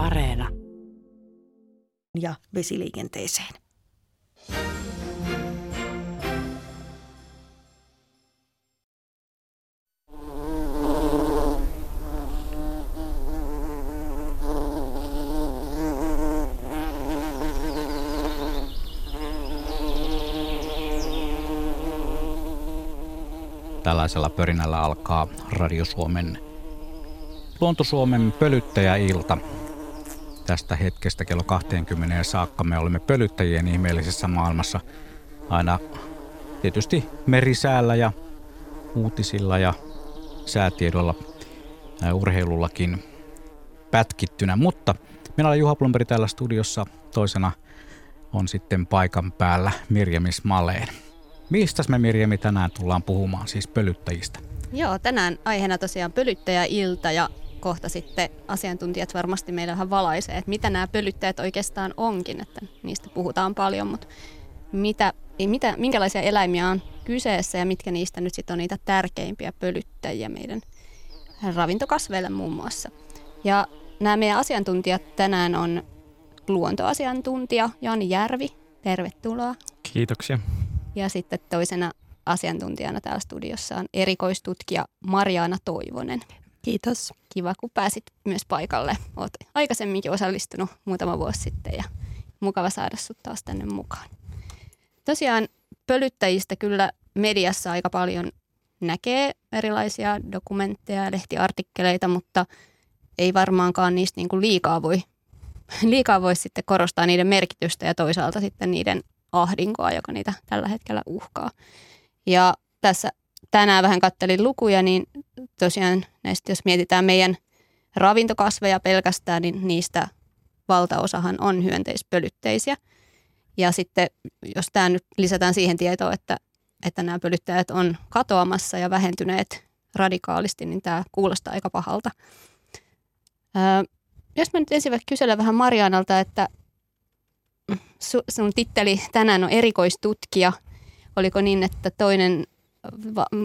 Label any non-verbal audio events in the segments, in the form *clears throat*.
Areena. Ja vesiliikenteeseen. Tällaisella pörinällä alkaa Radio Suomen Luontosuomen pölyttäjäilta. Tästä hetkestä kello 20 saakka me olemme pölyttäjien ihmeellisessä maailmassa aina tietysti merisäällä ja uutisilla ja säätiedolla ja urheilullakin pätkittynä. Mutta minä olen Juha Plumberi täällä studiossa. Toisena on sitten paikan päällä Mirjamis Maleen. Mistä me Mirjami tänään tullaan puhumaan, siis pölyttäjistä? Joo, tänään aiheena tosiaan pölyttäjäilta ja kohta sitten asiantuntijat varmasti meillä vähän valaisee, että mitä nämä pölyttäjät oikeastaan onkin, että niistä puhutaan paljon, mutta mitä, mitä, minkälaisia eläimiä on kyseessä ja mitkä niistä nyt sitten on niitä tärkeimpiä pölyttäjiä meidän ravintokasveille muun muassa. Ja nämä meidän asiantuntijat tänään on luontoasiantuntija Jani Järvi, tervetuloa. Kiitoksia. Ja sitten toisena asiantuntijana täällä studiossa on erikoistutkija Mariana Toivonen. Kiitos. Kiva, kun pääsit myös paikalle. Olet aikaisemminkin osallistunut muutama vuosi sitten ja mukava saada sinut taas tänne mukaan. Tosiaan pölyttäjistä kyllä mediassa aika paljon näkee erilaisia dokumentteja ja lehtiartikkeleita, mutta ei varmaankaan niistä niin kuin liikaa, voi, liikaa voi sitten korostaa niiden merkitystä ja toisaalta sitten niiden ahdinkoa, joka niitä tällä hetkellä uhkaa. Ja tässä tänään vähän kattelin lukuja, niin tosiaan näistä, jos mietitään meidän ravintokasveja pelkästään, niin niistä valtaosahan on hyönteispölytteisiä. Ja sitten jos tämä nyt lisätään siihen tietoon, että, että nämä pölyttäjät on katoamassa ja vähentyneet radikaalisti, niin tämä kuulostaa aika pahalta. Öö, jos mä nyt ensin kysellä vähän Marianalta, että sun titteli tänään on erikoistutkija. Oliko niin, että toinen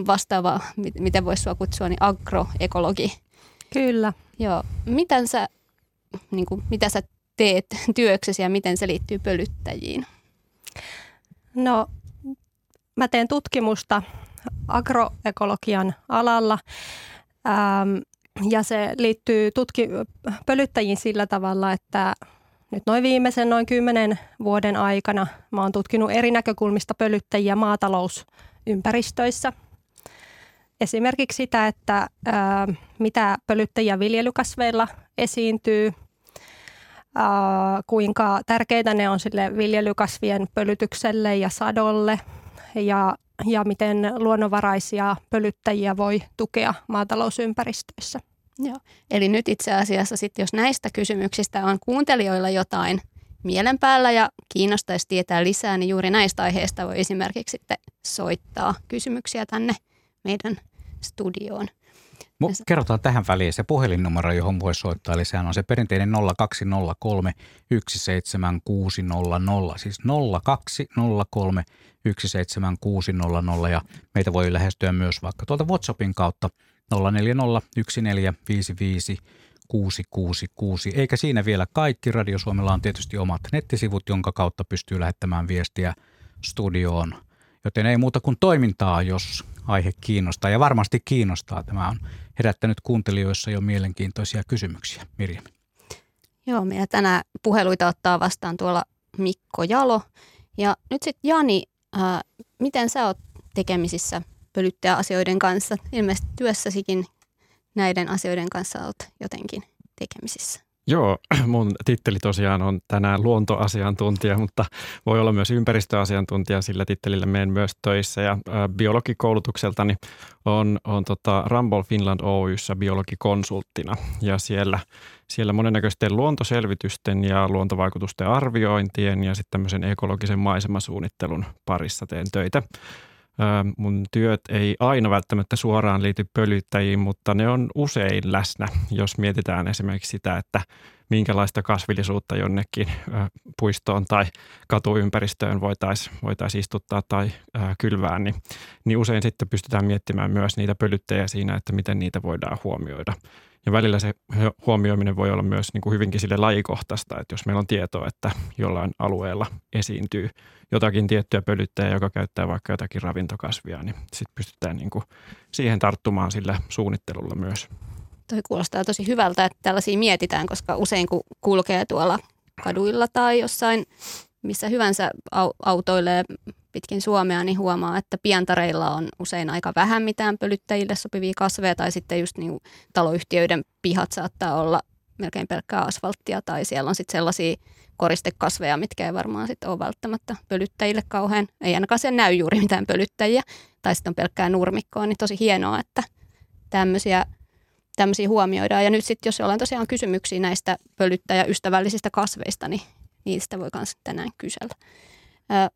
vastaava, miten voisi sua kutsua, niin agroekologi. Kyllä. Joo. Miten sä, niin kuin, mitä sä teet työksesi ja miten se liittyy pölyttäjiin? No, mä teen tutkimusta agroekologian alalla ähm, ja se liittyy tutki- pölyttäjiin sillä tavalla, että nyt noin viimeisen noin kymmenen vuoden aikana mä oon tutkinut eri näkökulmista pölyttäjiä maatalousympäristöissä. Esimerkiksi sitä, että ää, mitä pölyttäjiä viljelykasveilla esiintyy, ää, kuinka tärkeitä ne on sille viljelykasvien pölytykselle ja sadolle ja, ja miten luonnonvaraisia pölyttäjiä voi tukea maatalousympäristöissä. Joo. Eli nyt itse asiassa sitten, jos näistä kysymyksistä on kuuntelijoilla jotain mielen päällä ja kiinnostaisi tietää lisää, niin juuri näistä aiheista voi esimerkiksi sitten soittaa kysymyksiä tänne meidän studioon. Mu- kerrotaan tähän väliin se puhelinnumero, johon voi soittaa. Eli sehän on se perinteinen 0203 17600, siis 0203 17600 ja meitä voi lähestyä myös vaikka tuolta WhatsAppin kautta 0666. Eikä siinä vielä kaikki. Radio Suomella on tietysti omat nettisivut, jonka kautta pystyy lähettämään viestiä studioon. Joten ei muuta kuin toimintaa, jos aihe kiinnostaa. Ja varmasti kiinnostaa. Tämä on herättänyt kuuntelijoissa jo mielenkiintoisia kysymyksiä. Mirjam. Joo, meillä tänään puheluita ottaa vastaan tuolla Mikko Jalo. Ja nyt sitten Jani, ää, miten sä oot tekemisissä pölyttäjäasioiden kanssa. Ilmeisesti työssäsikin näiden asioiden kanssa olet jotenkin tekemisissä. Joo, *clears throat* mun titteli tosiaan on tänään luontoasiantuntija, mutta voi olla myös ympäristöasiantuntija, sillä tittelillä menen myös töissä. Ja biologikoulutukseltani on, on tota Rumble Finland Oyssä biologikonsulttina ja siellä, siellä monennäköisten luontoselvitysten ja luontovaikutusten arviointien ja sitten tämmöisen ekologisen maisemasuunnittelun parissa teen töitä mun työt ei aina välttämättä suoraan liity pölyttäjiin, mutta ne on usein läsnä, jos mietitään esimerkiksi sitä, että minkälaista kasvillisuutta jonnekin puistoon tai katuympäristöön voitaisiin voitais istuttaa tai kylvää, niin, niin usein sitten pystytään miettimään myös niitä pölyttäjiä siinä, että miten niitä voidaan huomioida. Ja välillä se huomioiminen voi olla myös niin kuin hyvinkin sille lajikohtaista, että jos meillä on tietoa, että jollain alueella esiintyy jotakin tiettyä pölyttäjää, joka käyttää vaikka jotakin ravintokasvia, niin sitten pystytään niin kuin siihen tarttumaan sillä suunnittelulla myös. Toi kuulostaa tosi hyvältä, että tällaisia mietitään, koska usein kun kulkee tuolla kaduilla tai jossain missä hyvänsä autoilee pitkin Suomea, niin huomaa, että pientareilla on usein aika vähän mitään pölyttäjille sopivia kasveja, tai sitten just niin taloyhtiöiden pihat saattaa olla melkein pelkkää asfalttia, tai siellä on sitten sellaisia koristekasveja, mitkä ei varmaan sitten ole välttämättä pölyttäjille kauhean, ei ainakaan sen näy juuri mitään pölyttäjiä, tai sitten on pelkkää nurmikkoa, niin tosi hienoa, että tämmöisiä tämmöisiä huomioidaan. Ja nyt sitten, jos ollaan tosiaan kysymyksiä näistä pölyttäjäystävällisistä kasveista, niin niistä voi myös tänään kysellä.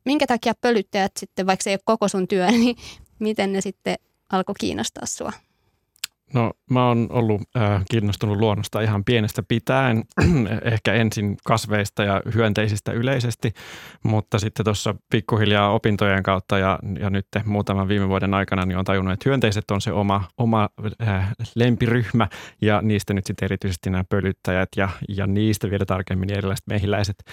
Minkä takia pölyttäjät sitten, vaikka se ei ole koko sun työ, *laughs* niin miten ne sitten alkoi kiinnostaa sua? No mä oon ollut äh, kiinnostunut luonnosta ihan pienestä pitäen, *clears throat* ehkä ensin kasveista ja hyönteisistä yleisesti, mutta sitten tuossa pikkuhiljaa opintojen kautta ja, ja nyt muutaman viime vuoden aikana niin on tajunnut, että hyönteiset on se oma, oma äh, lempiryhmä ja niistä nyt sitten erityisesti nämä pölyttäjät ja, ja niistä vielä tarkemmin erilaiset mehiläiset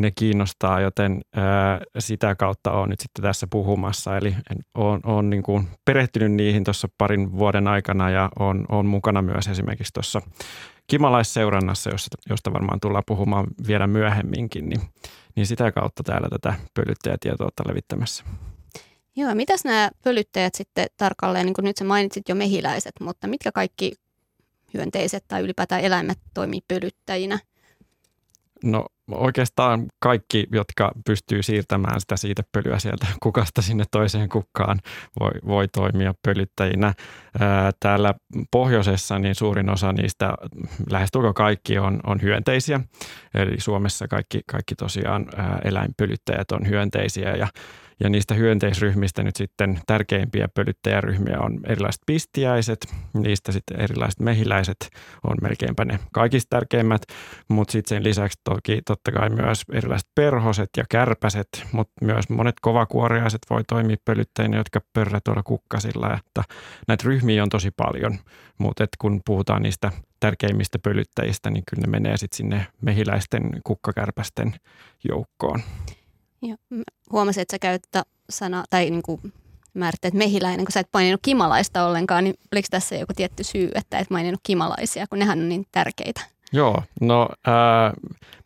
ne kiinnostaa, joten ää, sitä kautta olen nyt sitten tässä puhumassa. Eli olen, olen niin kuin perehtynyt niihin tuossa parin vuoden aikana ja olen, olen mukana myös esimerkiksi tuossa kimalaisseurannassa, josta, josta varmaan tullaan puhumaan vielä myöhemminkin, niin, niin sitä kautta täällä tätä pölyttäjätietoa levittämässä. Joo, mitäs nämä pölyttäjät sitten tarkalleen, niin kuin nyt sä mainitsit jo mehiläiset, mutta mitkä kaikki hyönteiset tai ylipäätään eläimet toimii pölyttäjinä? No oikeastaan kaikki, jotka pystyy siirtämään sitä siitä pölyä sieltä *laughs* kukasta sinne toiseen kukkaan, voi, voi toimia pölyttäjinä. Täällä pohjoisessa niin suurin osa niistä, lähestulkoon kaikki, on, on hyönteisiä. Eli Suomessa kaikki, kaikki tosiaan eläinpölyttäjät on hyönteisiä ja ja niistä hyönteisryhmistä nyt sitten tärkeimpiä pölyttäjäryhmiä on erilaiset pistiäiset, niistä sitten erilaiset mehiläiset on melkeinpä ne kaikista tärkeimmät, mutta sitten sen lisäksi toki totta kai myös erilaiset perhoset ja kärpäset, mutta myös monet kovakuoriaiset voi toimia pölyttäjinä, jotka pörrät tuolla kukkasilla, että näitä ryhmiä on tosi paljon, mutta kun puhutaan niistä tärkeimmistä pölyttäjistä, niin kyllä ne menee sitten sinne mehiläisten kukkakärpästen joukkoon. Joo. Huomasin, että sä käytät sana, tai niin kuin määritteet mehiläinen, kun sä et maininnut kimalaista ollenkaan, niin oliko tässä joku tietty syy, että et maininnut kimalaisia, kun nehän on niin tärkeitä? Joo, no ää,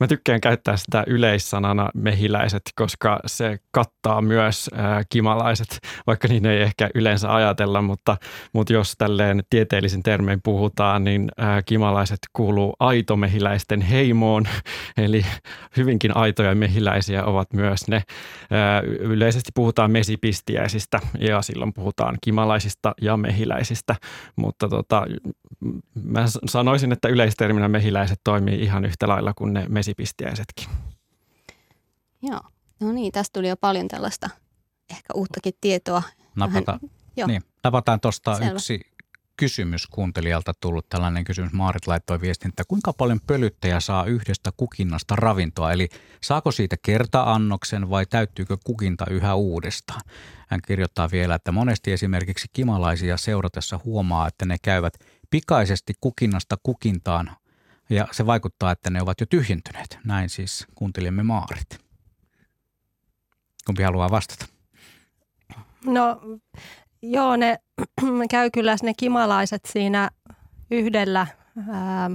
mä tykkään käyttää sitä yleissanana mehiläiset, koska se kattaa myös ää, kimalaiset, *laughs* vaikka niin ei ehkä yleensä ajatella, mutta, mutta jos tälleen tieteellisen termein puhutaan, niin ää, kimalaiset kuuluu aitomehiläisten heimoon, *laughs* eli hyvinkin aitoja mehiläisiä ovat myös ne. Ää, yleisesti puhutaan mesipistiäisistä ja silloin puhutaan kimalaisista ja mehiläisistä, mutta tota, mä sanoisin, että yleisterminä mehiläisiä mehiläiset toimii ihan yhtä lailla kuin ne mesipistiäisetkin. Joo, no niin, tästä tuli jo paljon tällaista ehkä uuttakin tietoa. Napata, Vähän, joo. Niin, napataan tuosta yksi kysymys kuuntelijalta tullut tällainen kysymys. Maarit laittoi viestin, että kuinka paljon pölyttäjä saa yhdestä kukinnasta ravintoa? Eli saako siitä kertaannoksen vai täyttyykö kukinta yhä uudestaan? Hän kirjoittaa vielä, että monesti esimerkiksi kimalaisia seuratessa huomaa, että ne käyvät pikaisesti kukinnasta kukintaan ja se vaikuttaa, että ne ovat jo tyhjentyneet. Näin siis kuuntelimme Maarit. Kumpi haluaa vastata? No joo, ne *clears throat* käy kyllä ne kimalaiset siinä yhdellä ää,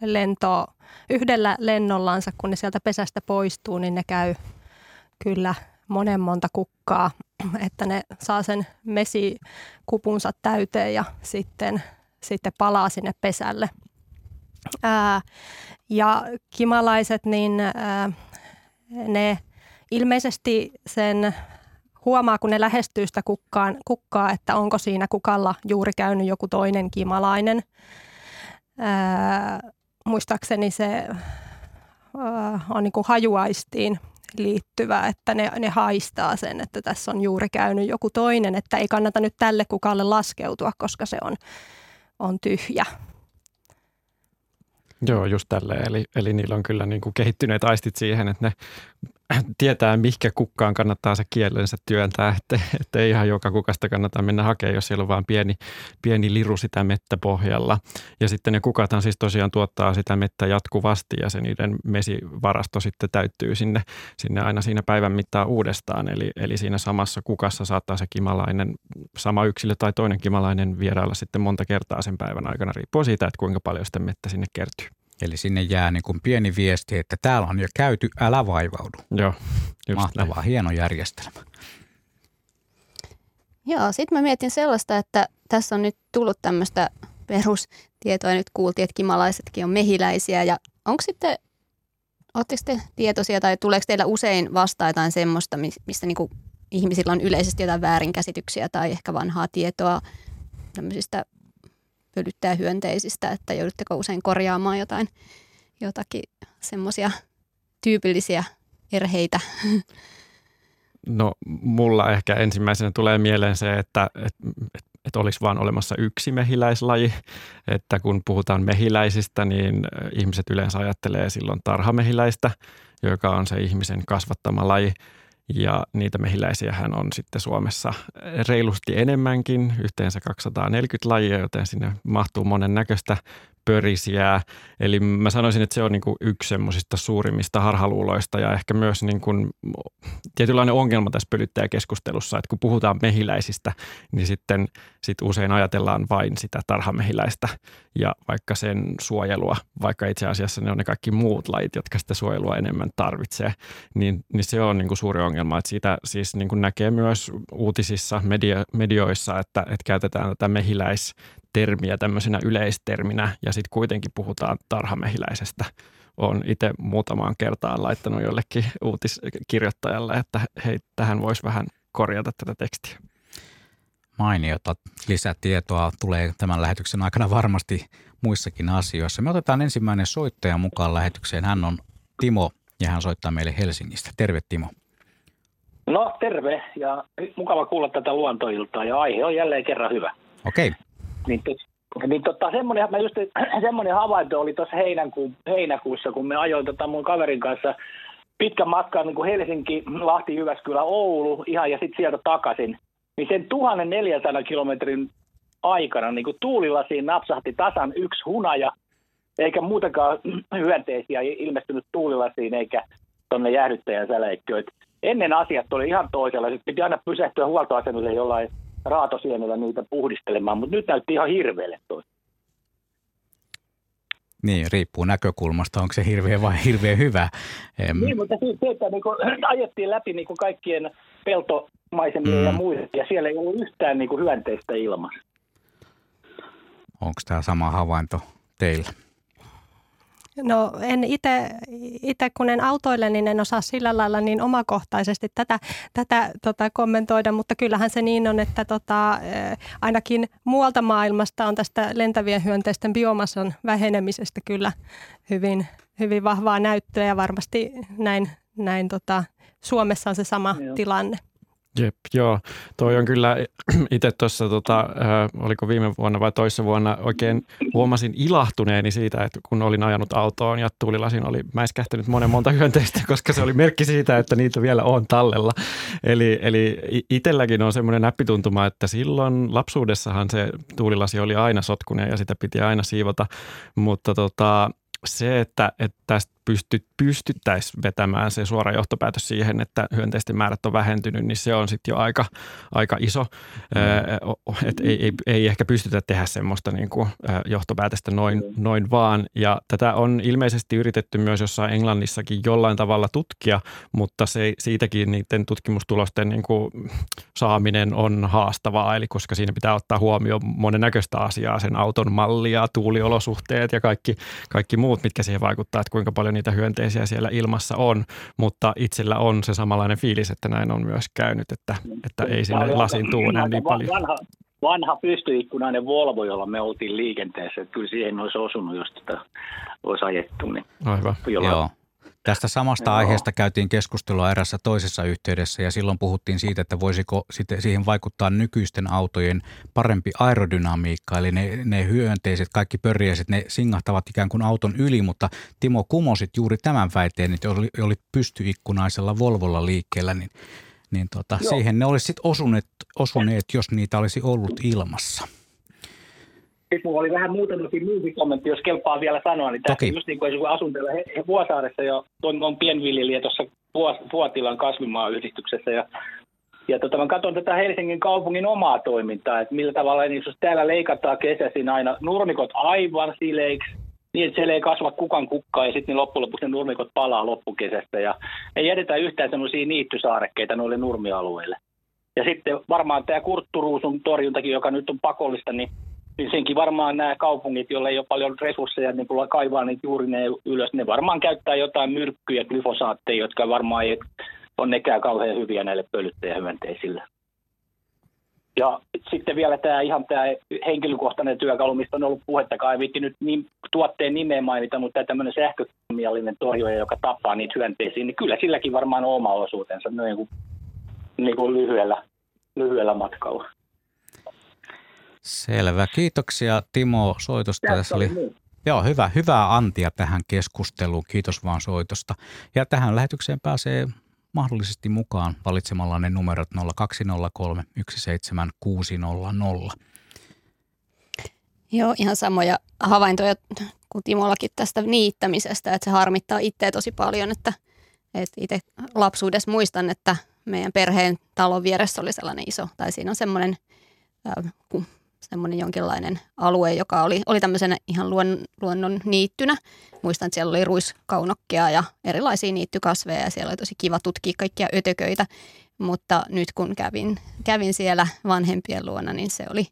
lento, yhdellä lennollansa, kun ne sieltä pesästä poistuu, niin ne käy kyllä monen monta kukkaa, *clears throat* että ne saa sen mesikupunsa täyteen ja sitten, sitten palaa sinne pesälle – Ää, ja kimalaiset, niin ää, ne ilmeisesti sen huomaa, kun ne lähestyy sitä kukkaan, kukkaa, että onko siinä kukalla juuri käynyt joku toinen kimalainen. Ää, muistaakseni se ää, on niin kuin hajuaistiin liittyvä, että ne, ne haistaa sen, että tässä on juuri käynyt joku toinen, että ei kannata nyt tälle kukalle laskeutua, koska se on, on tyhjä. Joo, just tälleen. Eli, eli niillä on kyllä niin kuin kehittyneet aistit siihen, että ne tietää, mihinkä kukkaan kannattaa se kielensä työntää, että, että ei ihan joka kukasta kannata mennä hakemaan, jos siellä on vain pieni, pieni liru sitä mettäpohjalla. Ja sitten ne kukathan siis tosiaan tuottaa sitä mettä jatkuvasti ja se niiden mesivarasto sitten täyttyy sinne, sinne aina siinä päivän mittaan uudestaan. Eli, eli siinä samassa kukassa saattaa se kimalainen, sama yksilö tai toinen kimalainen vierailla sitten monta kertaa sen päivän aikana, riippuu siitä, että kuinka paljon sitä mettä sinne kertyy. Eli sinne jää niin kuin pieni viesti, että täällä on jo käyty, älä vaivaudu. Joo, just Mahtavaa, näin. hieno järjestelmä. Joo, sitten mä mietin sellaista, että tässä on nyt tullut tämmöistä perustietoa. Nyt kuultiin, että kimalaisetkin on mehiläisiä. Ja onko sitten, ootteko te tietoisia tai tuleeko teillä usein vastaan jotain semmoista, mistä niinku ihmisillä on yleisesti jotain väärinkäsityksiä tai ehkä vanhaa tietoa tämmöisistä pölyttäjähyönteisistä, että joudutteko usein korjaamaan jotain, jotakin semmoisia tyypillisiä erheitä? *laughs* No mulla ehkä ensimmäisenä tulee mieleen se, että, että, että olisi vaan olemassa yksi mehiläislaji. Että kun puhutaan mehiläisistä, niin ihmiset yleensä ajattelee silloin tarhamehiläistä, joka on se ihmisen kasvattama laji. Ja niitä mehiläisiähän on sitten Suomessa reilusti enemmänkin, yhteensä 240 lajia, joten sinne mahtuu monen näköistä pörisiä. Eli mä sanoisin, että se on niin kuin yksi semmoisista suurimmista harhaluuloista ja ehkä myös niin kuin tietynlainen ongelma tässä pölyttäjäkeskustelussa, että kun puhutaan mehiläisistä, niin sitten sit usein ajatellaan vain sitä tarhamehiläistä ja vaikka sen suojelua, vaikka itse asiassa ne on ne kaikki muut lajit, jotka sitä suojelua enemmän tarvitsee, niin, niin se on niin kuin suuri ongelma. Että siitä siis niin kuin näkee myös uutisissa, media, medioissa, että, että käytetään tätä mehiläis termiä tämmöisenä yleisterminä ja sitten kuitenkin puhutaan tarhamehiläisestä. Olen itse muutamaan kertaan laittanut jollekin uutiskirjoittajalle, että hei, tähän voisi vähän korjata tätä tekstiä. Mainiota. Lisätietoa tulee tämän lähetyksen aikana varmasti muissakin asioissa. Me otetaan ensimmäinen soittaja mukaan lähetykseen. Hän on Timo ja hän soittaa meille Helsingistä. Terve Timo. No terve ja mukava kuulla tätä luontoiltaa ja aihe on jälleen kerran hyvä. Okei. Niin, niin tota, semmoinen, mä just, *clears throat* semmoinen havainto oli tuossa heinäku, heinäkuussa, kun me ajoin tota mun kaverin kanssa pitkän matkan niin Helsinki, Lahti, Jyväskylä, Oulu ihan ja sitten sieltä takaisin. Niin sen 1400 kilometrin aikana niin kuin tuulilasiin napsahti tasan yksi hunaja, eikä muutenkaan *clears throat* hyönteisiä ilmestynyt tuulilasiin eikä tuonne jäähdyttäjän säleikköön. Ennen asiat oli ihan toisella. Sitten piti aina pysähtyä huoltoasemille jollain raatosienillä niitä puhdistelemaan, mutta nyt näytti ihan hirveälle toi. Niin, riippuu näkökulmasta, onko se hirveä vai *laughs* hirveän hyvä. Em... Niin, mutta siis se, että niin kuin, ajettiin läpi niin kaikkien peltomaisemia mm. ja muita, ja siellä ei ollut yhtään niin hyönteistä ilmassa. Onko tämä sama havainto teillä? No en itse, kun en autoille, niin en osaa sillä lailla niin omakohtaisesti tätä, tätä tota, kommentoida, mutta kyllähän se niin on, että tota, ainakin muualta maailmasta on tästä lentävien hyönteisten biomassan vähenemisestä kyllä hyvin, hyvin vahvaa näyttöä ja varmasti näin, näin tota, Suomessa on se sama Joo. tilanne. Jep, joo. Toi on kyllä *clears throat* itse tuossa, tota, äh, oliko viime vuonna vai toissa vuonna, oikein huomasin ilahtuneeni siitä, että kun olin ajanut autoon ja tuulilasin oli mäiskähtänyt monen monta hyönteistä, koska se oli merkki siitä, että niitä vielä on tallella. Eli, eli itselläkin on semmoinen näppituntuma, että silloin lapsuudessahan se tuulilasi oli aina sotkunen ja sitä piti aina siivota, mutta tota, se, että, että tästä pystyt, pystyttäisiin vetämään se suora johtopäätös siihen, että hyönteisten määrät on vähentynyt, niin se on sitten jo aika, aika iso. Mm. Et ei, ei, ei ehkä pystytä tehdä semmoista niin kuin johtopäätöstä noin, mm. noin vaan. Ja tätä on ilmeisesti yritetty myös jossain Englannissakin jollain tavalla tutkia, mutta se, siitäkin niiden tutkimustulosten niin kuin saaminen on haastavaa, eli koska siinä pitää ottaa huomioon monennäköistä asiaa, sen auton mallia, tuuliolosuhteet ja kaikki, kaikki muut, mitkä siihen vaikuttaa, että kuinka paljon niitä hyönteisiä siellä ilmassa on, mutta itsellä on se samanlainen fiilis, että näin on myös käynyt, että, että ei sinne lasin tuu enää niin paljon. Vanha, vanha pystyikkunainen Volvo, jolla me oltiin liikenteessä, että kyllä siihen olisi osunut, jos tätä olisi ajettu. Niin Aivan. Joo. Tästä samasta Joo. aiheesta käytiin keskustelua erässä toisessa yhteydessä ja silloin puhuttiin siitä, että voisiko siihen vaikuttaa nykyisten autojen parempi aerodynamiikka, eli ne, ne hyönteiset, kaikki pörjäiset, ne singahtavat ikään kuin auton yli, mutta Timo kumosit juuri tämän väitteen, että oli, oli pystyikkunaisella Volvolla liikkeellä, niin, niin tota, Joo. siihen ne olisi sitten osuneet, osuneet, jos niitä olisi ollut ilmassa. Sitten mulla oli vähän muutamakin muukin kommentti, jos kelpaa vielä sanoa, niin Toki. just niin kuin kun asun täällä He- He- Vuosaaressa ja on, on pienviljelijä tuossa Vuotilan kasvimaayhdistyksessä ja ja tota, mä katson tätä Helsingin kaupungin omaa toimintaa, että millä tavalla niin jos täällä leikataan kesäisin aina nurmikot aivan sileiksi, niin että siellä ei kasva kukan kukkaa ja sitten loppujen lopuksi ne nurmikot palaa loppukesästä ja ei jätetä yhtään sellaisia niittysaarekkeita noille nurmialueille. Ja sitten varmaan tämä kurtturuusun torjuntakin, joka nyt on pakollista, niin, niin senkin varmaan nämä kaupungit, joilla ei ole paljon resursseja niin kun kaivaa niitä juuri ne ylös, ne varmaan käyttää jotain myrkkyjä, glyfosaatteja, jotka varmaan ei ole nekään kauhean hyviä näille pölyttäjähyönteisille. Ja sitten vielä tämä ihan tämä henkilökohtainen työkalu, mistä on ollut puhetta, ei viitti nyt niin, tuotteen nimeä mainita, mutta tämä tämmöinen sähkökemiallinen torjuja, joka tappaa niitä hyönteisiä, niin kyllä silläkin varmaan on oma osuutensa niin kuin, niin kuin lyhyellä, lyhyellä matkalla. Selvä. Kiitoksia Timo soitosta. Tässä oli, muu. joo, hyvä, hyvää antia tähän keskusteluun. Kiitos vaan soitosta. Ja tähän lähetykseen pääsee mahdollisesti mukaan valitsemalla ne numerot 0203 17600. Joo, ihan samoja havaintoja kuin Timollakin tästä niittämisestä, että se harmittaa itseä tosi paljon, että, että itse lapsuudessa muistan, että meidän perheen talon vieressä oli sellainen iso, tai siinä on semmoinen, äh, ku- semmoinen jonkinlainen alue, joka oli, oli tämmöisenä ihan luon, luonnon niittynä. Muistan, että siellä oli ruiskaunokkia ja erilaisia niittykasveja ja siellä oli tosi kiva tutkia kaikkia ötököitä, mutta nyt kun kävin, kävin siellä vanhempien luona, niin se oli,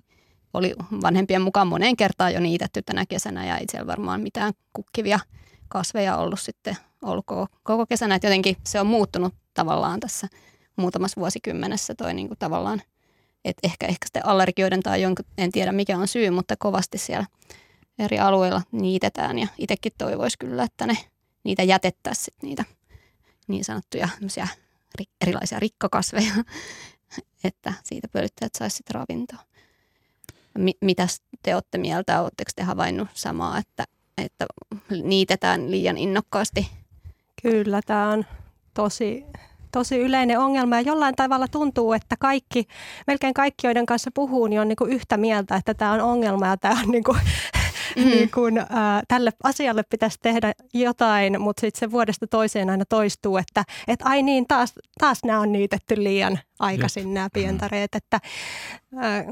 oli vanhempien mukaan moneen kertaan jo niitetty tänä kesänä ja ei siellä varmaan mitään kukkivia kasveja ollut sitten koko, koko kesänä. Että jotenkin se on muuttunut tavallaan tässä muutamassa vuosikymmenessä toi niin kuin tavallaan, että ehkä, ehkä sitten allergioiden tai jonkun, en tiedä mikä on syy, mutta kovasti siellä eri alueilla niitetään ja itsekin toivoisi kyllä, että ne, niitä jätettäisiin niitä niin sanottuja erilaisia rikkakasveja, *laughs* että siitä pölyttäjät saisi sitten ravintoa. Mi- mitäs te olette mieltä? Oletteko te havainnut samaa, että, että niitetään liian innokkaasti? Kyllä, tämä on tosi, tosi yleinen ongelma. Ja jollain tavalla tuntuu, että kaikki, melkein kaikki, joiden kanssa puhuu, niin on niin kuin yhtä mieltä, että tämä on ongelma ja tämä on niin kuin, mm. *laughs* niin kuin, ää, tälle asialle pitäisi tehdä jotain, mutta sitten se vuodesta toiseen aina toistuu, että et, ai niin, taas, taas nämä on niitetty liian aikaisin nämä pientareet, että ää,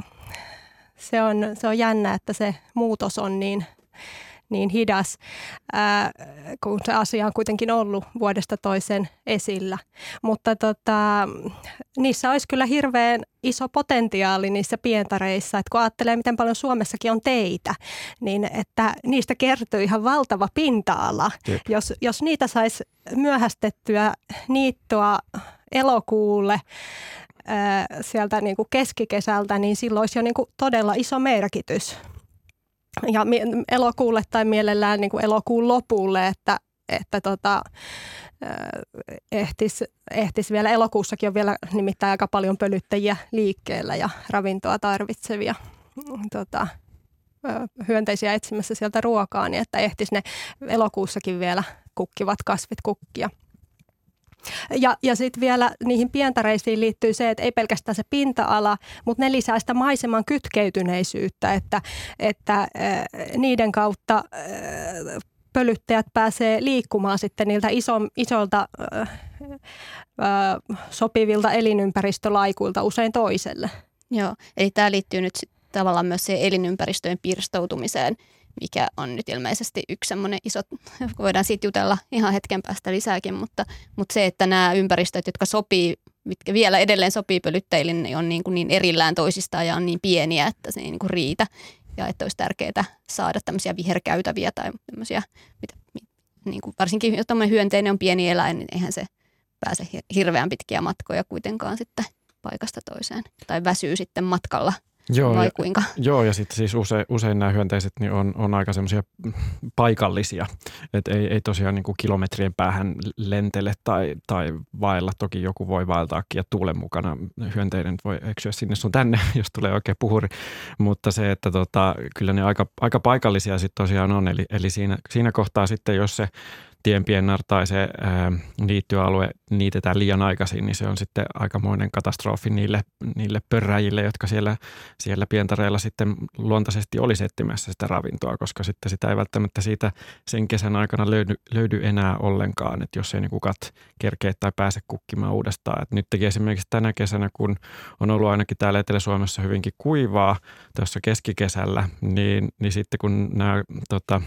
se, on, se on jännä, että se muutos on niin niin hidas, ää, kun se asia on kuitenkin ollut vuodesta toiseen esillä. Mutta tota, niissä olisi kyllä hirveän iso potentiaali niissä pientareissa, että kun ajattelee, miten paljon Suomessakin on teitä, niin että niistä kertyy ihan valtava pinta-ala. Jep. Jos, jos niitä saisi myöhästettyä niittoa elokuulle, sieltä niin kuin keskikesältä, niin silloin olisi jo niin kuin todella iso merkitys ja elokuulle tai mielellään niin kuin elokuun lopulle, että, että tota, ehtis, ehtis vielä elokuussakin on vielä nimittäin aika paljon pölyttäjiä liikkeellä ja ravintoa tarvitsevia mm, tota, hyönteisiä etsimässä sieltä ruokaa, niin että ehtis ne elokuussakin vielä kukkivat kasvit kukkia. Ja, ja sitten vielä niihin pientareisiin liittyy se, että ei pelkästään se pinta-ala, mutta ne lisää sitä maiseman kytkeytyneisyyttä, että, että äh, niiden kautta äh, pölyttäjät pääsee liikkumaan sitten niiltä iso, isolta äh, äh, sopivilta elinympäristölaikuilta usein toiselle. Joo, eli tämä liittyy nyt tavallaan myös siihen elinympäristöjen pirstoutumiseen, mikä on nyt ilmeisesti yksi semmoinen iso, *laughs* voidaan siitä jutella ihan hetken päästä lisääkin, mutta, mutta se, että nämä ympäristöt, jotka sopii, mitkä vielä edelleen sopii pölyttäjille, niin on niin, kuin niin erillään toisistaan ja on niin pieniä, että se ei niin kuin riitä. Ja että olisi tärkeää saada tämmöisiä viherkäytäviä tai tämmöisiä, mitä, niin kuin varsinkin jos tämmöinen hyönteinen on pieni eläin, niin eihän se pääse hir- hirveän pitkiä matkoja kuitenkaan sitten paikasta toiseen. Tai väsyy sitten matkalla Joo, vai ja, kuinka? joo, ja sitten siis usein, usein nämä hyönteiset niin on, on aika semmoisia paikallisia. et ei, ei tosiaan niin kuin kilometrien päähän lentele tai, tai vaella. Toki joku voi vaeltaakin ja tuulen mukana hyönteinen voi eksyä sinne sun tänne, *laughs* jos tulee oikein puhuri. Mutta se, että tota, kyllä ne aika, aika paikallisia sitten tosiaan on. Eli, eli siinä, siinä kohtaa sitten, jos se tienpiennar tai se ää, niittyalue niitetään liian aikaisin, niin se on sitten aikamoinen katastrofi niille, niille pörräjille, jotka siellä, siellä pientareilla sitten luontaisesti olisi etsimässä sitä ravintoa, koska sitten sitä ei välttämättä siitä sen kesän aikana löydy, löydy enää ollenkaan, että jos ei niin kukat kerkeä tai pääse kukkimaan uudestaan. Et nyt esimerkiksi tänä kesänä, kun on ollut ainakin täällä Etelä-Suomessa hyvinkin kuivaa tuossa keskikesällä, niin, niin sitten kun nämä tota,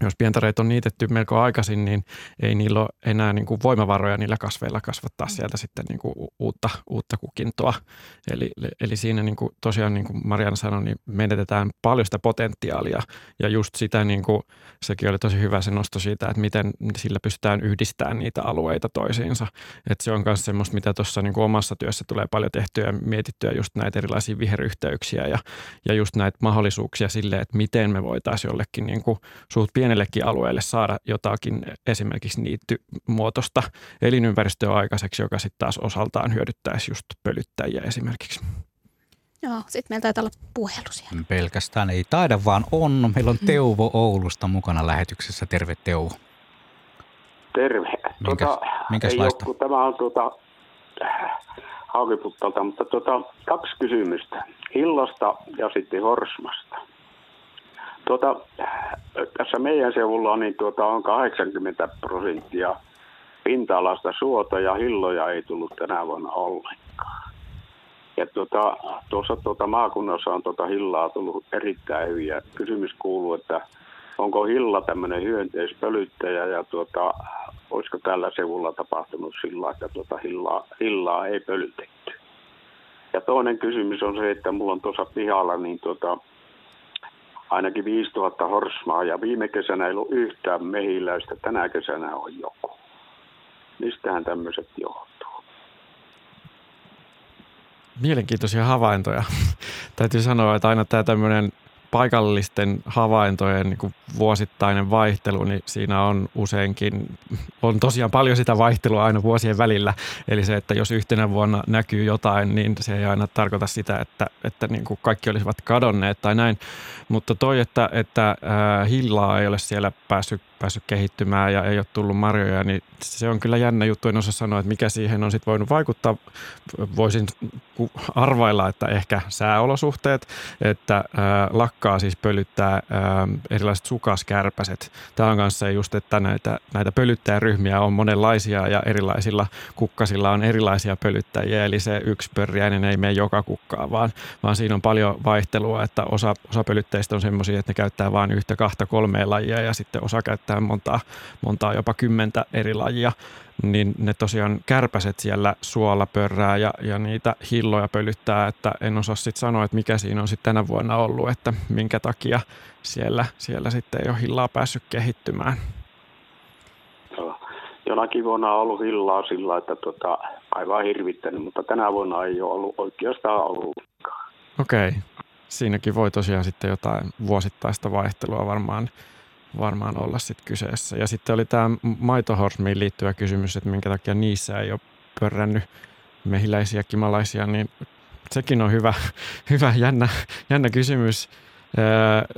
jos pientareet on niitetty melko aikaisin, niin ei niillä ole enää niin kuin voimavaroja niillä kasveilla kasvattaa sieltä sitten niin kuin uutta, uutta kukintoa. Eli, eli siinä niin kuin tosiaan niin kuin Mariana sanoi, niin menetetään paljon sitä potentiaalia ja just sitä, niin kuin, sekin oli tosi hyvä se nosto siitä, että miten sillä pystytään yhdistämään niitä alueita toisiinsa. Että se on myös semmoista, mitä tuossa niin omassa työssä tulee paljon tehtyä ja mietittyä just näitä erilaisia viheryhteyksiä ja, ja just näitä mahdollisuuksia sille, että miten me voitaisiin jollekin niin kuin suht pienellekin alueelle saada jotakin esimerkiksi niittymuotoista elinympäristöä aikaiseksi, joka sitten taas osaltaan hyödyttäisi just pölyttäjiä esimerkiksi. Joo, sitten meillä taitaa olla puhelu siellä. Pelkästään ei taida, vaan on. Meillä on Teuvo Oulusta mukana lähetyksessä. Terve Teuvo. Terve. Minkäs, tuota, minkäslaista? Ei ole, tämä on tuota, haukiputtalta, mutta tuota, kaksi kysymystä. Hillosta ja sitten Horsmasta. Tuota, tässä meidän seudulla niin tuota, on 80 prosenttia pinta-alasta suota ja hilloja ei tullut tänä vuonna ollenkaan. Ja tuota, tuossa tuota maakunnassa on tuota hillaa tullut erittäin hyvin. Ja kysymys kuuluu, että onko hilla tämmöinen hyönteispölyttäjä ja tuota, olisiko tällä seudulla tapahtunut sillä, että tuota hillaa, hillaa ei pölytetty. Ja toinen kysymys on se, että mulla on tuossa pihalla niin tuota, ainakin 5000 horsmaa ja viime kesänä ei ollut yhtään mehiläistä, tänä kesänä on joku. Mistähän tämmöiset johtuu? Mielenkiintoisia havaintoja. *laughs* Täytyy sanoa, että aina tämä tämmöinen paikallisten havaintojen niin vuosittainen vaihtelu, niin siinä on useinkin, on tosiaan paljon sitä vaihtelua aina vuosien välillä. Eli se, että jos yhtenä vuonna näkyy jotain, niin se ei aina tarkoita sitä, että, että niin kuin kaikki olisivat kadonneet tai näin. Mutta toi, että, että äh, hillaa ei ole siellä päässyt päässyt kehittymään ja ei ole tullut marjoja, niin se on kyllä jännä juttu. En osaa sanoa, että mikä siihen on sitten voinut vaikuttaa. Voisin arvailla, että ehkä sääolosuhteet, että ää, lakkaa siis pölyttää ää, erilaiset sukaskärpäset. Tämä on kanssa just, että näitä, näitä pölyttäjäryhmiä on monenlaisia ja erilaisilla kukkasilla on erilaisia pölyttäjiä. Eli se yksi pörjäinen ei mene joka kukkaan, vaan, vaan siinä on paljon vaihtelua, että osa, osa pölyttäjistä on semmoisia, että ne käyttää vain yhtä, kahta, kolmea lajia ja sitten osa käyttää käyttää montaa, montaa jopa kymmentä eri lajia, niin ne tosiaan kärpäset siellä suolla pörrää ja, ja niitä hilloja pölyttää, että en osaa sitten sanoa, että mikä siinä on sitten tänä vuonna ollut, että minkä takia siellä, siellä sitten ei ole hillaa päässyt kehittymään. Jonakin vuonna on ollut hillaa sillä, että tota, aivan hirvittänyt, mutta tänä vuonna ei ole ollut oikeastaan ollutkaan. Okei. Siinäkin voi tosiaan sitten jotain vuosittaista vaihtelua varmaan varmaan olla sitten kyseessä. Ja sitten oli tämä maitohorsmiin liittyvä kysymys, että minkä takia niissä ei ole pörrännyt mehiläisiä, kimalaisia, niin sekin on hyvä, *laughs* hyvä jännä, jännä kysymys.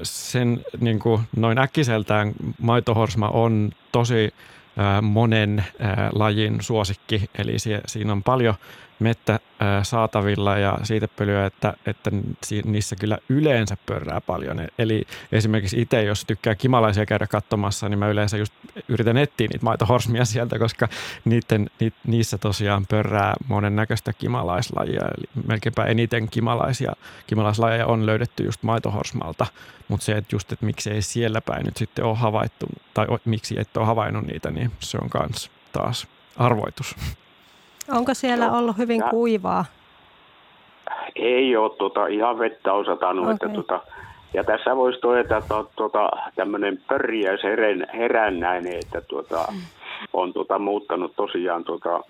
Sen niin kuin noin äkkiseltään maitohorsma on tosi monen lajin suosikki, eli siinä on paljon mettä saatavilla ja siitä pölyä, että, että niissä kyllä yleensä pörrää paljon. Eli esimerkiksi itse, jos tykkää kimalaisia käydä katsomassa, niin mä yleensä just yritän etsiä niitä maitohorsmia sieltä, koska niiden, ni, niissä tosiaan pörrää monennäköistä kimalaislajia. Eli melkeinpä eniten kimalaisia, kimalaislajeja on löydetty just maitohorsmalta, mutta se, että just, että miksi ei siellä päin nyt sitten ole havaittu, tai miksi et ole havainnut niitä, niin se on kans taas arvoitus. Onko siellä no, ollut hyvin ja, kuivaa? Ei ole tuota, ihan vettä on satanut. Okay. Että, tuota, ja tässä voisi todeta, että tuota, tämmöinen pörjäis herännäinen, että tuota, mm. on tuota, muuttanut tosiaan tuota,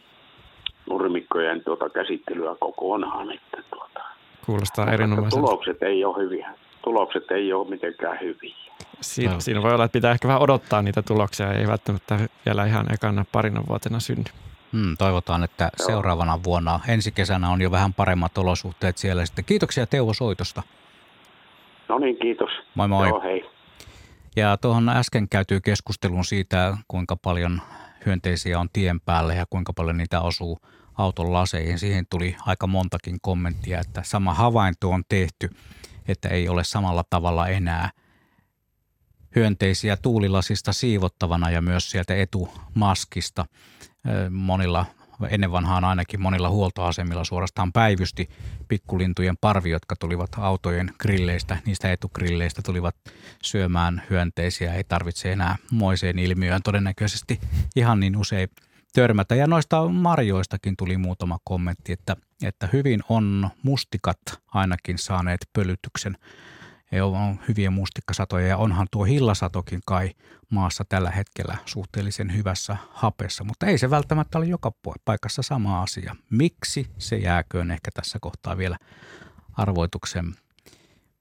nurmikkojen tuota, käsittelyä kokonaan. Että, tuota, Kuulostaa erinomaiselta. Tulokset ei ole hyviä. Tulokset ei ole mitenkään hyviä. Siinä, siinä voi olla, että pitää ehkä vähän odottaa niitä tuloksia, ei välttämättä vielä ihan ekana parina vuotena synny. Hmm, toivotaan, että seuraavana vuonna, ensi kesänä on jo vähän paremmat olosuhteet siellä sitten. Kiitoksia Teuvo soitosta. No niin, kiitos. Moi moi. Joo, hei. Ja tuohon äsken käytyy keskustelun siitä, kuinka paljon hyönteisiä on tien päällä ja kuinka paljon niitä osuu auton laseihin. Siihen tuli aika montakin kommenttia, että sama havainto on tehty, että ei ole samalla tavalla enää hyönteisiä tuulilasista siivottavana ja myös sieltä etumaskista. Monilla ennen vanhaan ainakin monilla huoltoasemilla suorastaan päivysti pikkulintujen parvi, jotka tulivat autojen grilleistä, niistä etugrilleistä tulivat syömään hyönteisiä. Ei tarvitse enää moiseen ilmiöön todennäköisesti ihan niin usein törmätä. Ja noista marjoistakin tuli muutama kommentti, että, että hyvin on mustikat ainakin saaneet pölytyksen on hyviä mustikkasatoja ja onhan tuo hillasatokin kai maassa tällä hetkellä suhteellisen hyvässä hapessa, mutta ei se välttämättä ole joka paikassa sama asia. Miksi se jääköön ehkä tässä kohtaa vielä arvoituksen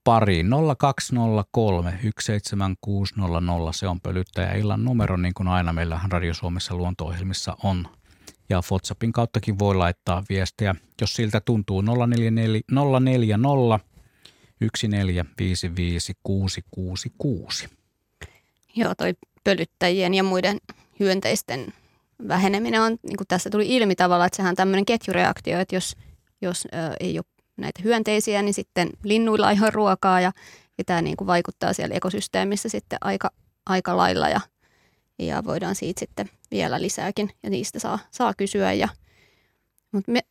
pariin. 0203 17600, se on pölyttäjä illan numero, niin kuin aina meillä Radio Suomessa luonto-ohjelmissa on. Ja WhatsAppin kauttakin voi laittaa viestejä, jos siltä tuntuu 044, 040 1455666. Joo, toi pölyttäjien ja muiden hyönteisten väheneminen on, niin kuin tässä tuli ilmi tavalla, että sehän on tämmöinen ketjureaktio, että jos, jos ö, ei ole näitä hyönteisiä, niin sitten linnuilla ole ruokaa ja, ja tämä niin kuin vaikuttaa siellä ekosysteemissä sitten aika, aika lailla ja, ja voidaan siitä sitten vielä lisääkin ja niistä saa, saa kysyä. Ja, mutta me,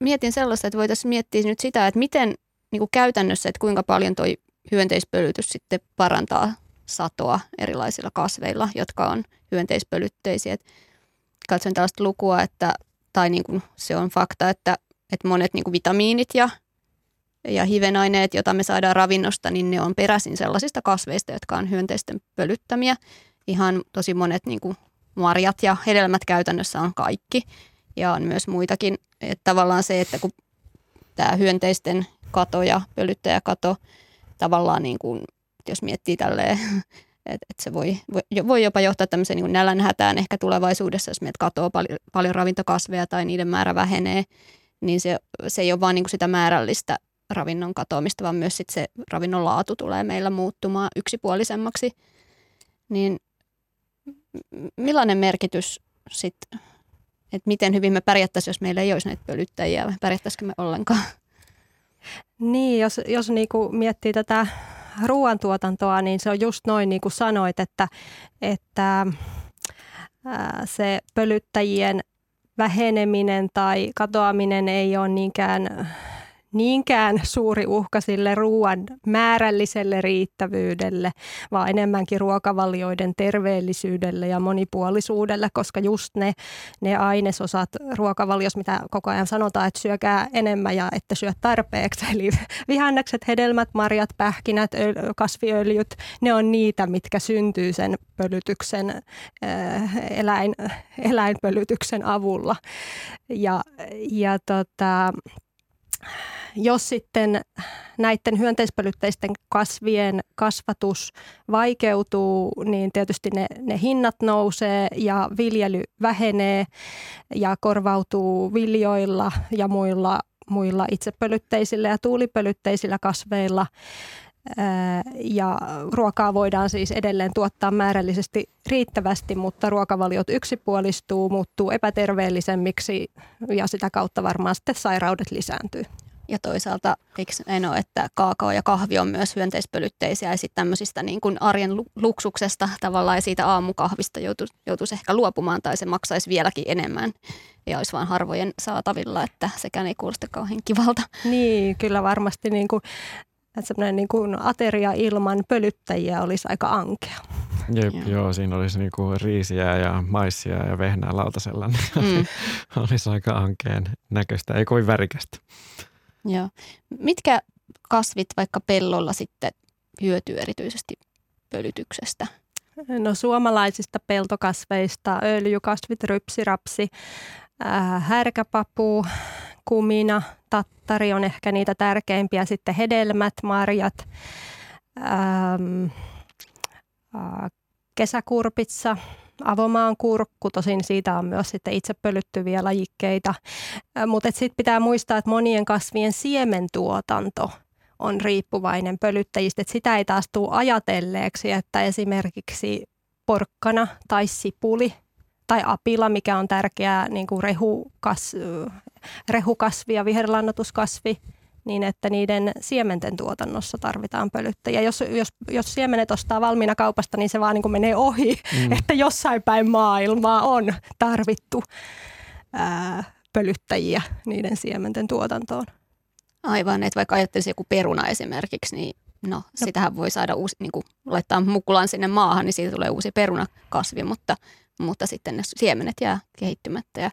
mietin sellaista, että voitaisiin miettiä nyt sitä, että miten niin kuin käytännössä, että kuinka paljon toi hyönteispölytys sitten parantaa satoa erilaisilla kasveilla, jotka on hyönteispölytteisiä. katsoin tällaista lukua, että, tai niin kuin se on fakta, että, että monet niin kuin vitamiinit ja, ja hivenaineet, joita me saadaan ravinnosta, niin ne on peräisin sellaisista kasveista, jotka on hyönteisten pölyttämiä. Ihan tosi monet niin kuin marjat ja hedelmät käytännössä on kaikki. Ja on myös muitakin. Että tavallaan se, että kun tämä hyönteisten kato ja pölyttäjäkato tavallaan niin kuin, jos miettii tälleen, *laughs* että et se voi, voi jopa johtaa tämmöiseen niin nälänhätään ehkä tulevaisuudessa, jos meidät katoaa paljon, paljon ravintokasveja tai niiden määrä vähenee, niin se, se ei ole vaan niin kuin sitä määrällistä ravinnon katoamista, vaan myös sit se ravinnon laatu tulee meillä muuttumaan yksipuolisemmaksi. Niin millainen merkitys sitten, että miten hyvin me pärjättäisiin, jos meillä ei olisi näitä pölyttäjiä, pärjättäisikö me ollenkaan? Niin, jos, jos niin kuin miettii tätä ruoantuotantoa, niin se on just noin niin kuin sanoit, että, että se pölyttäjien väheneminen tai katoaminen ei ole niinkään niinkään suuri uhka sille ruoan määrälliselle riittävyydelle, vaan enemmänkin ruokavalioiden terveellisyydelle ja monipuolisuudelle, koska just ne, ne ainesosat ruokavaliossa, mitä koko ajan sanotaan, että syökää enemmän ja että syö tarpeeksi, *laughs* eli vihannekset, hedelmät, marjat, pähkinät, kasviöljyt, ne on niitä, mitkä syntyy sen pölytyksen, eläin, eläinpölytyksen avulla. Ja, ja tota, jos sitten näiden hyönteispölytteisten kasvien kasvatus vaikeutuu, niin tietysti ne, ne hinnat nousee ja viljely vähenee ja korvautuu viljoilla ja muilla, muilla itsepölytteisillä ja tuulipölytteisillä kasveilla. Ja ruokaa voidaan siis edelleen tuottaa määrällisesti riittävästi, mutta ruokavaliot yksipuolistuu, muuttuu epäterveellisemmiksi ja sitä kautta varmaan sitten sairaudet lisääntyy. Ja toisaalta eikö en ole, että kaakao ja kahvi on myös hyönteispölytteisiä ja sitten tämmöisistä niin kuin arjen luksuksesta tavallaan ja siitä aamukahvista joutuisi, joutuisi ehkä luopumaan tai se maksaisi vieläkin enemmän ja olisi vain harvojen saatavilla, että sekään ei kuulosta kauhean kivalta. Niin, kyllä varmasti niin kuin että semmoinen niin kuin ateria ilman pölyttäjiä olisi aika ankea. Jep, joo. joo, siinä olisi niin kuin riisiä ja maissia ja vehnää lautasella. Niin mm. *laughs* olisi aika ankeen näköistä, ei kovin värikästä. Joo. Mitkä kasvit vaikka pellolla sitten hyötyy erityisesti pölytyksestä? No suomalaisista peltokasveista öljykasvit, rypsirapsi, äh, härkäpapu, kumina, tattari on ehkä niitä tärkeimpiä. Sitten hedelmät, marjat, ähm, kesäkurpitsa, avomaan kurkku, tosin siitä on myös sitten itse pölyttyviä lajikkeita. Mutta sitten pitää muistaa, että monien kasvien siementuotanto on riippuvainen pölyttäjistä. Et sitä ei taas tule ajatelleeksi, että esimerkiksi porkkana tai sipuli tai apila, mikä on tärkeä niin kuin rehukas, rehukasvi ja viherlannotuskasvi, niin että niiden siementen tuotannossa tarvitaan pölyttäjiä. Jos, jos, jos siemenet ostaa valmiina kaupasta, niin se vaan niin kuin menee ohi, mm. *laughs* että jossain päin maailmaa on tarvittu ää, pölyttäjiä niiden siementen tuotantoon. Aivan, että vaikka ajattelisi joku peruna esimerkiksi, niin no, no. sitähän voi saada uusi, niin kuin laittaa mukulaan sinne maahan, niin siitä tulee uusi perunakasvi, mutta, mutta sitten ne siemenet jää kehittymättä. Ja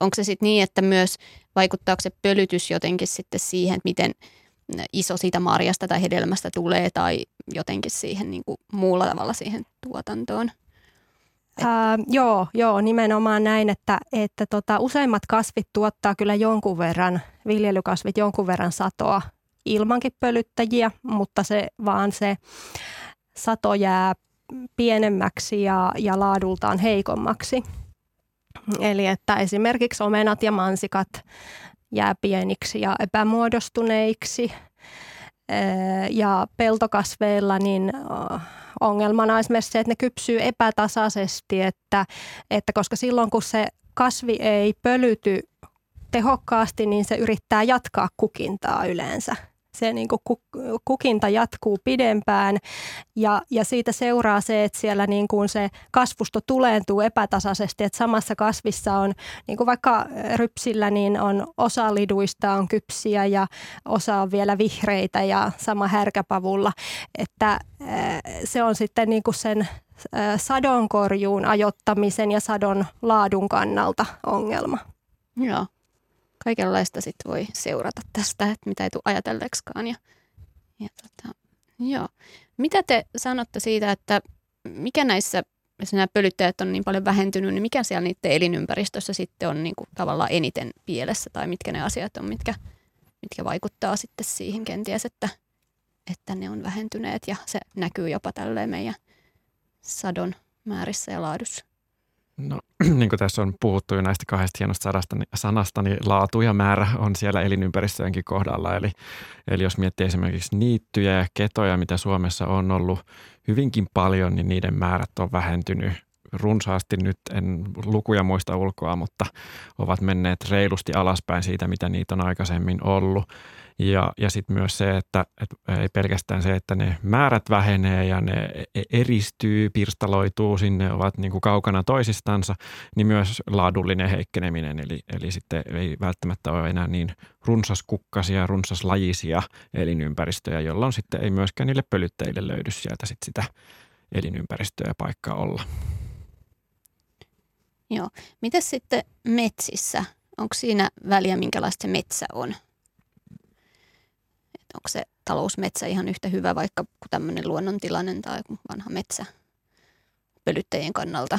onko se sitten niin, että myös vaikuttaako se pölytys jotenkin sitten siihen, että miten iso siitä marjasta tai hedelmästä tulee tai jotenkin siihen niin kuin muulla tavalla siihen tuotantoon? Ää, joo, joo, nimenomaan näin, että, että tota, useimmat kasvit tuottaa kyllä jonkun verran, viljelykasvit jonkun verran satoa ilmankin pölyttäjiä, mutta se vaan se sato jää pienemmäksi ja, ja laadultaan heikommaksi. Eli että esimerkiksi omenat ja mansikat jää pieniksi ja epämuodostuneiksi. Ja peltokasveilla niin ongelmana on esimerkiksi se, että ne kypsyy epätasaisesti, että, että koska silloin kun se kasvi ei pölyty tehokkaasti, niin se yrittää jatkaa kukintaa yleensä se niin kuin kukinta jatkuu pidempään. Ja, ja siitä seuraa se, että siellä niin kuin se kasvusto tuleentuu epätasaisesti, että samassa kasvissa on, niin kuin vaikka rypsillä, niin on osa liduista on kypsiä ja osa on vielä vihreitä ja sama härkäpavulla, että se on sitten niin kuin sen sadonkorjuun ajottamisen ja sadon laadun kannalta ongelma. Joo kaikenlaista sit voi seurata tästä, että mitä ei tule ajatelleeksikaan. Ja, ja tota, joo. Mitä te sanotte siitä, että mikä näissä, jos nämä pölyttäjät on niin paljon vähentynyt, niin mikä siellä niiden elinympäristössä sitten on niin kuin tavallaan eniten pielessä tai mitkä ne asiat on, mitkä, mitkä vaikuttaa sitten siihen kenties, että, että ne on vähentyneet ja se näkyy jopa tälleen meidän sadon määrissä ja laadussa. No, *clears throat* niin kuin tässä on puhuttu jo näistä kahdesta hienosta sanasta, niin, sanasta, niin laatu ja määrä on siellä elinympäristöjenkin kohdalla. Eli, eli jos miettii esimerkiksi niittyjä ja ketoja, mitä Suomessa on ollut hyvinkin paljon, niin niiden määrät on vähentynyt runsaasti nyt, en lukuja muista ulkoa, mutta ovat menneet reilusti alaspäin siitä, mitä niitä on aikaisemmin ollut. Ja, ja sitten myös se, että, että ei pelkästään se, että ne määrät vähenee ja ne e, eristyy, pirstaloituu sinne, ovat niin kuin kaukana toisistansa, niin myös laadullinen heikkeneminen. Eli, eli sitten ei välttämättä ole enää niin runsaskukkasia, runsaslajisia elinympäristöjä, jolloin sitten ei myöskään niille pölyttäjille löydy sieltä sit sitä elinympäristöä ja paikkaa olla. Joo. Miten sitten metsissä? Onko siinä väliä, minkälaista se metsä on? Onko se talousmetsä ihan yhtä hyvä vaikka kuin tämmöinen luonnontilainen tai vanha metsä pölyttäjien kannalta?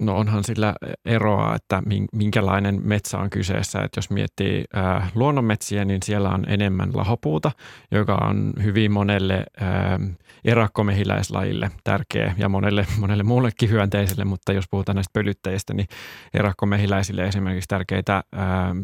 No onhan sillä eroa, että minkälainen metsä on kyseessä. Että jos miettii ää, luonnonmetsiä, niin siellä on enemmän lahopuuta, joka on hyvin monelle ää, erakkomehiläislajille tärkeä ja monelle, monelle muullekin hyönteiselle, mutta jos puhutaan näistä pölyttäjistä, niin erakkomehiläisille esimerkiksi tärkeitä ää,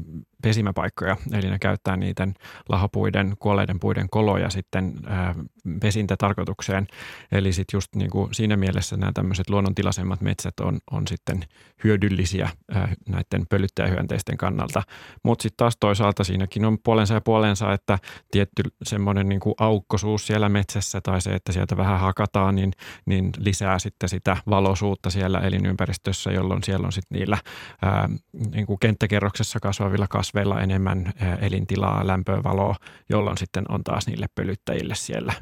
pesimäpaikkoja, eli ne käyttää niiden lahopuiden, kuolleiden puiden koloja sitten ää, pesintätarkoitukseen. Eli sitten just niin kuin siinä mielessä nämä tämmöiset luonnontilaisemmat metsät on, on sitten hyödyllisiä ää, näiden pölyttäjähyönteisten kannalta. Mutta sitten taas toisaalta siinäkin on puolensa ja puolensa, että tietty semmoinen niin kuin aukkosuus siellä metsässä tai se, että sieltä vähän hakataan, niin, niin lisää sitten sitä valoisuutta siellä elinympäristössä, jolloin siellä on sitten niillä ää, niin kuin kenttäkerroksessa kasvavilla kasveilla enemmän elintilaa, lämpöä, valoa, jolloin sitten on taas niille pölyttäjille siellä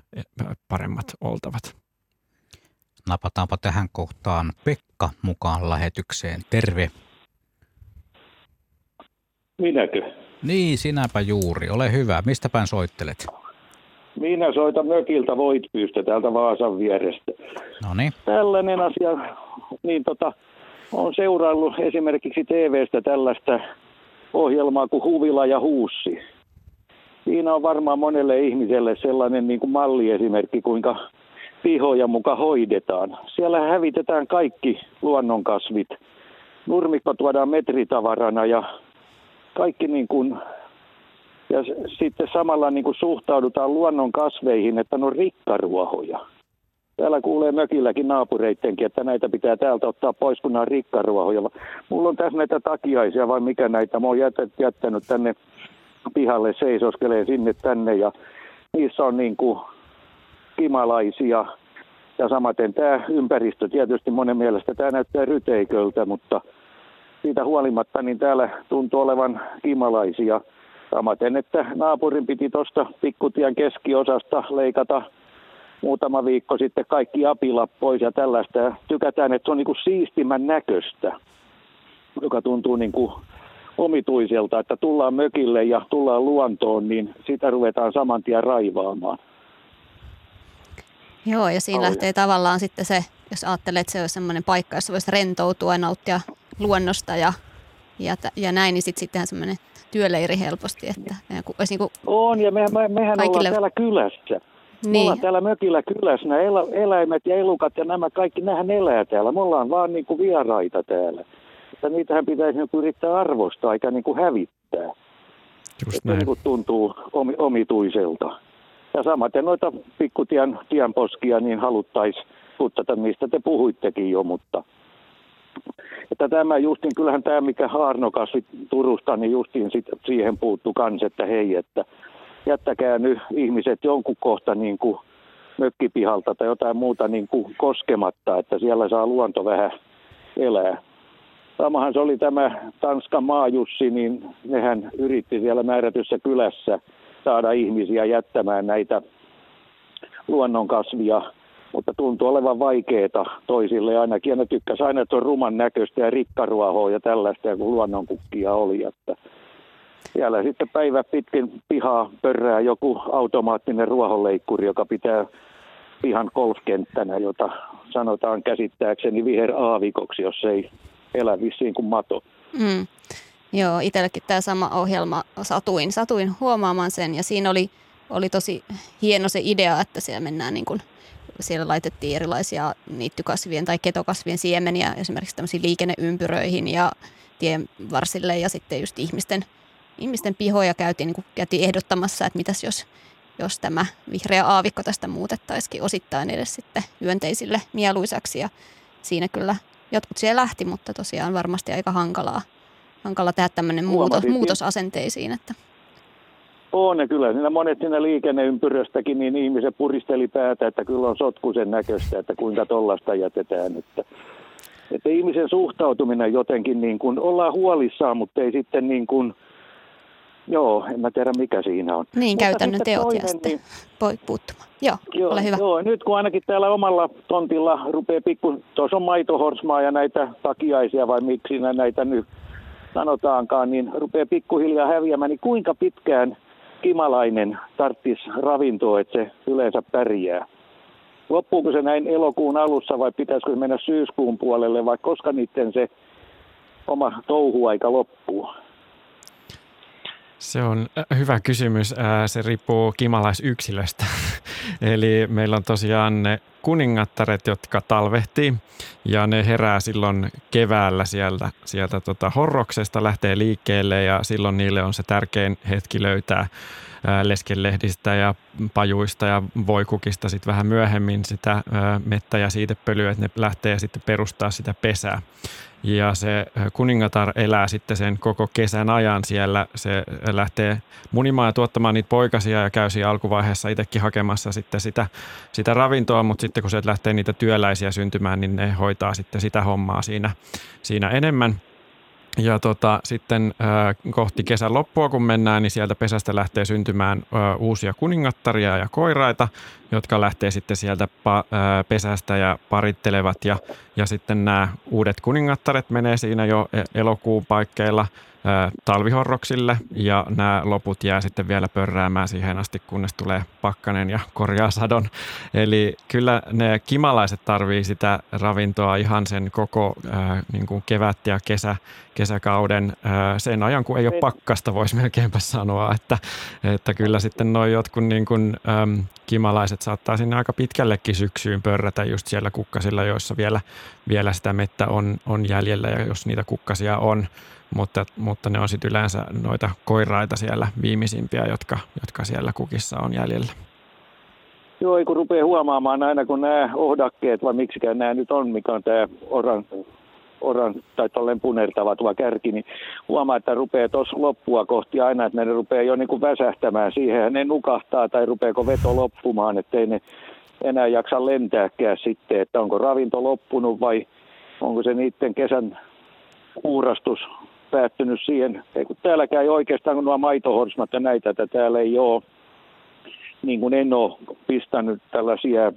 paremmat oltavat. Napataanpa tähän kohtaan Pekka mukaan lähetykseen. Terve. Minäkö? Niin, sinäpä juuri. Ole hyvä. Mistä päin soittelet? Minä soitan mökiltä Voitpyystä täältä Vaasan vierestä. No niin. Tällainen asia, niin tota, on seuraillut esimerkiksi TVstä tällaista ohjelmaa kuin Huvila ja Huussi. Siinä on varmaan monelle ihmiselle sellainen niin kuin malliesimerkki, kuinka pihoja muka hoidetaan. Siellä hävitetään kaikki luonnonkasvit. Nurmikko tuodaan metritavarana ja kaikki niin kuin, ja sitten samalla niin kuin suhtaudutaan luonnon kasveihin, että ne on rikkaruohoja. Täällä kuulee mökilläkin naapureittenkin, että näitä pitää täältä ottaa pois, kun nämä on rikkaruohoja. Mulla on tässä näitä takiaisia vai mikä näitä. Mä oon jättänyt tänne pihalle seisoskelee sinne tänne ja niissä on niin kuin kimalaisia. Ja samaten tämä ympäristö tietysti monen mielestä tämä näyttää ryteiköltä, mutta siitä huolimatta niin täällä tuntuu olevan kimalaisia. Samaten, että naapurin piti tuosta pikkutien keskiosasta leikata muutama viikko sitten kaikki apilat pois ja tällaista. Ja tykätään, että se on niin kuin siistimän näköistä, joka tuntuu niin kuin omituiselta, että tullaan mökille ja tullaan luontoon, niin sitä ruvetaan saman tien raivaamaan. Joo, ja siinä Aloja. lähtee tavallaan sitten se, jos ajattelee, että se olisi semmoinen paikka, jossa voisi rentoutua ja nauttia luonnosta ja, ja, ja näin, niin sitten sittenhän semmoinen työleiri helposti. Että olisi niin kuin on, ja me, me, mehän kaikille... ollaan täällä kylässä. Niin. Me ollaan täällä mökillä kylässä, nämä elä, eläimet ja elukat ja nämä kaikki, nähän elää täällä. Me ollaan vaan niin kuin vieraita täällä. Että niitähän pitäisi niin yrittää arvostaa eikä niin kuin hävittää. Just että niin kuin tuntuu omituiselta. Ja samaten noita pikkutien tienposkia niin haluttaisiin puttata, mistä te puhuittekin jo, mutta että tämä justin, kyllähän tämä mikä haarnokasvi Turusta, niin justiin sit, siihen puuttu kans, että hei, että jättäkää nyt ihmiset jonkun kohta niin kuin mökkipihalta tai jotain muuta niin kuin koskematta, että siellä saa luonto vähän elää. Samahan se oli tämä Tanskan maajussi, niin nehän yritti siellä määrätyssä kylässä saada ihmisiä jättämään näitä luonnonkasvia, mutta tuntuu olevan vaikeaa toisille ainakin. Ja ne tykkäsivät aina, että on ruman näköistä ja rikkaruohoa ja tällaista, ja kun luonnonkukkia oli. Että siellä sitten päivä pitkin pihaa pörrää joku automaattinen ruohonleikkuri, joka pitää pihan golfkenttänä, jota sanotaan käsittääkseni viher-aavikoksi, jos ei elä vissiin kuin mato. Mm. Joo, itsellekin tämä sama ohjelma satuin, satuin huomaamaan sen ja siinä oli, oli tosi hieno se idea, että siellä mennään niin kuin, siellä laitettiin erilaisia niittykasvien tai ketokasvien siemeniä esimerkiksi tämmöisiin liikenneympyröihin ja tien varsille ja sitten just ihmisten, ihmisten pihoja käytiin, niin käytiin ehdottamassa, että mitäs jos, jos tämä vihreä aavikko tästä muutettaisiin osittain edes sitten myönteisille mieluisaksi ja siinä kyllä jotkut siellä lähti, mutta tosiaan varmasti aika hankalaa, hankala tehdä tämmöinen muutos, muutos asenteisiin. Että. On ja kyllä siinä monet siinä liikenneympyröstäkin niin ihmiset puristeli päätä, että kyllä on sotkusen näköistä, että kuinka tollasta jätetään. Että, että ihmisen suhtautuminen jotenkin niin kuin, ollaan huolissaan, mutta ei sitten niin kuin, Joo, en mä tiedä mikä siinä on. Niin, Mutta käytännön teot toinen, ja sitten niin, voi puuttumaan. Joo, joo, ole hyvä. Joo, nyt kun ainakin täällä omalla tontilla rupeaa pikku, tuossa on maitohorsmaa ja näitä takiaisia vai miksi näitä nyt sanotaankaan, niin rupeaa pikkuhiljaa häviämään, niin kuinka pitkään kimalainen tarttisi ravintoa, että se yleensä pärjää? Loppuuko se näin elokuun alussa vai pitäisikö se mennä syyskuun puolelle vai koska niiden se oma touhuaika loppuu? Se on äh, hyvä kysymys. Äh, se riippuu kimalaisyksilöstä. *laughs* Eli meillä on tosiaan ne kuningattaret, jotka talvehtii ja ne herää silloin keväällä sieltä, sieltä tota horroksesta, lähtee liikkeelle ja silloin niille on se tärkein hetki löytää leskenlehdistä ja pajuista ja voikukista sitten vähän myöhemmin sitä mettä ja siitepölyä, että ne lähtee sitten perustaa sitä pesää. Ja se kuningatar elää sitten sen koko kesän ajan siellä. Se lähtee munimaan ja tuottamaan niitä poikasia ja käy siinä alkuvaiheessa itsekin hakemassa sitten sitä, sitä ravintoa, mutta sitten kun se lähtee niitä työläisiä syntymään, niin ne hoitaa sitten sitä hommaa siinä, siinä enemmän – ja tota, sitten äh, kohti kesän loppua, kun mennään, niin sieltä pesästä lähtee syntymään äh, uusia kuningattaria ja koiraita, jotka lähtee sitten sieltä pa, äh, pesästä ja parittelevat. Ja, ja sitten nämä uudet kuningattaret menee siinä jo e, elokuun paikkeilla talvihorroksille ja nämä loput jää sitten vielä pörräämään siihen asti, kunnes tulee pakkanen ja korjaa sadon. Eli kyllä ne kimalaiset tarvii sitä ravintoa ihan sen koko äh, niin kuin kevät ja kesä, kesäkauden. Äh, sen ajan, kun ei ole pakkasta, voisi melkeinpä sanoa, että, että kyllä sitten noin jotkut niin kuin, kimalaiset saattaa sinne aika pitkällekin syksyyn pörrätä just siellä kukkasilla, joissa vielä, vielä sitä mettä on, on jäljellä ja jos niitä kukkasia on, mutta, mutta ne on sitten yleensä noita koiraita siellä viimeisimpiä, jotka, jotka siellä kukissa on jäljellä. Joo, kun rupeaa huomaamaan aina, kun nämä ohdakkeet, vai miksikään nämä nyt on, mikä on tämä oran, oran tai tolleen punertava tuo kärki, niin huomaa, että rupeaa tuossa loppua kohti aina, että ne rupeaa jo niin kuin väsähtämään siihen, ne nukahtaa tai rupeako veto loppumaan, ettei ne enää jaksa lentääkään sitten, että onko ravinto loppunut vai onko se niiden kesän uurastus päättynyt siihen. Ei, kun täälläkään ei oikeastaan, kun nuo maitohorsmat ja näitä, että täällä ei ole, niin kuin en ole pistänyt tällaisia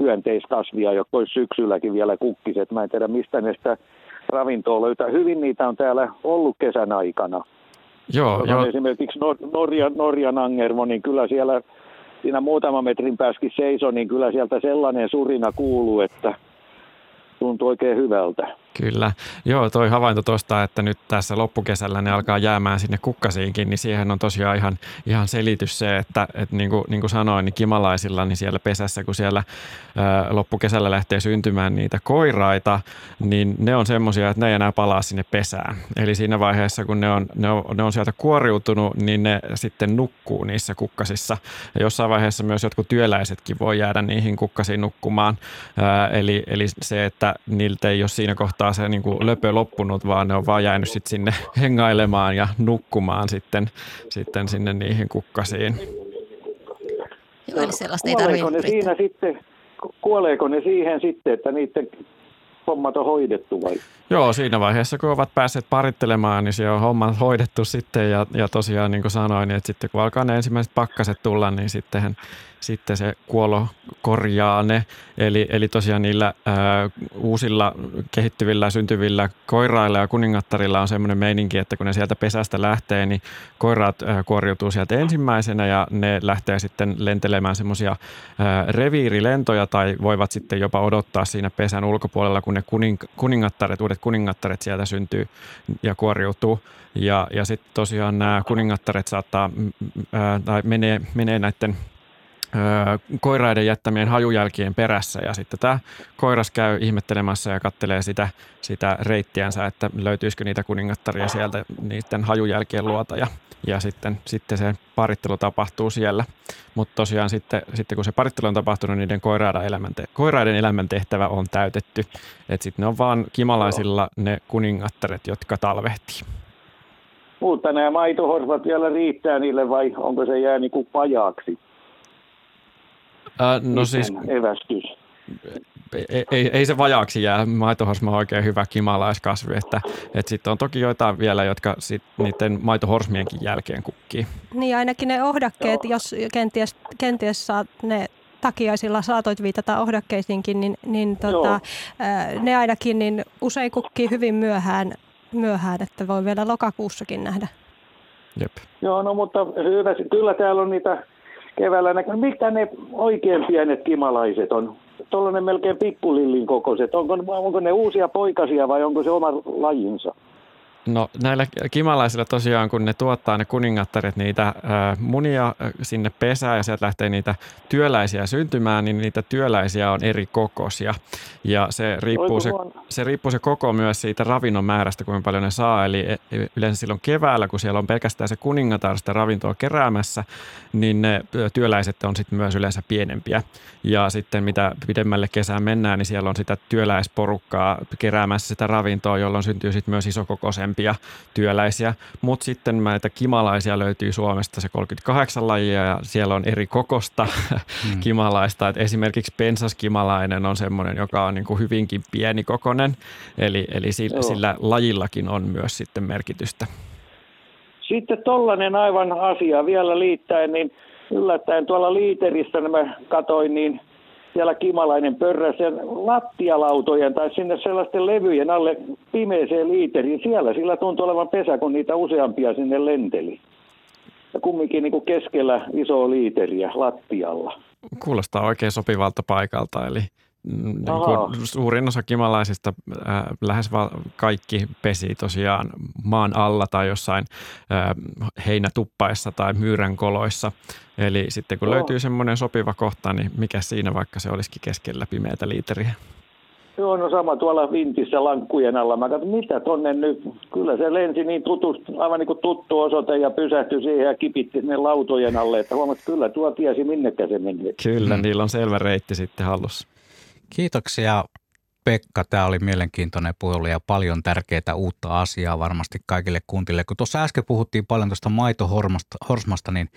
hyönteiskasvia, jotka olisi syksylläkin vielä kukkiset. Mä en tiedä, mistä ne sitä ravintoa löytää. Hyvin niitä on täällä ollut kesän aikana. Joo, jo. Esimerkiksi Nor- Norjan, Norjan Angermo, niin kyllä siellä siinä muutaman metrin pääskin seiso, niin kyllä sieltä sellainen surina kuuluu, että tuntuu oikein hyvältä. Kyllä. Joo, toi havainto tuosta, että nyt tässä loppukesällä ne alkaa jäämään sinne kukkasiinkin, niin siihen on tosiaan ihan, ihan selitys se, että, että niin, kuin, niin kuin sanoin, niin kimalaisilla niin siellä pesässä, kun siellä ää, loppukesällä lähtee syntymään niitä koiraita, niin ne on semmoisia, että ne ei enää palaa sinne pesään. Eli siinä vaiheessa, kun ne on, ne on, ne on sieltä kuoriutunut, niin ne sitten nukkuu niissä kukkasissa. Ja jossain vaiheessa myös jotkut työläisetkin voi jäädä niihin kukkasiin nukkumaan. Ää, eli, eli se, että niiltä ei ole siinä kohtaa kohtaa se niin kuin löpö loppunut, vaan ne on vaan jäänyt sit sinne *laughs* hengailemaan ja nukkumaan sitten, sitten sinne niihin kukkasiin. Joo, eli sellaista ei tarvitse ne siinä sitten, kuoleeko ne siihen sitten, että niiden hommat on hoidettu vai? Joo, siinä vaiheessa kun ovat päässeet parittelemaan, niin se on homma hoidettu sitten ja, ja tosiaan niin kuin sanoin, että sitten kun alkaa ne ensimmäiset pakkaset tulla, niin sitten sitten se kuolo korjaa ne. Eli, eli tosiaan niillä ää, uusilla kehittyvillä syntyvillä koirailla ja kuningattarilla on semmoinen meininki, että kun ne sieltä pesästä lähtee, niin koiraat ää, kuoriutuu sieltä ensimmäisenä ja ne lähtee sitten lentelemään semmoisia reviirilentoja tai voivat sitten jopa odottaa siinä pesän ulkopuolella, kun ne kuning, kuningattaret, uudet kuningattaret sieltä syntyy ja kuoriutuu. Ja, ja sitten tosiaan nämä kuningattaret saattaa, ää, tai menee, menee näiden koiraiden jättämien hajujälkien perässä ja sitten tämä koiras käy ihmettelemässä ja kattelee sitä, sitä reittiänsä, että löytyisikö niitä kuningattaria sieltä niiden hajujälkien luota ja, ja sitten, sitten se parittelu tapahtuu siellä. Mutta tosiaan sitten, sitten kun se parittelu on tapahtunut, niiden koiraiden, elämänte- koiraiden elämäntehtävä on täytetty. Että sitten ne on vaan kimalaisilla ne kuningattaret, jotka talvehtii. Mutta nämä maitohorsvat vielä riittää niille vai onko se jää niin kuin pajaaksi? Äh, no siis... Evästys. Ei, ei, ei, se vajaaksi jää. Maitohorsma on oikein hyvä kimalaiskasvi. Että, että sitten on toki joitain vielä, jotka sit niiden maitohorsmienkin jälkeen kukkii. Niin ainakin ne ohdakkeet, Joo. jos kenties, kenties saat ne takiaisilla saatoit viitata ohdakkeisiinkin, niin, niin tota, ne ainakin niin usein kukkii hyvin myöhään, myöhään, että voi vielä lokakuussakin nähdä. Jep. Joo, no mutta hyvä. Kyllä täällä on niitä keväällä näkyy. Mitä ne oikein pienet kimalaiset on? Tuollainen melkein pippulillin kokoiset. Onko, onko ne uusia poikasia vai onko se oma lajinsa? No näillä kimalaisilla tosiaan, kun ne tuottaa ne kuningattaret niitä munia sinne pesään ja sieltä lähtee niitä työläisiä syntymään, niin niitä työläisiä on eri kokoisia. Ja se riippuu se, se riippuu se koko myös siitä ravinnon määrästä, kuinka paljon ne saa. Eli e, e, yleensä silloin keväällä, kun siellä on pelkästään se kuningatar sitä ravintoa keräämässä, niin ne työläiset on sitten myös yleensä pienempiä. Ja sitten mitä pidemmälle kesään mennään, niin siellä on sitä työläisporukkaa keräämässä sitä ravintoa, jolloin syntyy sitten myös isokokoisempia työläisiä. Mutta sitten näitä kimalaisia löytyy Suomesta se 38 lajia ja siellä on eri kokosta *laughs* mm. kimalaista. Et esimerkiksi pensaskimalainen on semmoinen, joka on niin kuin hyvinkin pienikokoinen, eli, eli sillä, sillä lajillakin on myös sitten merkitystä. Sitten tollainen aivan asia vielä liittäen, niin yllättäen tuolla liiterissä mä katoin, niin siellä kimalainen pörräsen lattialautojen tai sinne sellaisten levyjen alle pimeeseen liiteriin. Siellä sillä tuntui olevan pesä, kun niitä useampia sinne lenteli. Ja kumminkin niin kuin keskellä isoa liiteriä lattialla. Kuulostaa oikein sopivalta paikalta, eli niin kuin suurin osa kimalaisista äh, lähes va- kaikki pesi tosiaan maan alla tai jossain äh, heinätuppaissa tai myyränkoloissa. Eli sitten kun Joo. löytyy semmoinen sopiva kohta, niin mikä siinä vaikka se olisikin keskellä pimeätä liiteriä? Joo, no sama tuolla vintissä lankkujen alla. Mä katson, mitä tonne nyt. Kyllä se lensi niin tutusti, aivan niin kuin tuttu osoite ja pysähtyi siihen ja kipitti sinne lautojen alle. Että huomaat, kyllä tuo tiesi minnekä se meni. Kyllä, mm. niillä on selvä reitti sitten hallussa. Kiitoksia Pekka. Tämä oli mielenkiintoinen puhelu ja paljon tärkeää uutta asiaa varmasti kaikille kuntille. Kun tuossa äsken puhuttiin paljon tuosta maitohorsmasta, niin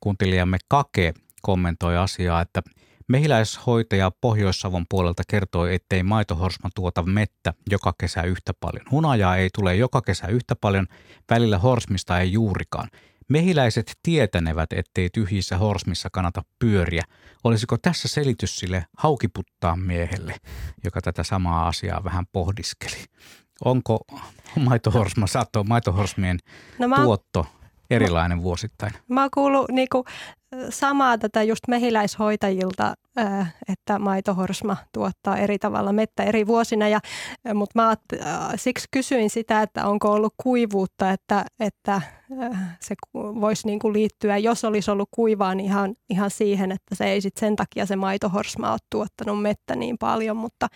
kuuntelijamme Kake kommentoi asiaa, että mehiläishoitaja Pohjois-Savon puolelta kertoi, ettei maitohorsma tuota mettä joka kesä yhtä paljon. Hunajaa ei tule joka kesä yhtä paljon, välillä horsmista ei juurikaan. Mehiläiset tietänevät, ettei tyhjissä horsmissa kannata pyöriä. Olisiko tässä selitys sille haukiputtaa miehelle, joka tätä samaa asiaa vähän pohdiskeli? Onko maitohorsma, saatto maitohorsmien no mä, tuotto erilainen mä, vuosittain? Mä oon kuullut niinku, samaa tätä just mehiläishoitajilta, että maitohorsma tuottaa eri tavalla mettä eri vuosina. Ja, mutta mä siksi kysyin sitä, että onko ollut kuivuutta, että, että se voisi niin kuin liittyä, jos olisi ollut kuivaa, niin ihan, ihan siihen, että se ei sit sen takia se maitohorsma ole tuottanut mettä niin paljon, mutta,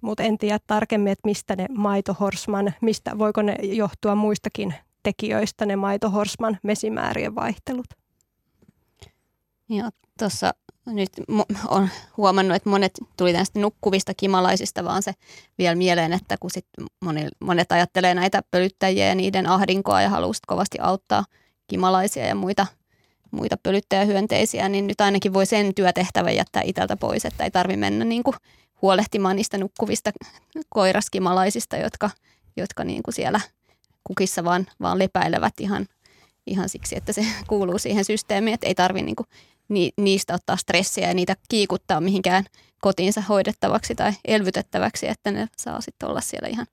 mutta en tiedä tarkemmin, että mistä ne maitohorsman, mistä, voiko ne johtua muistakin tekijöistä ne maitohorsman mesimäärien vaihtelut. Joo, tuossa nyt on huomannut, että monet tuli näistä nukkuvista kimalaisista, vaan se vielä mieleen, että kun sit moni, monet ajattelee näitä pölyttäjiä ja niiden ahdinkoa ja haluaa kovasti auttaa kimalaisia ja muita, muita pölyttäjähyönteisiä, niin nyt ainakin voi sen työtehtävän jättää itseltä pois, että ei tarvi mennä niin kuin huolehtimaan niistä nukkuvista koiraskimalaisista, jotka, jotka niin kuin siellä kukissa vaan, vaan lepäilevät ihan, ihan siksi, että se *laughs* kuuluu siihen systeemiin, että ei tarvitse niin ni, niistä ottaa stressiä ja niitä kiikuttaa mihinkään kotiinsa hoidettavaksi tai elvytettäväksi, että ne saa sitten olla siellä ihan.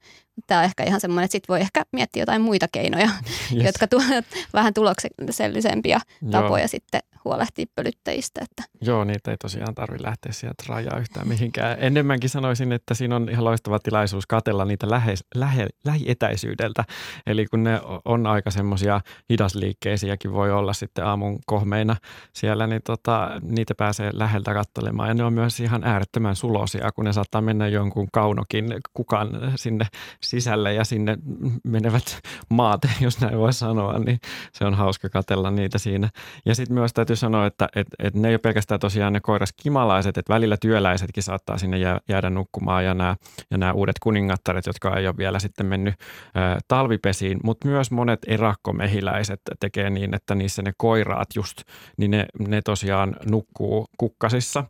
Tämä on ehkä ihan semmoinen, että sitten voi ehkä miettiä jotain muita keinoja, *laughs* yes. jotka tuovat vähän tuloksellisempia tapoja Joo. sitten huolehtia pölyttäjistä. Että. Joo, niitä ei tosiaan tarvitse lähteä sieltä rajaa yhtään mihinkään. Enemmänkin sanoisin, että siinä on ihan loistava tilaisuus katella niitä lähe, lähe, lähietäisyydeltä. Eli kun ne on aika semmoisia hidasliikkeisiäkin voi olla sitten aamun kohmeina siellä, niin tota, niitä pääsee läheltä katselemaan. Ja ne on myös ihan äärettömän sulosia, kun ne saattaa mennä jonkun kaunokin kukan sinne sisälle ja sinne menevät maat, *laughs* jos näin voi sanoa, niin se on hauska katella niitä siinä. Ja sitten myös täytyy sanoa, että et, et ne ei ole pelkästään tosiaan ne koiraskimalaiset, että välillä työläisetkin saattaa sinne jäädä nukkumaan ja nämä, ja nämä uudet kuningattaret, jotka ei ole vielä sitten mennyt ä, talvipesiin, mutta myös monet erakkomehiläiset tekee niin, että niissä ne koiraat just, niin ne, ne tosiaan nukkuu kukkasissa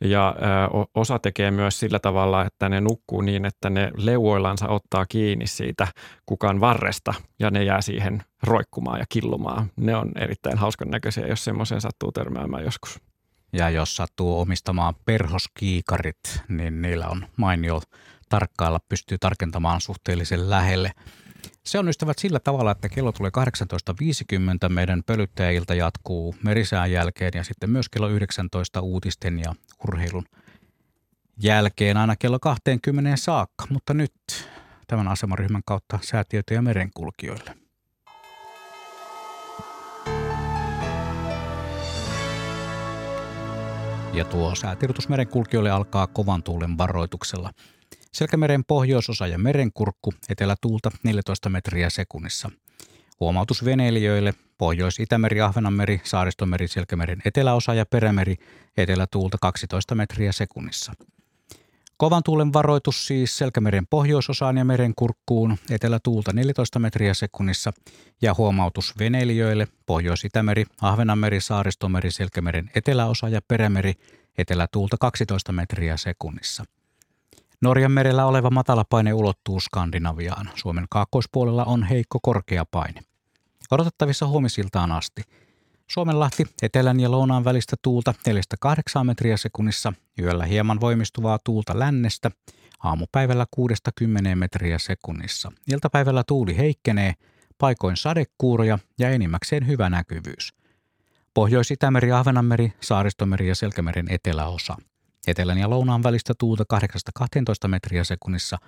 ja ä, osa tekee myös sillä tavalla, että ne nukkuu niin, että ne leuoillansa ottaa kiinni siitä kukan varresta ja ne jää siihen roikkumaan ja killumaan. Ne on erittäin hauskan näköisiä, jos semmoisen sattuu törmäämään joskus. Ja jos sattuu omistamaan perhoskiikarit, niin niillä on mainio tarkkailla, pystyy tarkentamaan suhteellisen lähelle. Se on ystävät sillä tavalla, että kello tulee 18.50, meidän pölyttäjäilta jatkuu merisään jälkeen ja sitten myös kello 19 uutisten ja urheilun jälkeen aina kello 20 saakka. Mutta nyt tämän asemaryhmän kautta säätiöitä ja merenkulkijoille. Ja tuo säätiedotus merenkulkijoille alkaa kovan tuulen varoituksella. Selkämeren pohjoisosa ja merenkurkku, etelätuulta 14 metriä sekunnissa. Huomautus veneilijöille, Pohjois-Itämeri, Ahvenanmeri, Saaristomeri, Selkämeren eteläosa ja perämeri, etelätuulta 12 metriä sekunnissa. Kovan tuulen varoitus siis Selkämeren pohjoisosaan ja merenkurkkuun, etelätuulta 14 metriä sekunnissa ja huomautus veneilijöille Pohjois-Itämeri, Ahvenanmeri, Saaristomeri, Selkämeren eteläosa ja perämeri, etelätuulta 12 metriä sekunnissa. Norjan merellä oleva matalapaine ulottuu Skandinaviaan. Suomen kaakkoispuolella on heikko korkea paine. Odotettavissa huomisiltaan asti. Suomenlahti etelän ja lounaan välistä tuulta 4-8 metriä sekunnissa, yöllä hieman voimistuvaa tuulta lännestä, aamupäivällä 6-10 metriä sekunnissa. Iltapäivällä tuuli heikkenee, paikoin sadekuuroja ja enimmäkseen hyvä näkyvyys. Pohjois-Itämeri, Ahvenanmeri, Saaristomeri ja Selkämeren eteläosa. Etelän ja lounaan välistä tuulta 8-12 metriä sekunnissa,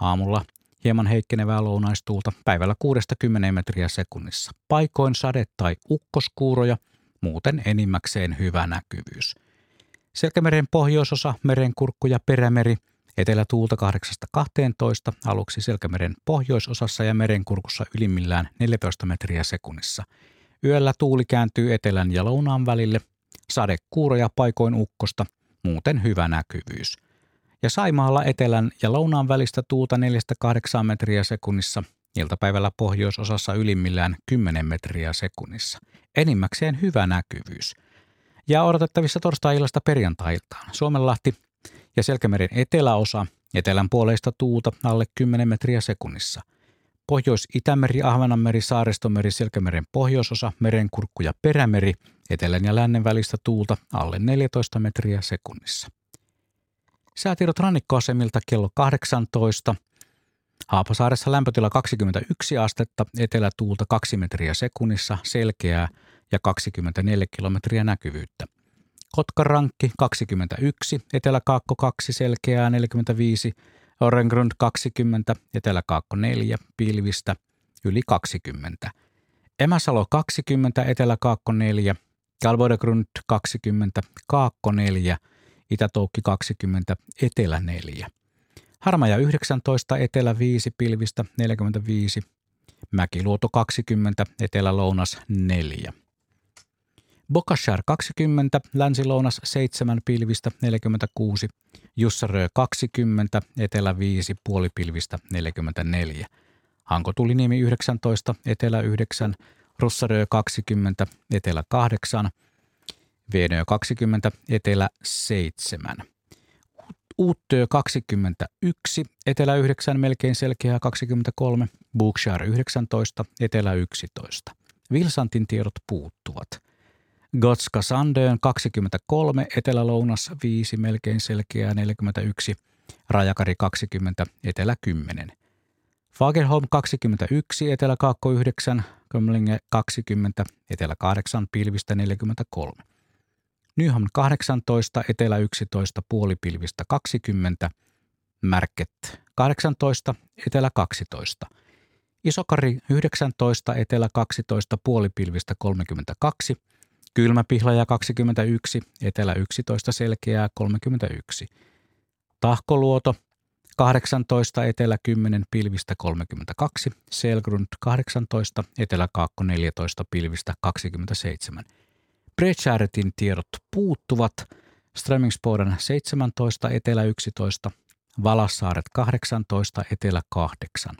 aamulla hieman heikkenevää lounaistuulta päivällä 6-10 metriä sekunnissa. Paikoin sade- tai ukkoskuuroja, muuten enimmäkseen hyvä näkyvyys. Selkämeren pohjoisosa, merenkurkku ja perämeri, etelätuulta 8-12, aluksi Selkämeren pohjoisosassa ja merenkurkussa ylimmillään 14 metriä sekunnissa. Yöllä tuuli kääntyy etelän ja lounaan välille, sadekuuroja paikoin ukkosta, muuten hyvä näkyvyys – ja Saimaalla etelän ja lounaan välistä tuulta 4-8 metriä sekunnissa, iltapäivällä pohjoisosassa ylimmillään 10 metriä sekunnissa. Enimmäkseen hyvä näkyvyys. Ja odotettavissa torstai-illasta perjantai-iltaan. Suomenlahti ja Selkämeren eteläosa, etelän puoleista tuulta alle 10 metriä sekunnissa. Pohjois-Itämeri, Ahvenanmeri, Saaristomeri, Selkämeren pohjoisosa, merenkurkku ja perämeri, etelän ja lännen välistä tuulta alle 14 metriä sekunnissa. Säätiedot rannikkoasemilta kello 18. Haapasaaressa lämpötila 21 astetta, etelätuulta 2 metriä sekunnissa, selkeää ja 24 kilometriä näkyvyyttä. Kotkarankki 21, Etelä-Kaakko 2, selkeää 45, Orengrund 20, Etelä-Kaakko 4, pilvistä yli 20. Emäsalo 20, Etelä-Kaakko 4, Kalvoidegrund 20, Kaakko 4, Itätoukki 20, Etelä 4. Harmaja 19, Etelä 5, pilvistä 45, Mäkiluoto 20, Etelä-Lounas 4. Bokashar 20, Länsi-Lounas 7, pilvistä 46, Jussarö 20, Etelä 5, puolipilvistä 44. Hanko Tuliniemi 19, Etelä 9, Russarö 20, Etelä 8, Veenö 20, Etelä 7. Uuttöö 21, Etelä 9, melkein selkeää 23, Bookshire 19, Etelä 11. Vilsantin tiedot puuttuvat. Gotska Sandöön 23, Etelä-Lounas 5, melkein selkeää 41, Rajakari 20, Etelä 10. Fagerholm 21, Etelä-Kaakko 9, Kömlinge 20, Etelä 8, Pilvistä 43. Nyham 18, Etelä 11, puolipilvistä 20, Märket 18, Etelä 12. Isokari 19, Etelä 12, puolipilvistä 32, Kylmäpihlaja 21, Etelä 11, Selkeää 31. Tahkoluoto 18, Etelä 10, pilvistä 32, Selgrund 18, Etelä Kaakko 14, pilvistä 27. Brechartin tiedot puuttuvat. Strömingspoden 17, Etelä 11, Valassaaret 18, Etelä 8.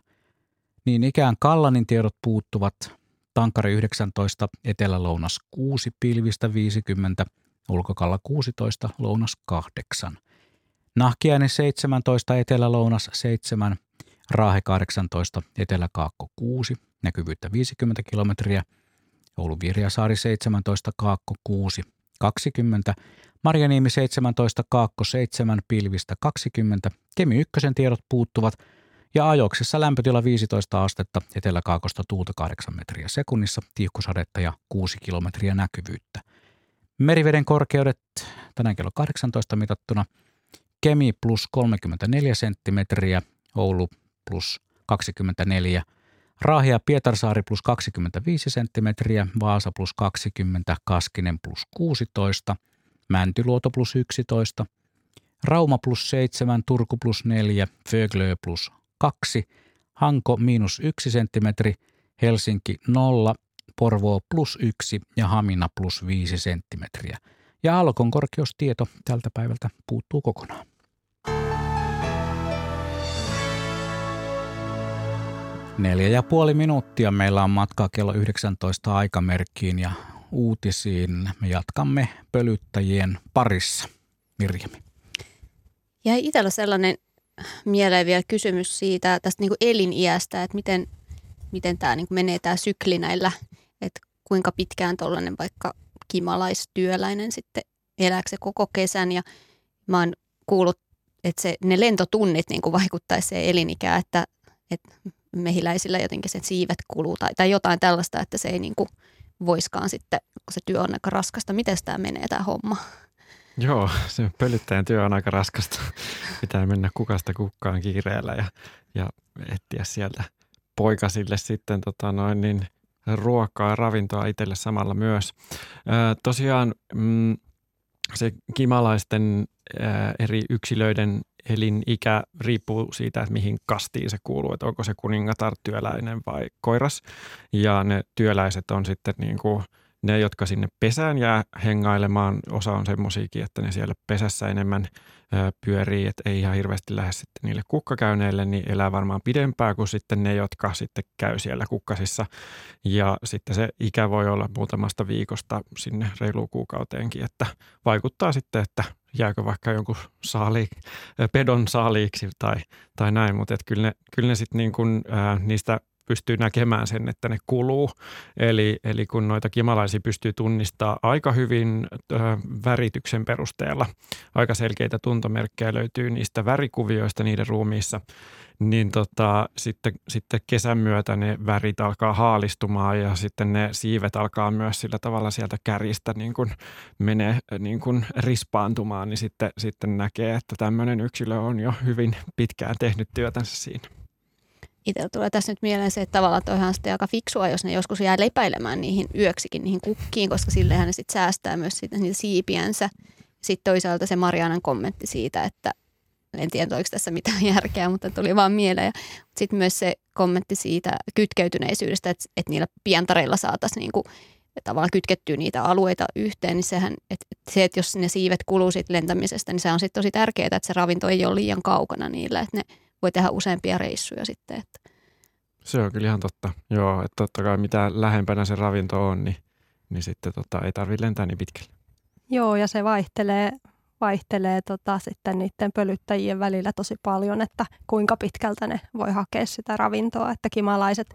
Niin ikään Kallanin tiedot puuttuvat. Tankari 19, Etelä-Lounas 6, Pilvistä 50, Ulkokalla 16, Lounas 8. Nahkiainen 17, Etelä-Lounas 7, Raahe 18, Etelä-Kaakko 6, näkyvyyttä 50 kilometriä – Oulu Virjasaari 17, Kaakko 6, 20, Marjaniemi 17, Kaakko 7, Pilvistä 20, Kemi 1 tiedot puuttuvat ja ajoksessa lämpötila 15 astetta, eteläkaakosta tuulta 8 metriä sekunnissa, tiihkusadetta ja 6 kilometriä näkyvyyttä. Meriveden korkeudet tänään kello 18 mitattuna Kemi plus 34 senttimetriä, Oulu plus 24 Raahia Pietarsaari plus 25 senttimetriä, Vaasa plus 20, Kaskinen plus 16, Mäntyluoto plus 11, Rauma plus 7, Turku plus 4, Föglö plus 2, Hanko miinus 1 senttimetri, Helsinki 0, Porvoo plus 1 ja Hamina plus 5 senttimetriä. Ja Alkon korkeustieto tältä päivältä puuttuu kokonaan. Neljä ja puoli minuuttia meillä on matkaa kello 19 aikamerkkiin ja uutisiin. Me jatkamme pölyttäjien parissa. Mirjami. Jäi itsellä sellainen mieleen vielä kysymys siitä tästä niin eliniästä, että miten, miten tämä niin menee tämä sykli näillä, että kuinka pitkään tuollainen vaikka kimalaistyöläinen sitten elääkö se koko kesän ja mä oon kuullut, että se, ne lentotunnit niin kuin vaikuttaisi se elinikään, että, että mehiläisillä jotenkin se siivet kuluu tai, tai jotain tällaista, että se ei niin kuin voiskaan sitten, kun se työ on aika raskasta. Miten tämä menee tämä homma? Joo, se pölyttäjän työ on aika raskasta. Pitää mennä kukasta kukkaan kiireellä ja, ja etsiä sieltä poikasille sitten tota noin, niin ruokaa ja ravintoa itselle samalla myös. Ää, tosiaan mm, se kimalaisten ää, eri yksilöiden elinikä riippuu siitä, että mihin kastiin se kuuluu, että onko se kuningatar, työläinen vai koiras. Ja ne työläiset on sitten niin kuin – ne, jotka sinne pesään jää hengailemaan, osa on semmoisiakin, että ne siellä pesässä enemmän pyörii, että ei ihan hirveästi lähde sitten niille kukkakäyneille, niin elää varmaan pidempään kuin sitten ne, jotka sitten käy siellä kukkasissa. Ja sitten se ikä voi olla muutamasta viikosta sinne reiluun kuukauteenkin, että vaikuttaa sitten, että jääkö vaikka jonkun saali, pedon saaliiksi tai, tai näin, mutta kyllä ne, kyllä ne sitten niin kuin, ää, niistä pystyy näkemään sen, että ne kuluu. Eli, eli kun noita kimalaisia pystyy tunnistaa aika hyvin ö, värityksen perusteella, aika selkeitä tuntomerkkejä löytyy niistä värikuvioista niiden ruumiissa, niin tota, sitten, sitten kesän myötä ne värit alkaa haalistumaan ja sitten ne siivet alkaa myös sillä tavalla sieltä kärjistä niin kuin menee niin kuin rispaantumaan, niin sitten, sitten näkee, että tämmöinen yksilö on jo hyvin pitkään tehnyt työtänsä siinä itsellä tulee tässä nyt mieleen se, että tavallaan toihan sitten aika fiksua, jos ne joskus jää lepäilemään niihin yöksikin, niihin kukkiin, koska sillehän ne sitten säästää myös siitä, niitä siipiänsä. Sitten toisaalta se Marianan kommentti siitä, että en tiedä, oliko tässä mitään *laughs* järkeä, mutta tuli vaan mieleen. Sitten myös se kommentti siitä kytkeytyneisyydestä, että, että niillä pientareilla saataisiin niin kuin, tavallaan kytkettyä niitä alueita yhteen, niin sehän, että se, että jos ne siivet kuluu lentämisestä, niin se on sitten tosi tärkeää, että se ravinto ei ole liian kaukana niillä, että ne voi tehdä useampia reissuja sitten. Että. Se on kyllä ihan totta. Joo, että totta kai mitä lähempänä se ravinto on, niin, niin sitten tota, ei tarvitse lentää niin pitkälle. Joo, ja se vaihtelee, vaihtelee tota, sitten niiden pölyttäjien välillä tosi paljon, että kuinka pitkältä ne voi hakea sitä ravintoa. Että kimalaiset,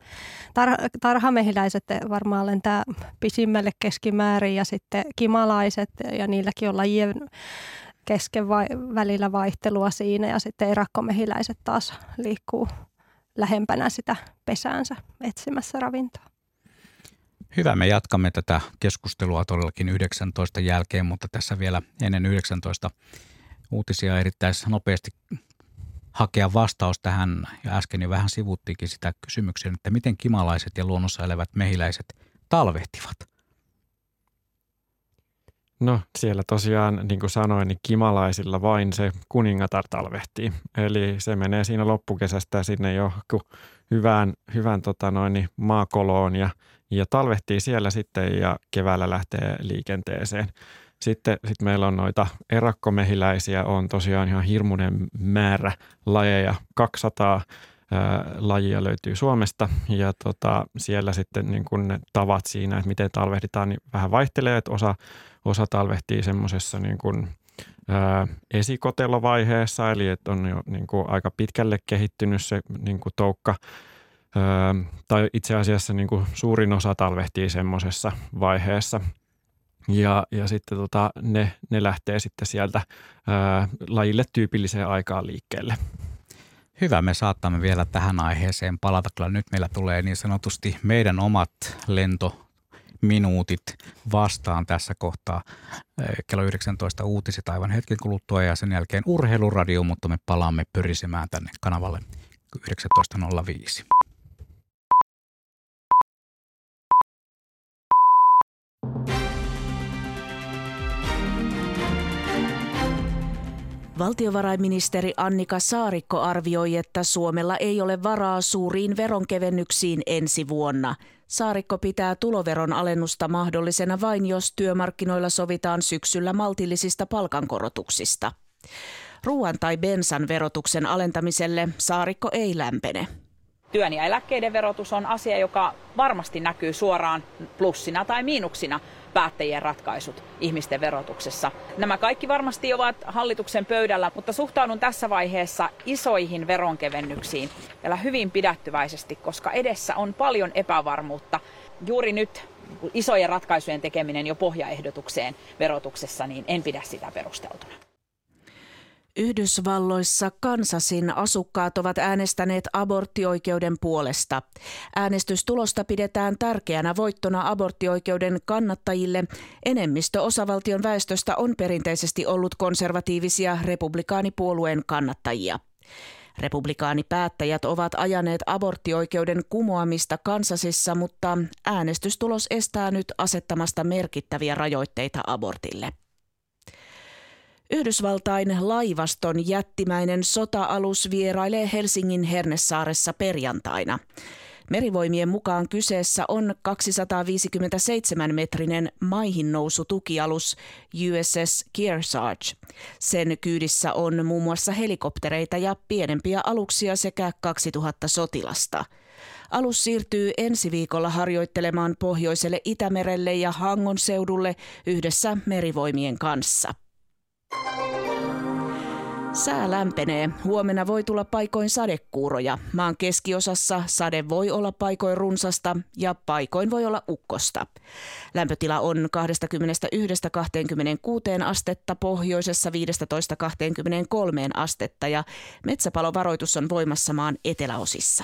tar- tarhamehiläiset varmaan lentää pisimmälle keskimäärin ja sitten kimalaiset ja niilläkin on lajien kesken vai, välillä vaihtelua siinä ja sitten erakkomehiläiset taas liikkuu lähempänä sitä pesäänsä etsimässä ravintoa. Hyvä, me jatkamme tätä keskustelua todellakin 19 jälkeen, mutta tässä vielä ennen 19 uutisia erittäin nopeasti hakea vastaus tähän, ja äsken jo vähän sivuttiinkin sitä kysymyksen, että miten kimalaiset ja luonnossa elävät mehiläiset talvehtivat – No siellä tosiaan, niin kuin sanoin, niin kimalaisilla vain se kuningatar talvehtii. Eli se menee siinä loppukesästä sinne jo hyvään, hyvään tota noin, niin maakoloon ja, ja talvehtii siellä sitten ja keväällä lähtee liikenteeseen. Sitten sit meillä on noita erakkomehiläisiä, on tosiaan ihan hirmuinen määrä lajeja, 200 ää, lajia löytyy Suomesta ja tota, siellä sitten niin kun ne tavat siinä, että miten talvehditaan, niin vähän vaihtelee, että osa Osa talvehtii semmoisessa niin kuin, ää, esikotelovaiheessa, eli että on jo niin kuin aika pitkälle kehittynyt se niin kuin toukka, ää, tai itse asiassa niin kuin suurin osa talvehtii semmoisessa vaiheessa. Ja, ja sitten tota, ne, ne lähtee sitten sieltä ää, lajille tyypilliseen aikaan liikkeelle. Hyvä, me saattamme vielä tähän aiheeseen palata. Kyllä nyt meillä tulee niin sanotusti meidän omat lento minuutit vastaan tässä kohtaa. Kello 19 uutiset aivan hetken kuluttua ja sen jälkeen urheiluradio, mutta me palaamme pyrisemään tänne kanavalle 19.05. Valtiovarainministeri Annika Saarikko arvioi, että Suomella ei ole varaa suuriin veronkevennyksiin ensi vuonna – Saarikko pitää tuloveron alennusta mahdollisena vain, jos työmarkkinoilla sovitaan syksyllä maltillisista palkankorotuksista. Ruoan tai bensan verotuksen alentamiselle Saarikko ei lämpene. Työn ja eläkkeiden verotus on asia, joka varmasti näkyy suoraan plussina tai miinuksina päättäjien ratkaisut ihmisten verotuksessa. Nämä kaikki varmasti ovat hallituksen pöydällä, mutta suhtaudun tässä vaiheessa isoihin veronkevennyksiin vielä hyvin pidättyväisesti, koska edessä on paljon epävarmuutta. Juuri nyt isojen ratkaisujen tekeminen jo pohjaehdotukseen verotuksessa, niin en pidä sitä perusteltuna. Yhdysvalloissa Kansasin asukkaat ovat äänestäneet aborttioikeuden puolesta. Äänestystulosta pidetään tärkeänä voittona aborttioikeuden kannattajille. Enemmistö osavaltion väestöstä on perinteisesti ollut konservatiivisia republikaanipuolueen kannattajia. Republikaanipäättäjät ovat ajaneet aborttioikeuden kumoamista Kansasissa, mutta äänestystulos estää nyt asettamasta merkittäviä rajoitteita abortille. Yhdysvaltain laivaston jättimäinen sota-alus vierailee Helsingin Hernesaaressa perjantaina. Merivoimien mukaan kyseessä on 257-metrinen maihin nousu tukialus USS Kearsarge. Sen kyydissä on muun muassa helikoptereita ja pienempiä aluksia sekä 2000 sotilasta. Alus siirtyy ensi viikolla harjoittelemaan pohjoiselle Itämerelle ja Hangon seudulle yhdessä merivoimien kanssa. Sää lämpenee. Huomenna voi tulla paikoin sadekuuroja. Maan keskiosassa sade voi olla paikoin runsasta ja paikoin voi olla ukkosta. Lämpötila on 21-26 astetta, pohjoisessa 15-23 astetta ja metsäpalovaroitus on voimassa maan eteläosissa.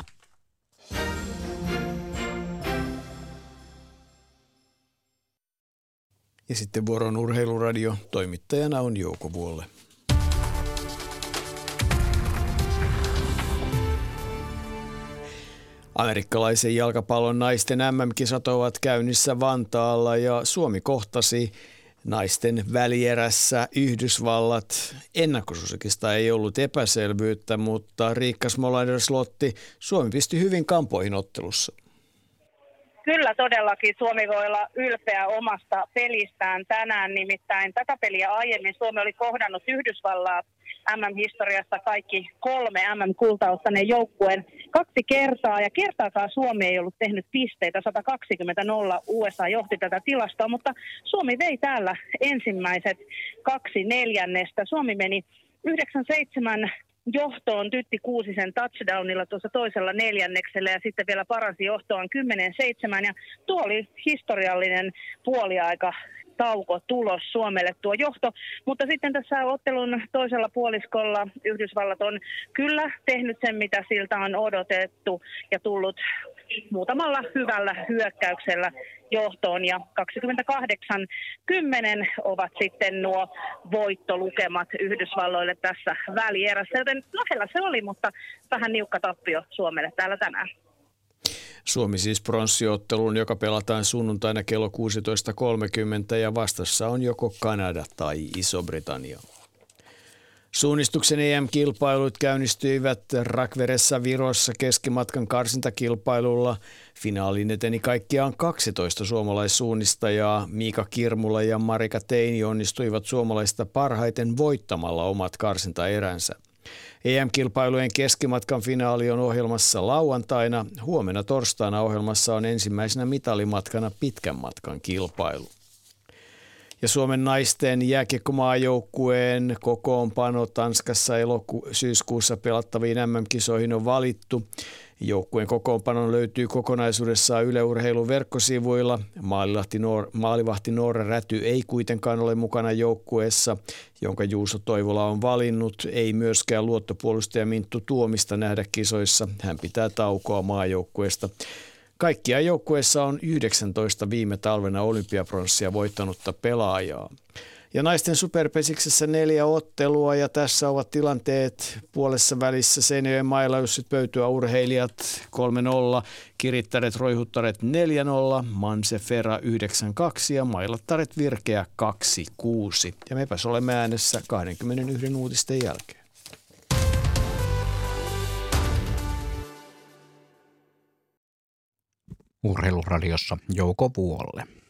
Ja sitten vuoron urheiluradio. Toimittajana on Jouko Vuolle. Amerikkalaisen jalkapallon naisten MM-kisat ovat käynnissä Vantaalla ja Suomi kohtasi naisten välierässä Yhdysvallat. Ennakkosuosikista ei ollut epäselvyyttä, mutta Riikka Smolander-Slotti Suomi pisti hyvin kampoihin ottelussa. Kyllä todellakin Suomi voi olla ylpeä omasta pelistään tänään, nimittäin tätä peliä aiemmin Suomi oli kohdannut Yhdysvallat MM-historiassa kaikki kolme MM-kultaustaneen joukkueen kaksi kertaa. Ja kertaakaan Suomi ei ollut tehnyt pisteitä, 120-0 USA johti tätä tilastoa, mutta Suomi vei täällä ensimmäiset kaksi neljännestä. Suomi meni 97 johtoon Tytti Kuusisen touchdownilla tuossa toisella neljänneksellä ja sitten vielä paransi johtoon 10-7 ja tuo oli historiallinen puoliaika tauko tulos Suomelle tuo johto. Mutta sitten tässä ottelun toisella puoliskolla Yhdysvallat on kyllä tehnyt sen, mitä siltä on odotettu ja tullut muutamalla hyvällä hyökkäyksellä johtoon ja 28-10 ovat sitten nuo voittolukemat Yhdysvalloille tässä välierässä, joten lähellä se oli, mutta vähän niukka tappio Suomelle täällä tänään. Suomi siis pronssiotteluun, joka pelataan sunnuntaina kello 16.30 ja vastassa on joko Kanada tai Iso-Britannia. Suunnistuksen EM-kilpailut käynnistyivät Rakveressa Virossa keskimatkan karsintakilpailulla. Finaaliin eteni kaikkiaan 12 suomalaissuunnistajaa. Miika Kirmula ja Marika Teini onnistuivat suomalaista parhaiten voittamalla omat karsintaeränsä. EM-kilpailujen keskimatkan finaali on ohjelmassa lauantaina. Huomenna torstaina ohjelmassa on ensimmäisenä mitalimatkana pitkän matkan kilpailu. Ja Suomen naisten jääkiekkomaajoukkueen kokoonpano Tanskassa eloku- syyskuussa pelattaviin MM-kisoihin on valittu. Joukkueen kokoonpano löytyy kokonaisuudessaan Yle Urheilun verkkosivuilla. Maalivahti Noora Räty ei kuitenkaan ole mukana joukkueessa, jonka Juuso Toivola on valinnut. Ei myöskään luottopuolustaja Minttu Tuomista nähdä kisoissa. Hän pitää taukoa maajoukkueesta. Kaikkia joukkueessa on 19 viime talvena olympiapronssia voittanutta pelaajaa. Ja naisten superpesiksessä neljä ottelua ja tässä ovat tilanteet puolessa välissä Seinäjoen mailajussit pöytyä urheilijat 3-0, kirittäret roihuttaret 4-0, Manse Fera 9-2 ja mailattaret virkeä 2-6. Ja mepäs olemme äänessä 21 uutisten jälkeen. Urheiluradiossa Jouko Vuolle.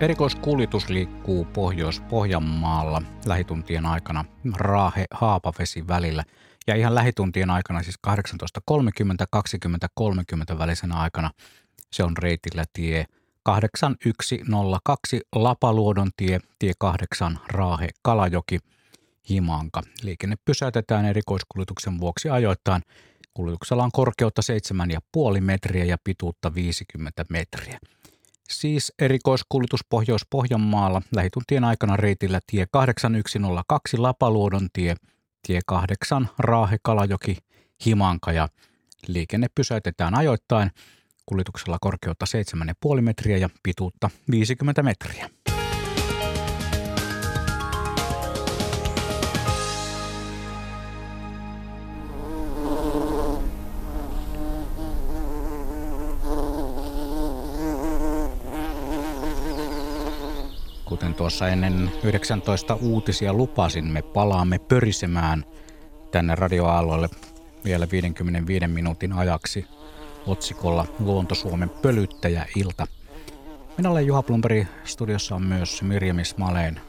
Erikoiskuljetus liikkuu Pohjois-Pohjanmaalla lähituntien aikana Raahe-Haapavesi välillä ja ihan lähituntien aikana siis 18.30-20.30 välisenä aikana se on reitillä tie 8102 Lapaluodon tie, tie 8 Raahe Kalajoki Himanka. Liikenne pysäytetään erikoiskuljetuksen vuoksi ajoittain Kuljetuksella on korkeutta 7,5 metriä ja pituutta 50 metriä. Siis erikoiskuljetus Pohjois-Pohjanmaalla lähituntien aikana reitillä tie 8102 Lapaluodon tie, tie 8 Raahe Kalajoki Himanka ja liikenne pysäytetään ajoittain. Kuljetuksella korkeutta 7,5 metriä ja pituutta 50 metriä. Kuten tuossa ennen 19 uutisia lupasin, me palaamme pörisemään tänne radioaaloille vielä 55 minuutin ajaksi otsikolla Luonto Suomen pölyttäjä-ilta. Minä olen Juha Plumperi, studiossa on myös Mirjam Ismaleen,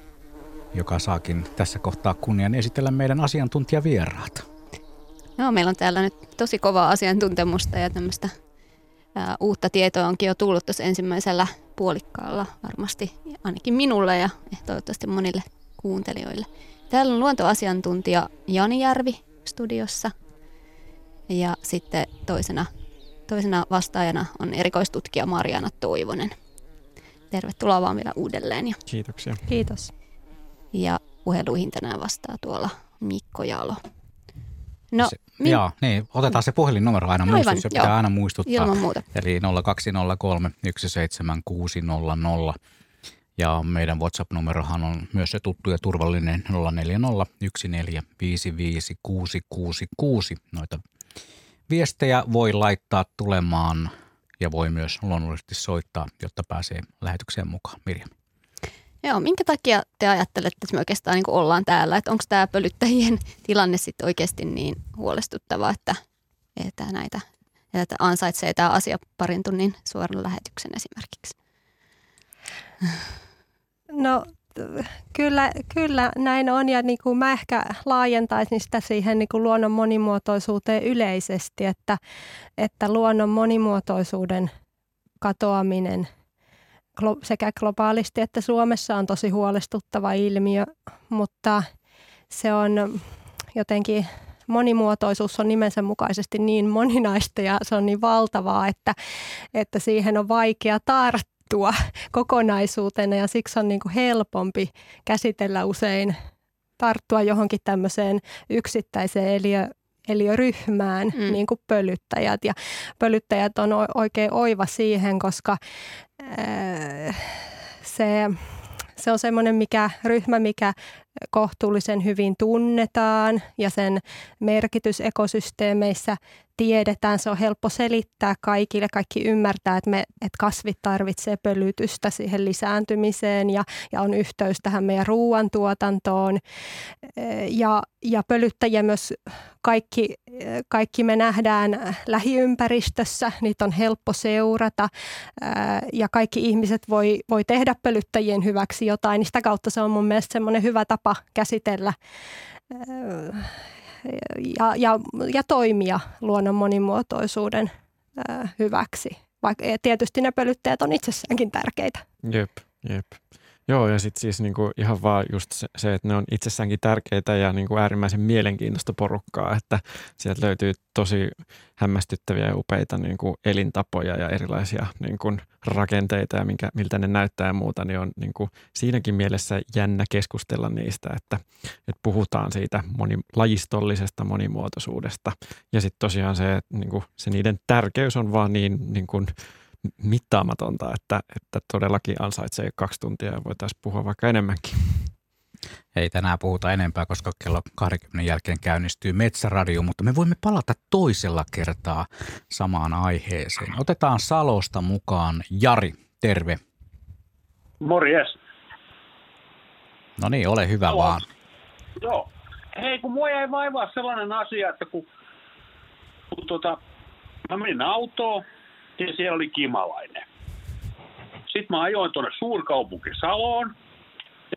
joka saakin tässä kohtaa kunnian esitellä meidän asiantuntijavieraat. Joo, meillä on täällä nyt tosi kovaa asiantuntemusta ja tämmöistä ää, uutta tietoa onkin jo tullut tuossa ensimmäisellä puolikkaalla varmasti, ainakin minulle ja toivottavasti monille kuuntelijoille. Täällä on luontoasiantuntija Jani Järvi studiossa ja sitten toisena, toisena vastaajana on erikoistutkija Mariana Toivonen. Tervetuloa vaan vielä uudelleen. Ja, Kiitoksia. Kiitos. Ja puheluihin tänään vastaa tuolla Mikko Jalo. No, se, min... Joo, niin, otetaan se puhelinnumero aina muistus, se pitää joo. aina muistuttaa. Ilman muuta. Eli 0203 17600. Ja meidän WhatsApp-numerohan on myös se tuttu ja turvallinen 440 Noita viestejä voi laittaa tulemaan ja voi myös luonnollisesti soittaa, jotta pääsee lähetykseen mukaan. Mirjam. Joo, minkä takia te ajattelette, että me oikeastaan niin ollaan täällä? Että onko tämä pölyttäjien *laughs* tilanne sitten oikeasti niin huolestuttava, että, että näitä että ansaitsee tämä asia parin tunnin suoran lähetyksen esimerkiksi? No kyllä, kyllä näin on ja niin kuin mä ehkä laajentaisin sitä siihen niin kuin luonnon monimuotoisuuteen yleisesti, että, että luonnon monimuotoisuuden katoaminen – sekä globaalisti että Suomessa on tosi huolestuttava ilmiö, mutta se on jotenkin monimuotoisuus on nimensä mukaisesti niin moninaista ja se on niin valtavaa, että, että siihen on vaikea tarttua *laughs* kokonaisuutena ja siksi on niin kuin helpompi käsitellä usein tarttua johonkin tämmöiseen yksittäiseen eliö, eliöryhmään, mm. niin kuin pölyttäjät. Ja pölyttäjät on oikein oiva siihen, koska se, se on semmoinen mikä, ryhmä, mikä kohtuullisen hyvin tunnetaan ja sen merkitys ekosysteemeissä tiedetään. Se on helppo selittää kaikille. Kaikki ymmärtää, että, me, että kasvit tarvitsee pölytystä siihen lisääntymiseen ja, ja on yhteys tähän meidän ruoantuotantoon. Ja, ja pölyttäjiä myös kaikki, kaikki me nähdään lähiympäristössä, niitä on helppo seurata ja kaikki ihmiset voi, voi tehdä pölyttäjien hyväksi jotain. Niin sitä kautta se on mun mielestä semmoinen hyvä tapa käsitellä ja, ja, ja toimia luonnon monimuotoisuuden hyväksi. Vaikka tietysti ne pölyttäjät on itsessäänkin tärkeitä. Jep, jep. Joo, ja sitten siis niinku ihan vaan just se, se, että ne on itsessäänkin tärkeitä ja niinku äärimmäisen mielenkiintoista porukkaa, että sieltä löytyy tosi hämmästyttäviä ja upeita niinku elintapoja ja erilaisia niinku rakenteita ja minkä, miltä ne näyttää ja muuta, niin on niinku siinäkin mielessä jännä keskustella niistä, että, että puhutaan siitä moni, lajistollisesta monimuotoisuudesta. Ja sitten tosiaan se, että niinku, se niiden tärkeys on vaan niin, niin kuin, mittaamatonta, että, että todellakin ansaitsee kaksi tuntia ja voitaisiin puhua vaikka enemmänkin. Ei tänään puhuta enempää, koska kello 20 jälkeen käynnistyy Metsäradio, mutta me voimme palata toisella kertaa samaan aiheeseen. Otetaan Salosta mukaan Jari, terve. Morjes. No niin, ole hyvä Halo. vaan. Joo. Hei, kun mua jäi vaivaa sellainen asia, että kun, kun tota, mä menin autoon, ja siellä oli kimalainen. Sitten mä ajoin tuonne suurkaupunki Saloon,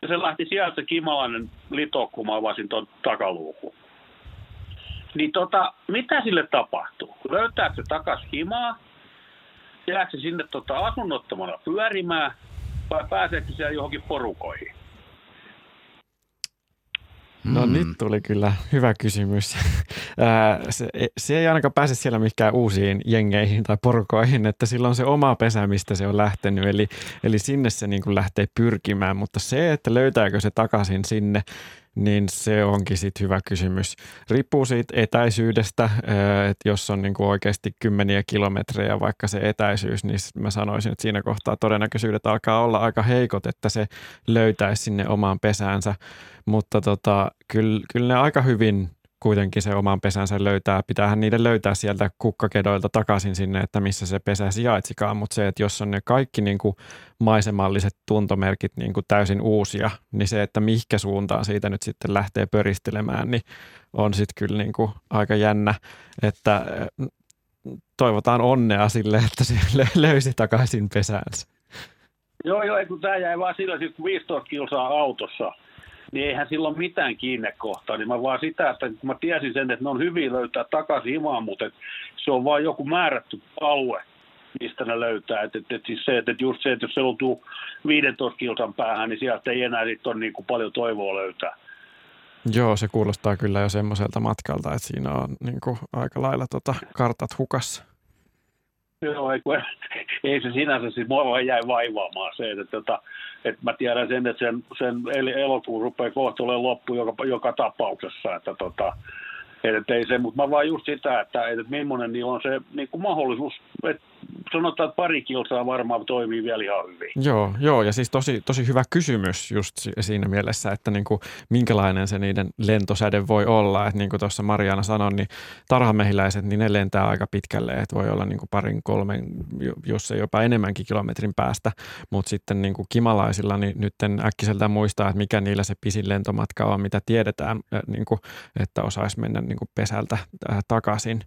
ja se lähti sieltä kimalainen lito, kun mä avasin tuon takaluukun. Niin tota, mitä sille tapahtuu? Löytääkö se takas himaa? Jääkö se sinne tota asunnottomana pyörimään? Vai pääseekö se siellä johonkin porukoihin? No mm. nyt tuli kyllä hyvä kysymys. *laughs* se, se ei ainakaan pääse siellä mikään uusiin jengeihin tai porukoihin, että sillä on se oma pesä, mistä se on lähtenyt. Eli, eli sinne se niin kuin lähtee pyrkimään, mutta se, että löytääkö se takaisin sinne, niin se onkin sitten hyvä kysymys. Riippuu siitä etäisyydestä, että jos on niinku oikeasti kymmeniä kilometrejä vaikka se etäisyys, niin mä sanoisin, että siinä kohtaa todennäköisyydet alkaa olla aika heikot, että se löytäisi sinne omaan pesäänsä. Mutta tota, kyllä, kyllä ne aika hyvin kuitenkin se oman pesänsä löytää. Pitäähän niiden löytää sieltä kukkakedoilta takaisin sinne, että missä se pesä sijaitsikaan, mutta se, että jos on ne kaikki niin kuin maisemalliset tuntomerkit niin kuin täysin uusia, niin se, että mihinkä suuntaan siitä nyt sitten lähtee pöristelemään, niin on sitten kyllä niin kuin aika jännä, että mm, toivotaan onnea sille, että se löysi takaisin pesäänsä. Joo, joo, kun tämä jäi vaan sillä, kun 15 kilsaa autossa – niin eihän silloin mitään kiinnekohtaa. Niin mä vaan sitä, että kun mä tiesin sen, että ne on hyvin löytää takaisin imaan, mutta se on vaan joku määrätty alue, mistä ne löytää. Et, et, et siis se, että just se, että jos se lutuu 15 kilsan päähän, niin sieltä ei enää sit ole niin kuin paljon toivoa löytää. Joo, se kuulostaa kyllä jo semmoiselta matkalta, että siinä on niin kuin aika lailla tota kartat hukassa. Joo, ei, ei se sinänsä, siis mua vaan jäi vaivaamaan se, että, että, tota, että mä tiedän sen, että sen, sen elokuun rupeaa kohta olemaan loppu joka, joka tapauksessa, että tota, että ei se, mutta mä vaan just sitä, että, että millainen niin on se niin kuin mahdollisuus, että sanotaan, että pari kilsaa varmaan toimii vielä ihan hyvin. Joo, joo ja siis tosi, tosi hyvä kysymys just siinä mielessä, että niin kuin, minkälainen se niiden lentosäde voi olla. Että niin kuin tuossa Mariana sanoi, niin tarhamehiläiset, niin ne lentää aika pitkälle, että voi olla niin kuin parin, kolmen, jos ei jopa enemmänkin kilometrin päästä. Mutta sitten niin kuin kimalaisilla, niin nyt äkkiseltä muistaa, että mikä niillä se pisin lentomatka on, mitä tiedetään, niin kuin, että osaisi mennä niin kuin pesältä takaisin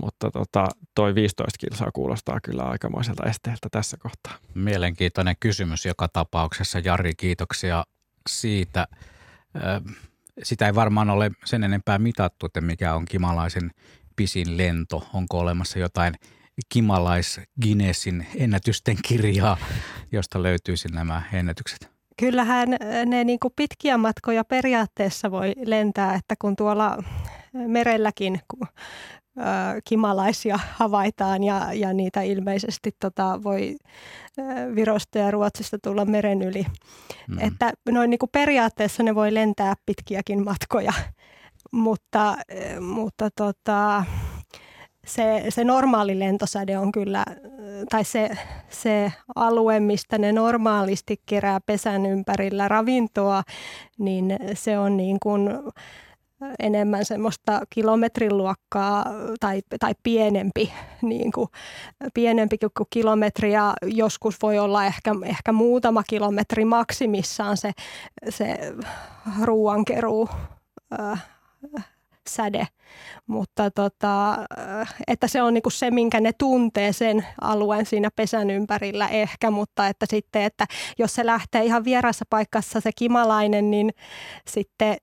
mutta tota, toi 15 kilsaa kuulostaa kyllä aikamoiselta esteeltä tässä kohtaa. Mielenkiintoinen kysymys joka tapauksessa. Jari, kiitoksia siitä. Sitä ei varmaan ole sen enempää mitattu, että mikä on kimalaisen pisin lento. Onko olemassa jotain kimalais Guinnessin ennätysten kirjaa, josta löytyisi nämä ennätykset? Kyllähän ne niin kuin pitkiä matkoja periaatteessa voi lentää, että kun tuolla merelläkin kimalaisia havaitaan ja, ja niitä ilmeisesti tota, voi Virosta ja Ruotsista tulla meren yli. Mm. Että noin niin kuin periaatteessa ne voi lentää pitkiäkin matkoja, *laughs* mutta, mutta tota, se, se normaali lentosäde on kyllä, tai se, se alue, mistä ne normaalisti kerää pesän ympärillä ravintoa, niin se on niin kuin enemmän semmoista kilometriluokkaa tai, tai pienempi, *laughs* niin kuin, pienempi kuin kilometri. Ja joskus voi olla ehkä, ehkä muutama kilometri maksimissaan se, se ruoankeruu säde, mutta tota, että se on niinku se, minkä ne tuntee sen alueen siinä pesän ympärillä ehkä, mutta että sitten, että jos se lähtee ihan vierassa paikassa se kimalainen, niin sitten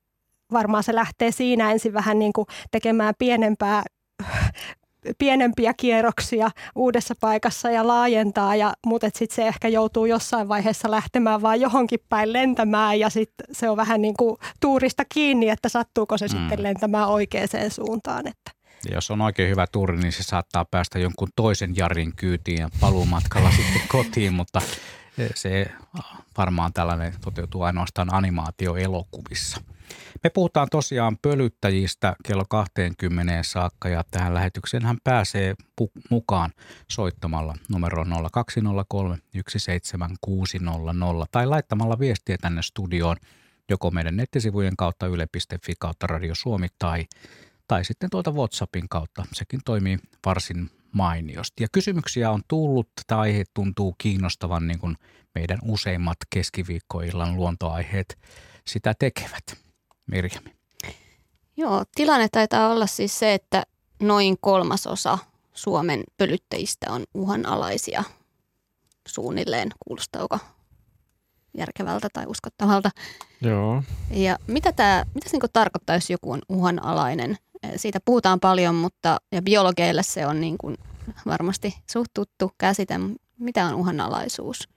varmaan se lähtee siinä ensin vähän niin kuin tekemään pienempää *laughs* pienempiä kierroksia uudessa paikassa ja laajentaa, ja, mutta sitten se ehkä joutuu jossain vaiheessa lähtemään vaan johonkin päin lentämään ja sitten se on vähän niin kuin tuurista kiinni, että sattuuko se mm. sitten lentämään oikeaan suuntaan. Että. Ja jos on oikein hyvä tuuri, niin se saattaa päästä jonkun toisen Jarin kyytiin ja paluumatkalla *laughs* sitten kotiin, mutta se varmaan tällainen toteutuu ainoastaan animaatioelokuvissa. Me puhutaan tosiaan pölyttäjistä kello 20 saakka ja tähän lähetykseen hän pääsee pu- mukaan soittamalla numero 0203 17600 tai laittamalla viestiä tänne studioon joko meidän nettisivujen kautta yle.fi kautta Radio Suomi tai, tai sitten tuolta WhatsAppin kautta. Sekin toimii varsin mainiosti. Ja kysymyksiä on tullut. Tämä aihe tuntuu kiinnostavan niin kuin meidän useimmat keskiviikkoillan luontoaiheet sitä tekevät. Mirjami. Joo, tilanne taitaa olla siis se, että noin kolmasosa Suomen pölyttäjistä on uhanalaisia suunnilleen. Kuulostaako järkevältä tai uskottavalta? Joo. Ja mitä tämä mitä se niin tarkoittaa, jos joku on uhanalainen? Siitä puhutaan paljon, mutta ja biologeille se on niin kuin varmasti suht tuttu käsite. Mitä on uhanalaisuus?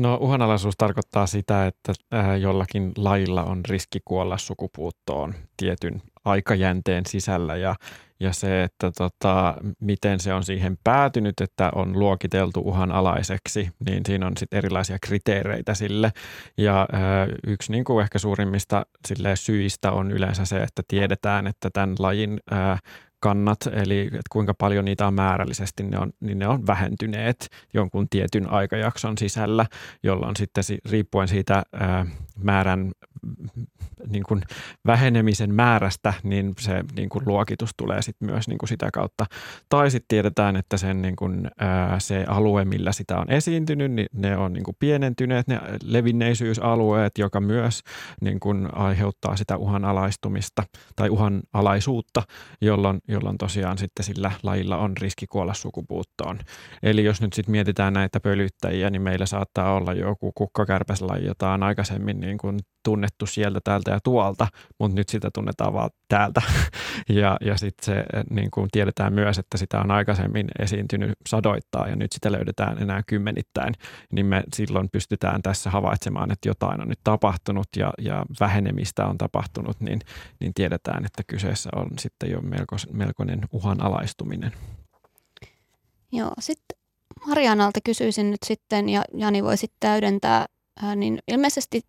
No uhanalaisuus tarkoittaa sitä, että jollakin lajilla on riski kuolla sukupuuttoon tietyn aikajänteen sisällä ja, ja se, että tota, miten se on siihen päätynyt, että on luokiteltu uhanalaiseksi, niin siinä on sitten erilaisia kriteereitä sille. Ja ää, yksi niin kuin ehkä suurimmista sille syistä on yleensä se, että tiedetään, että tämän lajin ää, kannat, eli että kuinka paljon niitä on määrällisesti, ne on, niin ne on vähentyneet jonkun tietyn aikajakson sisällä, jolloin sitten riippuen siitä ää, määrän niin kuin vähenemisen määrästä, niin se niin kuin luokitus tulee sitten myös niin kuin sitä kautta. Tai sitten tiedetään, että sen niin kuin, ää, se alue, millä sitä on esiintynyt, niin ne on niin kuin pienentyneet, ne levinneisyysalueet, joka myös niin kuin aiheuttaa sitä uhanalaistumista tai uhanalaisuutta, jolloin, jolloin tosiaan sitten sillä lajilla on riski kuolla sukupuuttoon. Eli jos nyt sitten mietitään näitä pölyttäjiä, niin meillä saattaa olla joku kukkakärpäslaji, jota on aikaisemmin niin kuin tunnettu sieltä, täältä ja tuolta, mutta nyt sitä tunnetaan vaan täältä. *laughs* ja ja sitten se niin kuin tiedetään myös, että sitä on aikaisemmin esiintynyt sadoittaa ja nyt sitä löydetään enää kymmenittäin, niin me silloin pystytään tässä havaitsemaan, että jotain on nyt tapahtunut ja, ja vähenemistä on tapahtunut, niin, niin tiedetään, että kyseessä on sitten jo melko, melkoinen uhanalaistuminen. Joo, sitten Marianalta kysyisin nyt sitten, ja Jani voi sitten täydentää, niin ilmeisesti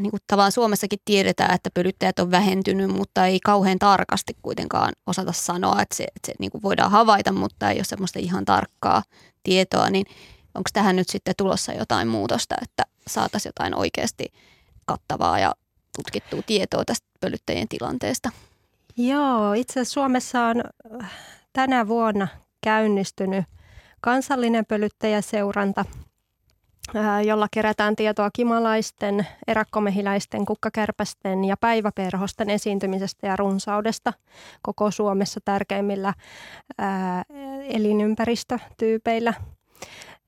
niin kuin tavallaan Suomessakin tiedetään, että pölyttäjät on vähentynyt, mutta ei kauhean tarkasti kuitenkaan osata sanoa, että se, että se niin kuin voidaan havaita, mutta ei ole semmoista ihan tarkkaa tietoa, niin onko tähän nyt sitten tulossa jotain muutosta, että saataisiin jotain oikeasti kattavaa ja tutkittua tietoa tästä pölyttäjien tilanteesta? Joo, itse asiassa Suomessa on äh, tänä vuonna käynnistynyt kansallinen pölyttäjäseuranta – jolla kerätään tietoa kimalaisten, erakkomehiläisten, kukkakärpästen ja päiväperhosten esiintymisestä ja runsaudesta koko Suomessa tärkeimmillä ää, elinympäristötyypeillä.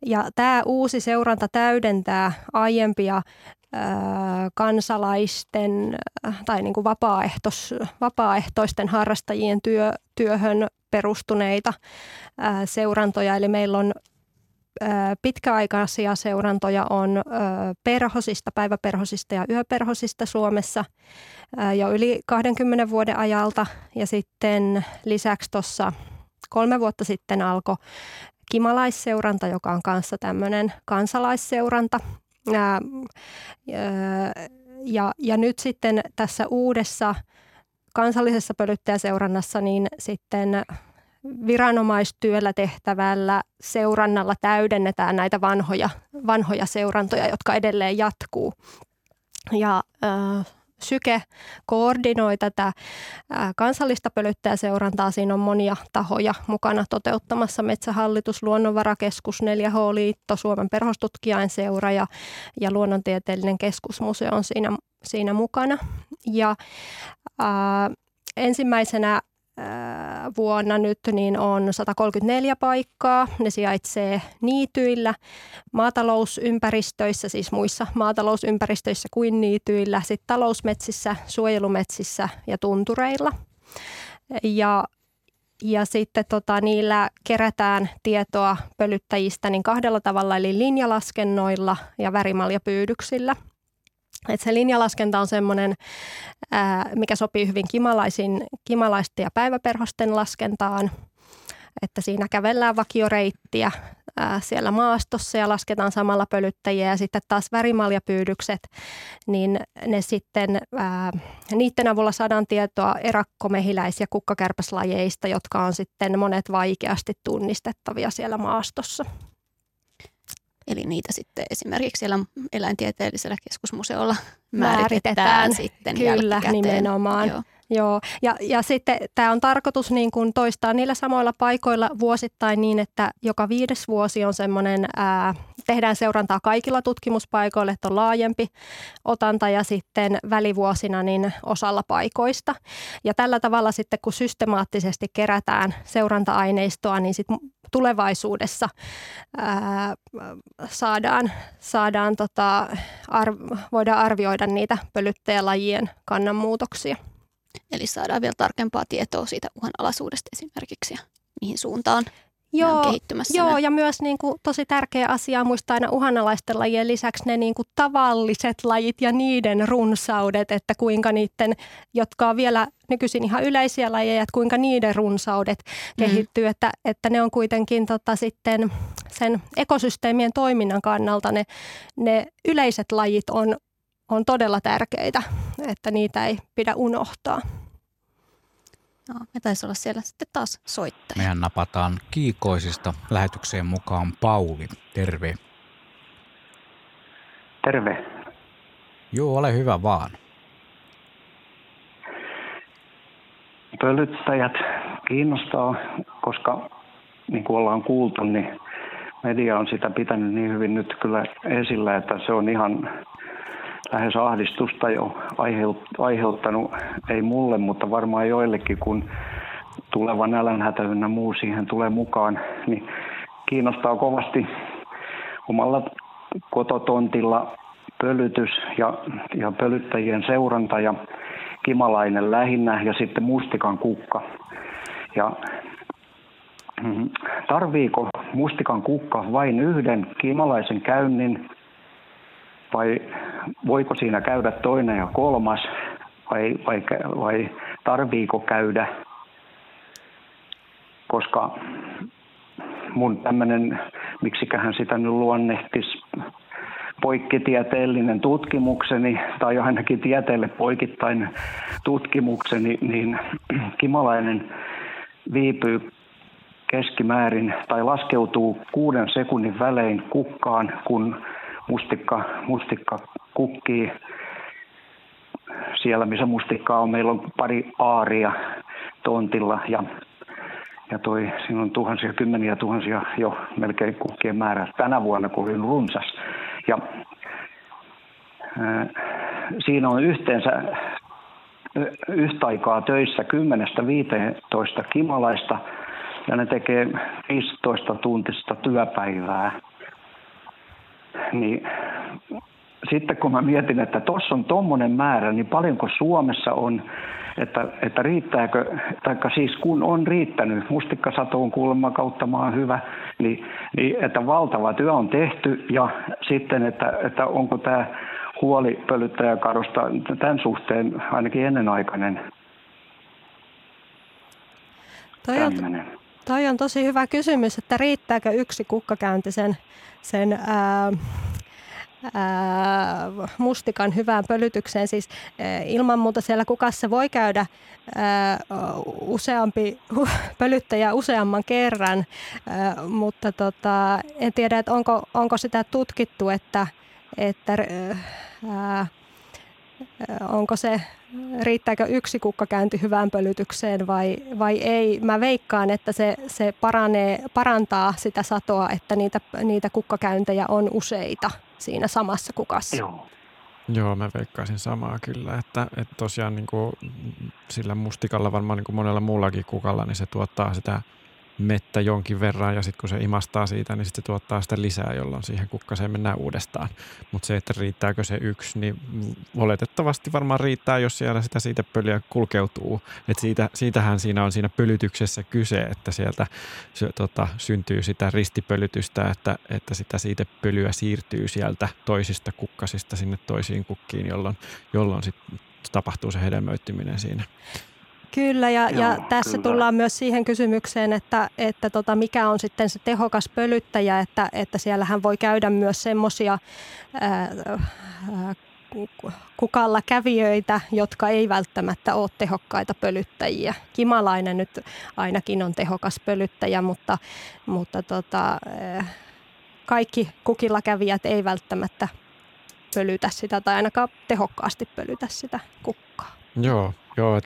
Ja tämä uusi seuranta täydentää aiempia kansalaisten tai niin kuin vapaaehtois, vapaaehtoisten harrastajien työ, työhön perustuneita seurantoja. Eli meillä on pitkäaikaisia seurantoja on perhosista, päiväperhosista ja yöperhosista Suomessa jo yli 20 vuoden ajalta. Ja sitten lisäksi tuossa kolme vuotta sitten alkoi kimalaisseuranta, joka on kanssa tämmöinen kansalaisseuranta. Ja, ja, ja nyt sitten tässä uudessa kansallisessa pölyttäjäseurannassa niin sitten viranomaistyöllä tehtävällä seurannalla täydennetään näitä vanhoja, vanhoja seurantoja, jotka edelleen jatkuu. Ja äh, Syke koordinoi tätä kansallista pölyttäjäseurantaa. Siinä on monia tahoja mukana toteuttamassa. Metsähallitus, Luonnonvarakeskus, 4H-liitto, Suomen perhostutkijain seura ja, ja Luonnontieteellinen keskusmuseo on siinä, siinä mukana. Ja ää, ensimmäisenä vuonna nyt niin on 134 paikkaa. Ne sijaitsee niityillä, maatalousympäristöissä, siis muissa maatalousympäristöissä kuin niityillä, sitten talousmetsissä, suojelumetsissä ja tuntureilla. Ja ja sitten tota, niillä kerätään tietoa pölyttäjistä niin kahdella tavalla, eli linjalaskennoilla ja värimaljapyydyksillä – et se linjalaskenta on semmoinen, mikä sopii hyvin kimalaisin, kimalaisten ja päiväperhosten laskentaan, että siinä kävellään vakioreittiä ää, siellä maastossa ja lasketaan samalla pölyttäjiä ja sitten taas värimaljapyydykset, niin ne sitten, ää, niiden avulla saadaan tietoa erakkomehiläis- ja kukkakärpäslajeista, jotka on sitten monet vaikeasti tunnistettavia siellä maastossa. Eli niitä sitten esimerkiksi siellä eläintieteellisellä keskusmuseolla *laughs* määritetään, määritetään sitten Kyllä, nimenomaan. Joo. Joo, ja, ja sitten tämä on tarkoitus niin kuin toistaa niillä samoilla paikoilla vuosittain niin, että joka viides vuosi on semmoinen, tehdään seurantaa kaikilla tutkimuspaikoilla, että on laajempi otanta ja sitten välivuosina niin osalla paikoista. Ja tällä tavalla sitten, kun systemaattisesti kerätään seuranta-aineistoa, niin sitten tulevaisuudessa ää, saadaan, saadaan tota, ar, voidaan arvioida niitä pölyttäjälajien kannanmuutoksia. Eli saadaan vielä tarkempaa tietoa siitä uhanalaisuudesta esimerkiksi ja mihin suuntaan joo, on kehittymässä. Joo, ja myös niin kuin, tosi tärkeä asia muistaa aina uhanalaisten lajien lisäksi ne niin kuin, tavalliset lajit ja niiden runsaudet, että kuinka niiden, jotka on vielä nykyisin ihan yleisiä lajeja, että kuinka niiden runsaudet mm. kehittyy, että, että ne on kuitenkin tota, sitten sen ekosysteemien toiminnan kannalta ne, ne yleiset lajit on, on todella tärkeitä, että niitä ei pidä unohtaa. No, me taisi olla siellä sitten taas soittaja. Mehän napataan kiikoisista lähetykseen mukaan Pauli. Terve. Terve. Joo, ole hyvä vaan. Pölyttäjät kiinnostaa, koska niin kuin ollaan kuultu, niin media on sitä pitänyt niin hyvin nyt kyllä esillä, että se on ihan lähes ahdistusta jo aiheuttanut, ei mulle, mutta varmaan joillekin, kun tuleva nälänhätä ynnä muu siihen tulee mukaan, niin kiinnostaa kovasti omalla kototontilla pölytys ja, ja pölyttäjien seuranta ja kimalainen lähinnä ja sitten mustikan kukka. Ja mm, tarviiko mustikan kukka vain yhden kimalaisen käynnin vai voiko siinä käydä toinen ja kolmas? Vai, vai, vai tarviiko käydä, koska mun tämmöinen, miksiköhän sitä nyt luonnehtisi, poikkitieteellinen tutkimukseni, tai ainakin tieteelle poikittain tutkimukseni, niin *clears throat* kimalainen viipyy keskimäärin tai laskeutuu kuuden sekunnin välein kukkaan, kun mustikka, mustikka kukkii siellä, missä mustikkaa on. Meillä on pari aaria tontilla ja, ja toi, siinä on tuhansia, kymmeniä tuhansia jo melkein kukkien määrä tänä vuonna, kun oli runsas. Ja ää, siinä on yhteensä yhtä aikaa töissä 10-15 kimalaista ja ne tekee 15 tuntista työpäivää niin sitten kun mä mietin, että tuossa on tuommoinen määrä, niin paljonko Suomessa on, että, että riittääkö, tai siis kun on riittänyt, mustikkasato on kuulemma kautta maan hyvä, niin, niin että valtava työ on tehty ja sitten, että, että onko tämä huoli pölyttäjäkadosta tämän suhteen ainakin ennenaikainen. Toi on, toi on tosi hyvä kysymys, että riittääkö yksi kukkakäynti sen sen ää, ää, mustikan hyvään pölytykseen. Siis ää, ilman muuta siellä kukassa voi käydä ää, useampi *laughs* pölyttäjä useamman kerran, ää, mutta tota, en tiedä, että onko, onko sitä tutkittu, että, että ää, onko se riittääkö yksi kukkakäynti hyvään pölytykseen vai, vai ei. Mä veikkaan, että se, se paranee, parantaa sitä satoa, että niitä, niitä kukkakäyntejä on useita siinä samassa kukassa. Joo. Joo, mä veikkaisin samaa kyllä, että, että tosiaan niin kuin sillä mustikalla varmaan niin kuin monella muullakin kukalla, niin se tuottaa sitä mettä jonkin verran ja sitten kun se imastaa siitä, niin sitten se tuottaa sitä lisää, jolloin siihen kukkaseen mennään uudestaan. Mutta se, että riittääkö se yksi, niin oletettavasti varmaan riittää, jos siellä sitä siitä pölyä kulkeutuu. Et siitä, siitähän siinä on siinä pölytyksessä kyse, että sieltä se, tota, syntyy sitä ristipölytystä, että, että sitä siitä pölyä siirtyy sieltä toisista kukkasista sinne toisiin kukkiin, jolloin, jolloin sitten tapahtuu se hedelmöittyminen siinä. Kyllä, ja, Joo, ja tässä kyllä. tullaan myös siihen kysymykseen, että, että tota, mikä on sitten se tehokas pölyttäjä, että, että siellähän voi käydä myös semmoisia kukalla kävijöitä, jotka ei välttämättä ole tehokkaita pölyttäjiä. Kimalainen nyt ainakin on tehokas pölyttäjä, mutta, mutta tota, kaikki kukilla kävijät ei välttämättä pölytä sitä tai ainakaan tehokkaasti pölytä sitä kukkaa. Joo, Joo,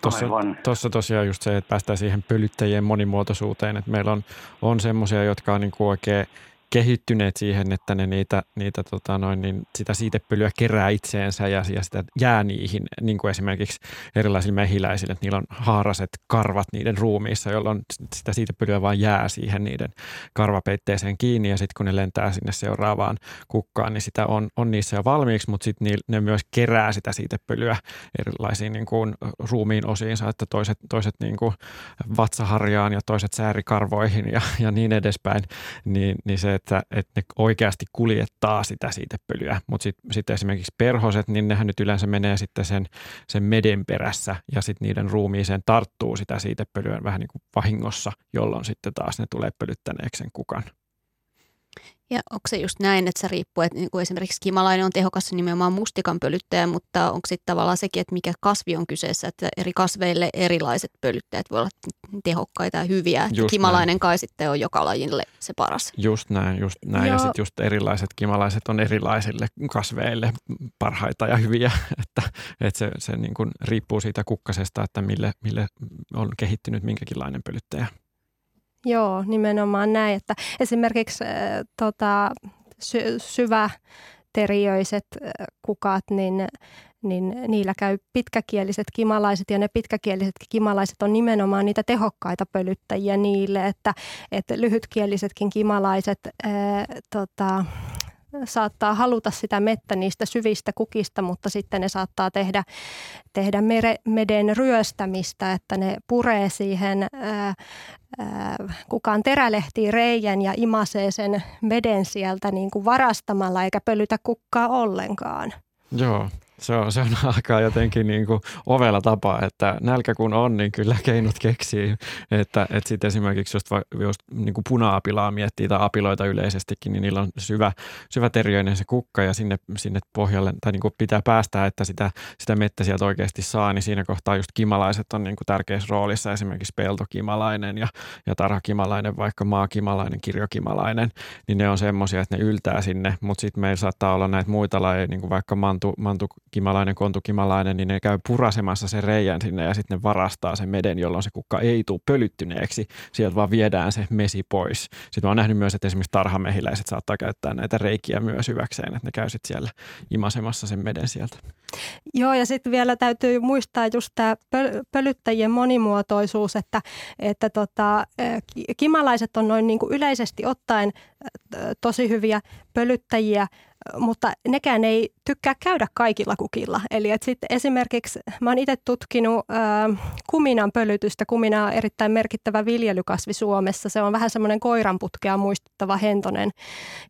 tuossa tosiaan just se, että päästään siihen pölyttäjien monimuotoisuuteen, että meillä on, on semmoisia, jotka on niin kuin oikein kehittyneet siihen, että ne niitä, niitä tota noin, niin sitä siitepölyä kerää itseensä ja, ja sitä jää niihin, niin kuin esimerkiksi erilaisille mehiläisille, että niillä on haaraset karvat niiden ruumiissa, jolloin sitä siitepölyä vaan jää siihen niiden karvapeitteeseen kiinni ja sitten kun ne lentää sinne seuraavaan kukkaan, niin sitä on, on niissä jo valmiiksi, mutta sitten ne myös kerää sitä siitepölyä erilaisiin niin kuin ruumiin osiinsa, että toiset, toiset niin kuin vatsaharjaan ja toiset säärikarvoihin ja, ja niin edespäin, niin, niin se, että, että ne oikeasti kuljettaa sitä siitepölyä. Mutta sitten sit esimerkiksi perhoset, niin nehän nyt yleensä menee sitten sen, sen meden perässä ja sitten niiden ruumiiseen tarttuu sitä siitepölyä vähän niin kuin vahingossa, jolloin sitten taas ne tulee pölyttäneeksi sen kukan. Ja onko se just näin, että se riippuu, että niin kuin esimerkiksi kimalainen on tehokas nimenomaan mustikan pölyttäjä, mutta onko sitten tavallaan sekin, että mikä kasvi on kyseessä, että eri kasveille erilaiset pölyttäjät voi olla tehokkaita ja hyviä. Just kimalainen näin. kai sitten on joka lajille se paras. Just näin, just näin. Joo. Ja sitten just erilaiset kimalaiset on erilaisille kasveille parhaita ja hyviä, *laughs* että, että se, se niin kuin riippuu siitä kukkasesta, että mille, mille on kehittynyt minkäkinlainen pölyttäjä. Joo, nimenomaan näin, että esimerkiksi äh, tota, sy- syväteriöiset äh, kukat, niin, niin niillä käy pitkäkieliset kimalaiset ja ne pitkäkieliset kimalaiset on nimenomaan niitä tehokkaita pölyttäjiä niille, että, että lyhytkielisetkin kimalaiset äh, tota, saattaa haluta sitä mettä niistä syvistä kukista, mutta sitten ne saattaa tehdä, tehdä mere, meden ryöstämistä, että ne puree siihen ää, ää, kukaan terälehtii reijän ja imasee sen veden sieltä niin kuin varastamalla eikä pölytä kukkaa ollenkaan. Joo, se on, se on *laughs* aika jotenkin niin kuin ovella tapa, että nälkä kun on, niin kyllä keinot keksii. Että, että sitten esimerkiksi just, just niin kuin puna-apilaa miettii tai apiloita yleisestikin, niin niillä on syvä, syvä teriöinen se kukka ja sinne, sinne pohjalle, tai niin kuin pitää päästä, että sitä, sitä mettä sieltä oikeasti saa, niin siinä kohtaa just kimalaiset on niin kuin tärkeässä roolissa, esimerkiksi peltokimalainen ja, ja tarhakimalainen, vaikka maakimalainen, kirjokimalainen, niin ne on semmoisia, että ne yltää sinne, mutta sitten meillä saattaa olla näitä muita lajeja, niin kuin vaikka mantu, mantu kimalainen, kontukimalainen, niin ne käy purasemassa sen reijän sinne ja sitten ne varastaa sen meden, jolloin se kukka ei tule pölyttyneeksi. Sieltä vaan viedään se mesi pois. Sitten mä oon nähnyt myös, että esimerkiksi tarhamehiläiset saattaa käyttää näitä reikiä myös hyväkseen, että ne käy sitten siellä imasemassa sen meden sieltä. Joo, ja sitten vielä täytyy muistaa just tämä pölyttäjien monimuotoisuus, että, että tota, kimalaiset on noin niin kuin yleisesti ottaen tosi hyviä pölyttäjiä, mutta nekään ei tykkää käydä kaikilla kukilla. Eli että sitten esimerkiksi mä oon itse tutkinut äh, kuminan pölytystä. Kumina on erittäin merkittävä viljelykasvi Suomessa. Se on vähän semmoinen koiranputkea muistuttava hentonen,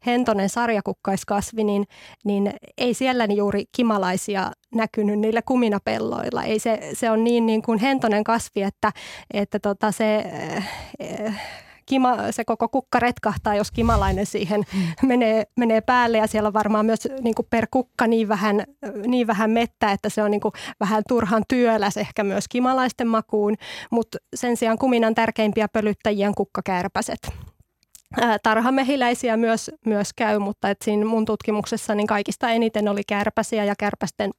hentonen sarjakukkaiskasvi, niin, niin ei siellä juuri kimalaisia näkynyt niillä kuminapelloilla. Ei se, se on niin, niin kuin hentonen kasvi, että, että tota se... Äh, kima, se koko kukka retkahtaa, jos kimalainen siihen mm. *laughs* menee, menee päälle ja siellä on varmaan myös niin kuin per kukka niin vähän, niin vähän mettä, että se on niin kuin vähän turhan työläs ehkä myös kimalaisten makuun, mutta sen sijaan kuminan tärkeimpiä pölyttäjiä on kukkakärpäset tarhamehiläisiä myös, myös käy, mutta et siinä mun tutkimuksessa niin kaikista eniten oli kärpäsiä ja kärpästen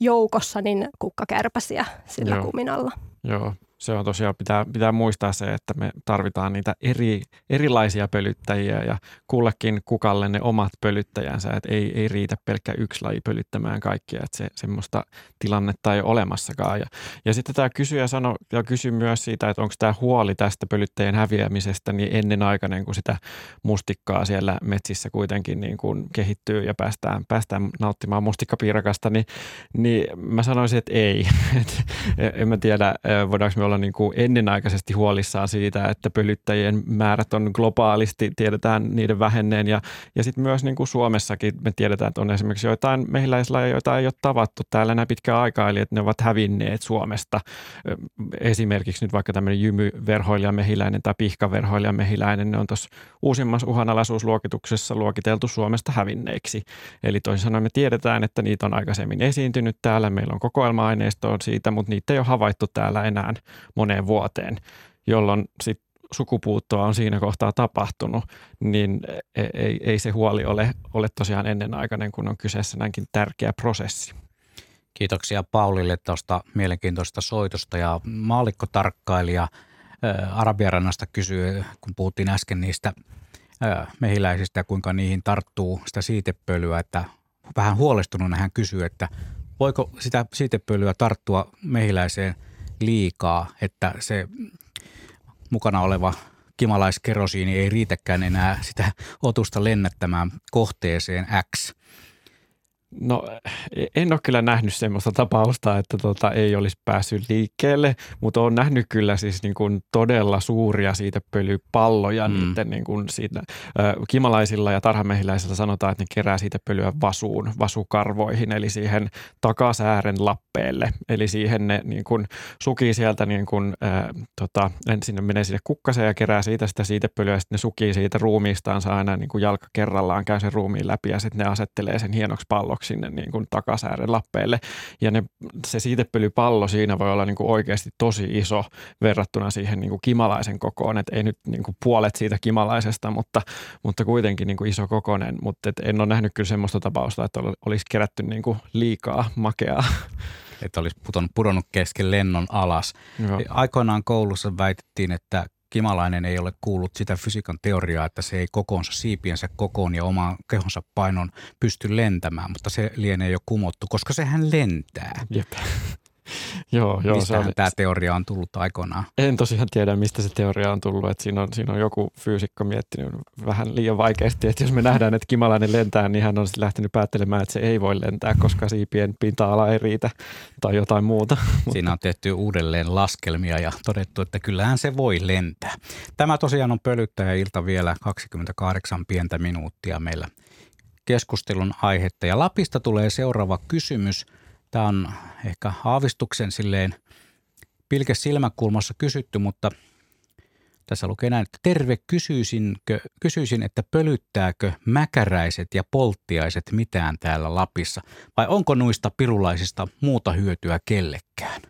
joukossa niin kukkakärpäsiä sillä Joo. kuminalla. Joo, se on tosiaan, pitää, pitää muistaa se, että me tarvitaan niitä eri, erilaisia pölyttäjiä ja kullekin kukalle ne omat pölyttäjänsä, että ei, ei riitä pelkkä yksi laji pölyttämään kaikkia, että se, semmoista tilannetta ei ole olemassakaan. Ja, ja sitten tämä kysyjä sanoi ja kysyi myös siitä, että onko tämä huoli tästä pölyttäjien häviämisestä niin ennenaikainen, kun sitä mustikkaa siellä metsissä kuitenkin niin kuin kehittyy ja päästään, päästään nauttimaan mustikkapiirakasta, niin, niin mä sanoisin, että ei. *laughs* En mä tiedä, voidaanko me olla olla niin kuin ennenaikaisesti huolissaan siitä, että pölyttäjien määrät on globaalisti, tiedetään niiden vähenneen ja, ja sitten myös niin kuin Suomessakin me tiedetään, että on esimerkiksi joitain mehiläislajeja, joita ei ole tavattu täällä enää pitkään aikaa, eli että ne ovat hävinneet Suomesta. Esimerkiksi nyt vaikka tämmöinen jymyverhoilijamehiläinen tai pihkaverhoilijamehiläinen, ne on tuossa uusimmassa uhanalaisuusluokituksessa luokiteltu Suomesta hävinneeksi. Eli toisin sanoen me tiedetään, että niitä on aikaisemmin esiintynyt täällä, meillä on kokoelma-aineistoa siitä, mutta niitä ei ole havaittu täällä enää moneen vuoteen, jolloin sit sukupuuttoa on siinä kohtaa tapahtunut, niin e, ei, ei se huoli ole, ole tosiaan ennenaikainen, kun on kyseessä näinkin tärkeä prosessi. Kiitoksia Paulille tuosta mielenkiintoista soitosta ja maallikkotarkkailija Arabiarannasta kysyy, kun puhuttiin äsken niistä mehiläisistä ja kuinka niihin tarttuu sitä siitepölyä, että vähän huolestunut hän kysyy, että voiko sitä siitepölyä tarttua mehiläiseen liikaa, että se mukana oleva kimalaiskerosiini ei riitäkään enää sitä otusta lennättämään kohteeseen X. No en ole kyllä nähnyt semmoista tapausta, että tota, ei olisi päässyt liikkeelle, mutta olen nähnyt kyllä siis niin kuin todella suuria siitä pölypalloja mm. niiden niin kuin siitä, ö, kimalaisilla ja tarhamehiläisillä sanotaan, että ne kerää siitä pölyä vasuun, vasukarvoihin, eli siihen takasäären lappeelle. Eli siihen ne niin kuin sukii sieltä niin kuin, ö, tota, ensin ne menee sinne kukkaseen ja kerää siitä sitä siitä pölyä, sitten ne sukii siitä ruumiistaansa aina niin kuin jalka kerrallaan, käy sen ruumiin läpi ja sitten ne asettelee sen hienoksi palloksi sinne niin kuin takasäären lappeelle. Ja ne, se siitepölypallo siinä voi olla niin kuin oikeasti tosi iso verrattuna siihen niin kuin kimalaisen kokoon. Et ei nyt niin kuin puolet siitä kimalaisesta, mutta, mutta kuitenkin niin kuin iso kokonen. Mutta en ole nähnyt kyllä semmoista tapausta, että olisi kerätty niin kuin liikaa makeaa että olisi pudonnut, pudonnut kesken lennon alas. Joo. Aikoinaan koulussa väitettiin, että Kimalainen ei ole kuullut sitä fysiikan teoriaa, että se ei kokoonsa siipiensä kokoon ja oman kehonsa painon pysty lentämään, mutta se lienee jo kumottu, koska sehän lentää. Jep. Joo, joo. Mistähän oli... tämä teoria on tullut aikoinaan? En tosiaan tiedä, mistä se teoria on tullut. Että siinä, on, siinä on joku fyysikko miettinyt vähän liian vaikeasti, että jos me nähdään, että kimalainen lentää, niin hän on sitten lähtenyt päättelemään, että se ei voi lentää, koska siipien pinta-ala ei riitä tai jotain muuta. *laughs* Siinä on tehty uudelleen laskelmia ja todettu, että kyllähän se voi lentää. Tämä tosiaan on pölyttäjä-ilta vielä 28 pientä minuuttia meillä keskustelun aihetta. Ja Lapista tulee seuraava kysymys – Tämä on ehkä aavistuksen silleen pilke silmäkulmassa kysytty, mutta tässä lukee näin, että terve, kysyisinkö, kysyisin, että pölyttääkö mäkäräiset ja polttiaiset mitään täällä Lapissa vai onko noista pirulaisista muuta hyötyä kellekään?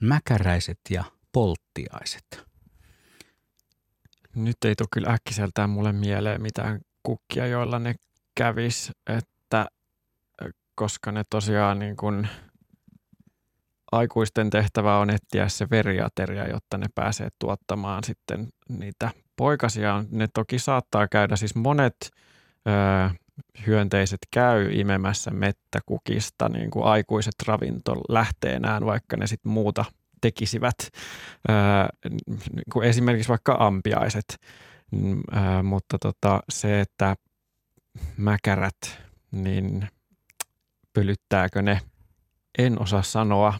Mäkäräiset ja polttiaiset. Nyt ei tule kyllä äkkiseltään mulle mieleen mitään kukkia, joilla ne kävis, että koska ne tosiaan niin kuin aikuisten tehtävä on etsiä se veriateria, jotta ne pääsee tuottamaan sitten niitä poikasia. Ne toki saattaa käydä, siis monet ö, hyönteiset käy imemässä mettäkukista niin kuin aikuiset ravinto lähteenään, vaikka ne sitten muuta tekisivät, ö, niin kuin esimerkiksi vaikka ampiaiset. Ö, mutta tota, se, että mäkärät, niin – pölyttääkö ne? En osaa sanoa.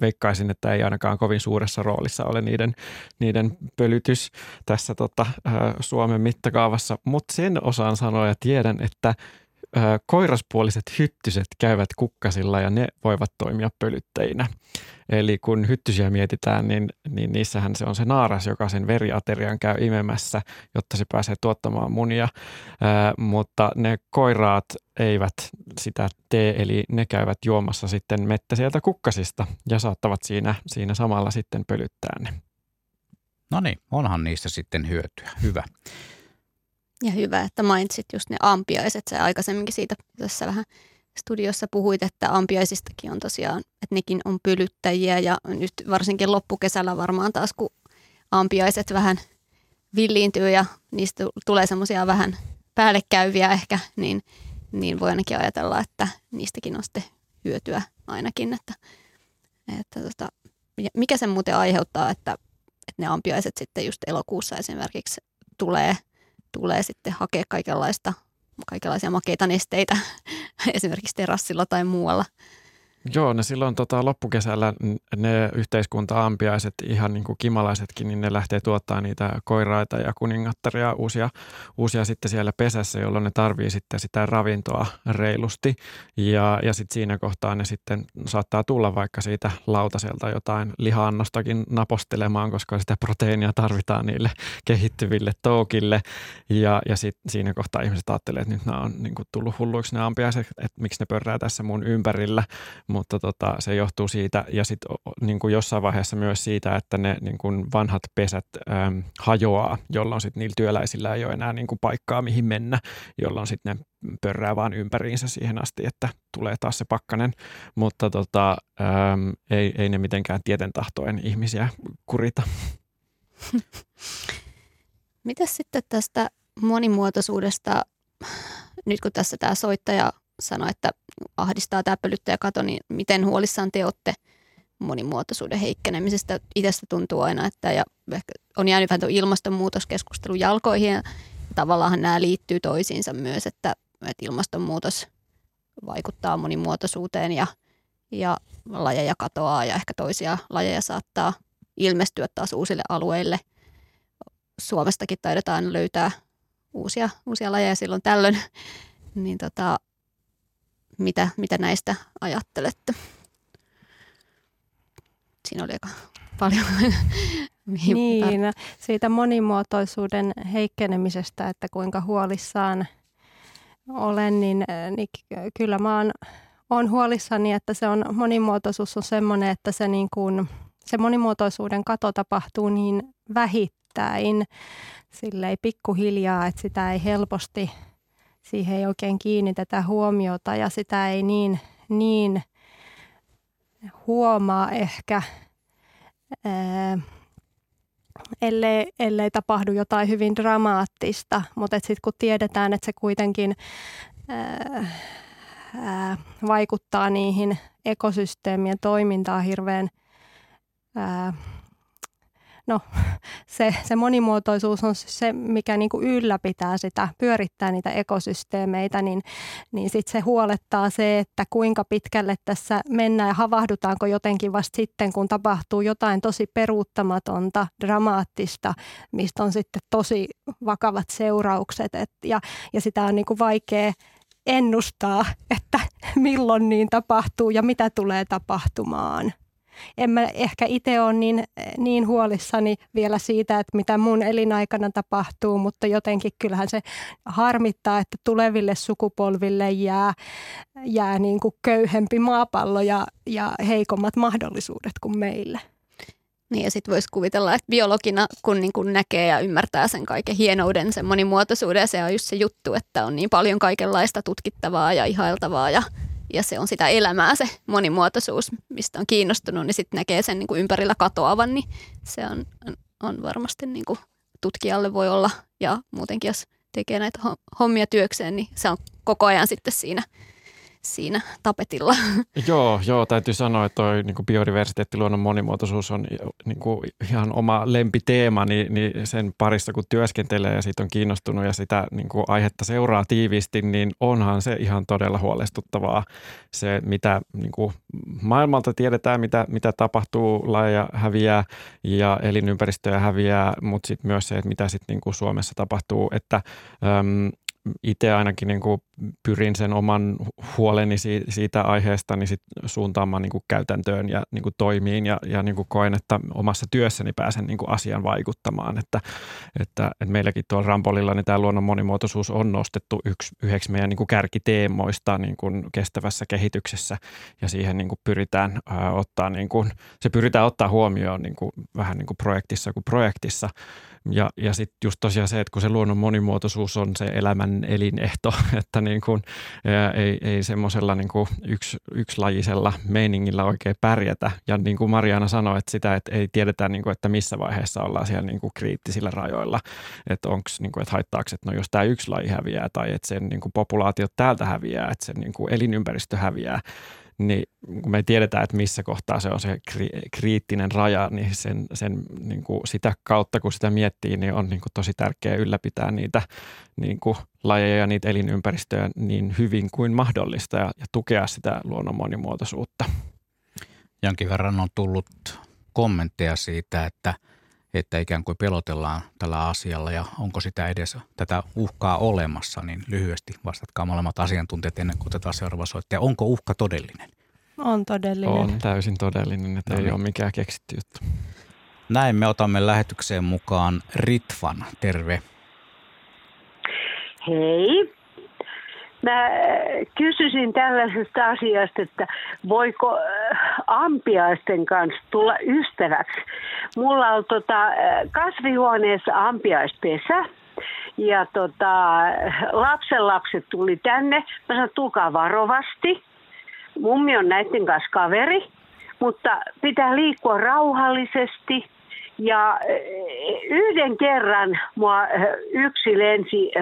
Veikkaisin, että ei ainakaan kovin suuressa roolissa ole niiden, niiden pölytys tässä tota, Suomen mittakaavassa, mutta sen osaan sanoa ja tiedän, että koiraspuoliset hyttyset käyvät kukkasilla ja ne voivat toimia pölyttäjinä. Eli kun hyttysiä mietitään, niin, niin niissähän se on se naaras, joka sen veriaterian käy imemässä, jotta se pääsee tuottamaan munia. Ää, mutta ne koiraat eivät sitä tee, eli ne käyvät juomassa sitten mettä sieltä kukkasista ja saattavat siinä, siinä samalla sitten pölyttää ne. No niin, onhan niistä sitten hyötyä. Hyvä. Ja hyvä, että mainitsit just ne ampiaiset. Sä aikaisemminkin siitä tässä vähän studiossa puhuit, että ampiaisistakin on tosiaan, että nekin on pölyttäjiä ja nyt varsinkin loppukesällä varmaan taas, kun ampiaiset vähän villiintyy ja niistä tulee semmoisia vähän päällekäyviä ehkä, niin, niin voi ainakin ajatella, että niistäkin on sitten hyötyä ainakin. Että, että tota, mikä sen muuten aiheuttaa, että, että ne ampiaiset sitten just elokuussa esimerkiksi tulee – tulee sitten hakea kaikenlaista, kaikenlaisia makeita nesteitä *laughs* esimerkiksi terassilla tai muualla – Joo, ne silloin tota, loppukesällä ne yhteiskunta-ampiaiset, ihan niin kuin kimalaisetkin, niin ne lähtee tuottaa niitä koiraita ja kuningattaria uusia, uusia sitten siellä pesässä, jolloin ne tarvii sitten sitä ravintoa reilusti. Ja, ja sitten siinä kohtaa ne sitten saattaa tulla vaikka siitä lautaselta jotain lihaannostakin napostelemaan, koska sitä proteiinia tarvitaan niille kehittyville toukille. Ja, ja sitten siinä kohtaa ihmiset ajattelee, että nyt nämä on niin kuin tullut hulluiksi ne ampiaiset, että miksi ne pörrää tässä mun ympärillä tota, se johtuu siitä ja sitten niin kuin jossain vaiheessa myös siitä, että ne niin kuin vanhat pesät äm, hajoaa, jolloin sitten niillä työläisillä ei ole enää niin kuin paikkaa mihin mennä, jolloin sitten ne pörrää vaan ympäriinsä siihen asti, että tulee taas se pakkanen, mutta tota, äm, ei, ei ne mitenkään tieten tahtoen ihmisiä kurita. Mitä sitten tästä monimuotoisuudesta, nyt kun tässä tämä soittaja sanoi, että ahdistaa tämä pölyttäjäkato, niin miten huolissaan te olette monimuotoisuuden heikkenemisestä? Itsestä tuntuu aina, että ja ehkä on jäänyt vähän ilmastonmuutoskeskustelun jalkoihin ja tavallaan nämä liittyy toisiinsa myös, että, että ilmastonmuutos vaikuttaa monimuotoisuuteen ja, ja lajeja katoaa ja ehkä toisia lajeja saattaa ilmestyä taas uusille alueille. Suomestakin taidetaan löytää uusia, uusia lajeja silloin tällöin. *laughs* Niin tota, mitä, mitä näistä ajattelette? Siinä oli aika paljon. *laughs* niin, siitä monimuotoisuuden heikkenemisestä, että kuinka huolissaan olen, niin, niin kyllä mä oon, oon huolissani, että se on, monimuotoisuus on semmoinen, että se, niin kuin, se monimuotoisuuden kato tapahtuu niin vähittäin, silleen pikkuhiljaa, että sitä ei helposti, siihen ei oikein kiinnitetä huomiota ja sitä ei niin, niin huomaa ehkä, ää, ellei, ellei tapahdu jotain hyvin dramaattista, mutta sitten kun tiedetään, että se kuitenkin ää, ää, vaikuttaa niihin ekosysteemien toimintaan hirveän ää, no *laughs* se, se monimuotoisuus on se, mikä niin kuin ylläpitää sitä, pyörittää niitä ekosysteemeitä, niin, niin sitten se huolettaa se, että kuinka pitkälle tässä mennään ja havahdutaanko jotenkin vasta sitten, kun tapahtuu jotain tosi peruuttamatonta, dramaattista, mistä on sitten tosi vakavat seuraukset. Et, ja, ja sitä on niin kuin vaikea ennustaa, *laughs* että milloin niin tapahtuu ja mitä tulee tapahtumaan en mä ehkä itse ole niin, niin huolissani vielä siitä, että mitä mun elinaikana tapahtuu, mutta jotenkin kyllähän se harmittaa, että tuleville sukupolville jää, jää niin kuin köyhempi maapallo ja, ja heikommat mahdollisuudet kuin meille. Niin ja sitten voisi kuvitella, että biologina kun niin kun näkee ja ymmärtää sen kaiken hienouden, sen monimuotoisuuden ja se on just se juttu, että on niin paljon kaikenlaista tutkittavaa ja ihailtavaa ja ja se on sitä elämää se monimuotoisuus, mistä on kiinnostunut, niin sitten näkee sen niin kuin ympärillä katoavan, niin se on, on varmasti niin kuin tutkijalle voi olla. Ja muutenkin jos tekee näitä hommia työkseen, niin se on koko ajan sitten siinä siinä tapetilla. *laughs* Joo, joo täytyy sanoa, että toi niin biodiversiteetti, luonnon monimuotoisuus on niin kuin ihan oma lempiteema, niin, niin sen parissa kun työskentelee ja siitä on kiinnostunut ja sitä niin kuin aihetta seuraa tiiviisti, niin onhan se ihan todella huolestuttavaa se, mitä niin kuin maailmalta tiedetään, mitä, mitä tapahtuu, lajeja häviää ja elinympäristöjä häviää, mutta sitten myös se, että mitä sitten niin Suomessa tapahtuu, että äm, itse ainakin niin kuin pyrin sen oman huoleni siitä aiheesta niin sit suuntaamaan niin kuin käytäntöön ja niin kuin toimiin ja, ja niin kuin koen, että omassa työssäni pääsen niin kuin asian vaikuttamaan. Että, että, että meilläkin tuolla Rampolilla niin tämä luonnon monimuotoisuus on nostettu yksi, yhdeksi meidän niin kuin kärkiteemoista niin kuin kestävässä kehityksessä ja siihen niin kuin pyritään ää, ottaa, niin kuin, se pyritään ottaa huomioon niin kuin, vähän niin kuin projektissa kuin projektissa. Ja, ja sitten just tosiaan se, että kun se luonnon monimuotoisuus on se elämän elinehto, *laughs* että niin kuin, ei, ei semmoisella niin yksi, yksilajisella meiningillä oikein pärjätä. Ja niin kuin Mariana sanoi, että sitä, että ei tiedetä, niin kuin, että missä vaiheessa ollaan siellä niin kuin kriittisillä rajoilla. Että onko, niin kuin, että haittaako, että no jos tämä yksi laji häviää tai että sen niin kuin populaatiot täältä häviää, että sen niin kuin elinympäristö häviää, niin kun me tiedetään, että missä kohtaa se on se kri- kriittinen raja, niin, sen, sen, niin kuin sitä kautta, kun sitä miettii, niin on niin kuin tosi tärkeää ylläpitää niitä niin kuin lajeja ja niitä elinympäristöjä niin hyvin kuin mahdollista ja, ja tukea sitä luonnon monimuotoisuutta. Jonkin verran on tullut kommentteja siitä, että, että ikään kuin pelotellaan tällä asialla ja onko sitä edes tätä uhkaa olemassa, niin lyhyesti vastatkaa molemmat asiantuntijat ennen kuin otetaan seuraava soittaja. Onko uhka todellinen? On todellinen. On täysin todellinen, että no ei niin. ole mikään keksitty juttu. Näin me otamme lähetykseen mukaan Ritvan. Terve. Hei. Mä äh, kysyisin tällaisesta asiasta, että voiko äh, ampiaisten kanssa tulla ystäväksi. Mulla on tota, äh, kasvihuoneessa ampiaispesä ja tota, lapsenlapset tuli tänne. Mä sanoin, tulkaa varovasti. Mummi on näiden kanssa kaveri, mutta pitää liikkua rauhallisesti Ja yhden kerran mua yksi lensi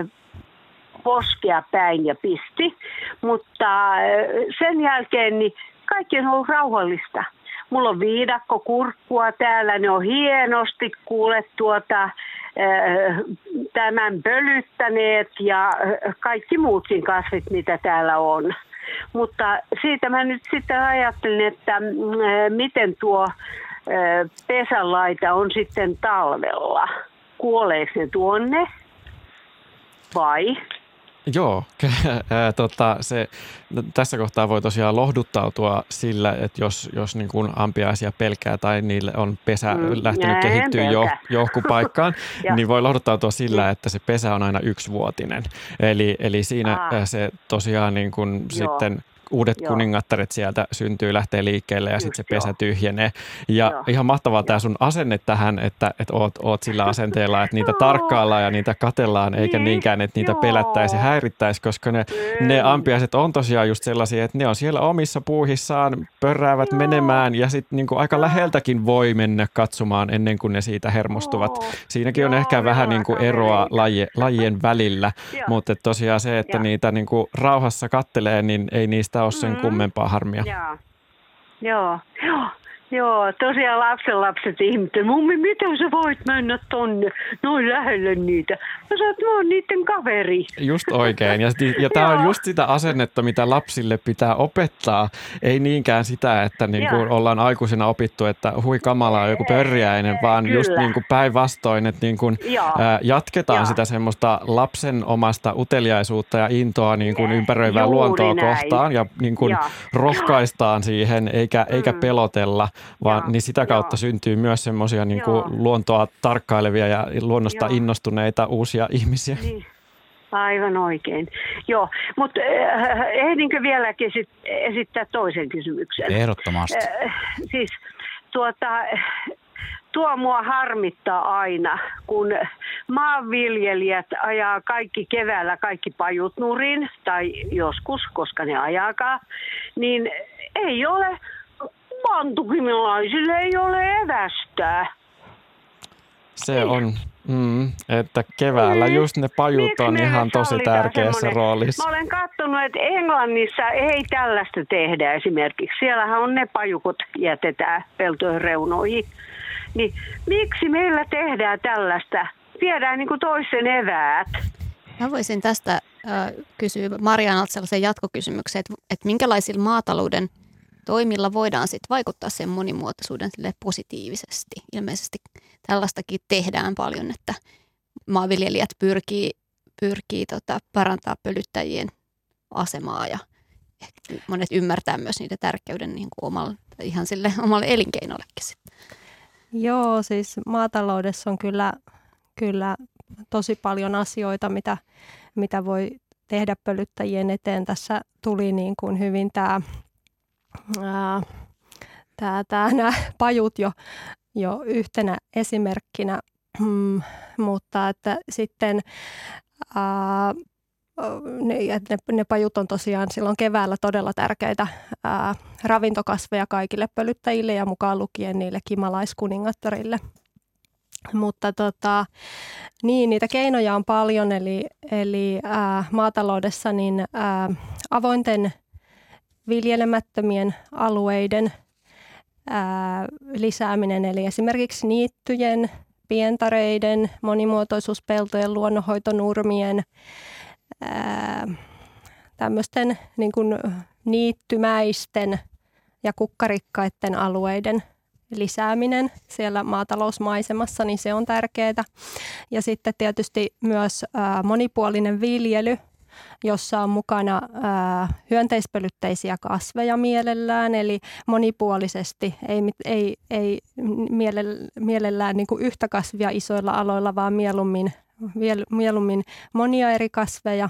poskea päin ja pisti, mutta sen jälkeen niin kaikki on ollut rauhallista. Mulla on viidakko kurkkua täällä, ne on hienosti kuule tuota, tämän pölyttäneet ja kaikki muutkin kasvit, mitä täällä on. Mutta siitä mä nyt sitten ajattelin, että miten tuo pesänlaita on sitten talvella. Kuoleeko ne tuonne vai? Joo, *laughs* tota, se, no, tässä kohtaa voi tosiaan lohduttautua sillä, että jos, jos niin kuin ampiaisia pelkää tai niille on pesä mm, lähtenyt kehittyä jo, johonkin paikkaan, *laughs* niin voi lohduttautua sillä, että se pesä on aina yksivuotinen. Eli, eli siinä Aa. se tosiaan niin kuin sitten uudet Joo. kuningattaret sieltä syntyy, lähtee liikkeelle ja sitten se pesä tyhjenee. Ja Joo. ihan mahtavaa tämä sun asenne tähän, että, että oot, oot sillä asenteella, että niitä *laughs* tarkkaillaan ja niitä katellaan, eikä niin. niinkään, että niitä pelättäisi ja häirittäisi, koska ne, ne ampiaiset on tosiaan just sellaisia, että ne on siellä omissa puuhissaan, pörräävät Joo. menemään ja sitten niinku aika läheltäkin voi mennä katsomaan ennen kuin ne siitä hermostuvat. Joo. Siinäkin Joo, on ehkä vähän niinku eroa laji, lajien välillä, Joo. mutta tosiaan se, että Joo. niitä niinku rauhassa kattelee, niin ei niistä sitä ole sen mm-hmm. kummempaa harmia. Joo, joo. joo. Joo, tosiaan lapsen lapset ihmettelivät, mummi, miten sä voit mennä tonne noin lähelle niitä? Mä sanoin, että mä oon niiden kaveri. Just oikein. Ja, ja tämä on just sitä asennetta, mitä lapsille pitää opettaa. Ei niinkään sitä, että niin kuin ollaan aikuisena opittu, että hui kamala on joku pörjäinen, vaan Kyllä. just niin kuin päinvastoin, että niin kuin, ää, jatketaan Joo. sitä semmoista lapsen omasta uteliaisuutta ja intoa niin kuin ympäröivää Juuri luontoa näin. kohtaan ja niin kuin rohkaistaan siihen, eikä, eikä mm. pelotella vaan Joo, niin sitä kautta joo. syntyy myös semmoisia niin luontoa tarkkailevia ja luonnosta joo. innostuneita uusia ihmisiä. Niin. Aivan oikein. Joo, mutta äh, ehdinkö vieläkin sit esittää toisen kysymyksen? Ehdottomasti. Äh, siis tuota, tuo mua harmittaa aina, kun maanviljelijät ajaa kaikki keväällä kaikki pajut nurin, tai joskus, koska ne ajakaa, niin ei ole pantukimilaisille ei ole evästää. Se on, mm, että keväällä niin. just ne pajut Miksi on ihan tosi tärkeässä roolissa. Mä olen katsonut, että Englannissa ei tällaista tehdä esimerkiksi. Siellähän on ne pajukot jätetään peltojen reunoihin. Niin miksi meillä tehdään tällaista? Viedään niin kuin toisen eväät. Mä voisin tästä äh, kysyä Marianalta sellaisen jatkokysymyksen, että, että minkälaisilla maatalouden – toimilla voidaan sitten vaikuttaa sen monimuotoisuuden sille positiivisesti. Ilmeisesti tällaistakin tehdään paljon, että maanviljelijät pyrkii, pyrkii tota, parantaa pölyttäjien asemaa ja monet ymmärtää myös niiden tärkeyden niin kuin omalle, ihan sille omalle elinkeinollekin sitten. Joo, siis maataloudessa on kyllä, kyllä tosi paljon asioita, mitä, mitä voi tehdä pölyttäjien eteen. Tässä tuli niin kuin hyvin tämä tää, nämä pajut jo, jo yhtenä esimerkkinä, mm, mutta että sitten ää, ne, ne, ne pajut on tosiaan silloin keväällä todella tärkeitä ää, ravintokasveja kaikille pölyttäjille ja mukaan lukien niille kimalaiskuningattarille. Mutta tota, niin, niitä keinoja on paljon, eli, eli ää, maataloudessa niin ää, avointen – viljelemättömien alueiden ää, lisääminen, eli esimerkiksi niittyjen, pientareiden, monimuotoisuuspeltojen, luonnonhoitonurmien, tämmöisten niin kuin niittymäisten ja kukkarikkaiden alueiden lisääminen siellä maatalousmaisemassa, niin se on tärkeää. Ja sitten tietysti myös monipuolinen viljely, jossa on mukana ää, hyönteispölytteisiä kasveja mielellään, eli monipuolisesti, ei, ei, ei mielellään niin kuin yhtä kasvia isoilla aloilla, vaan mieluummin, mieluummin monia eri kasveja.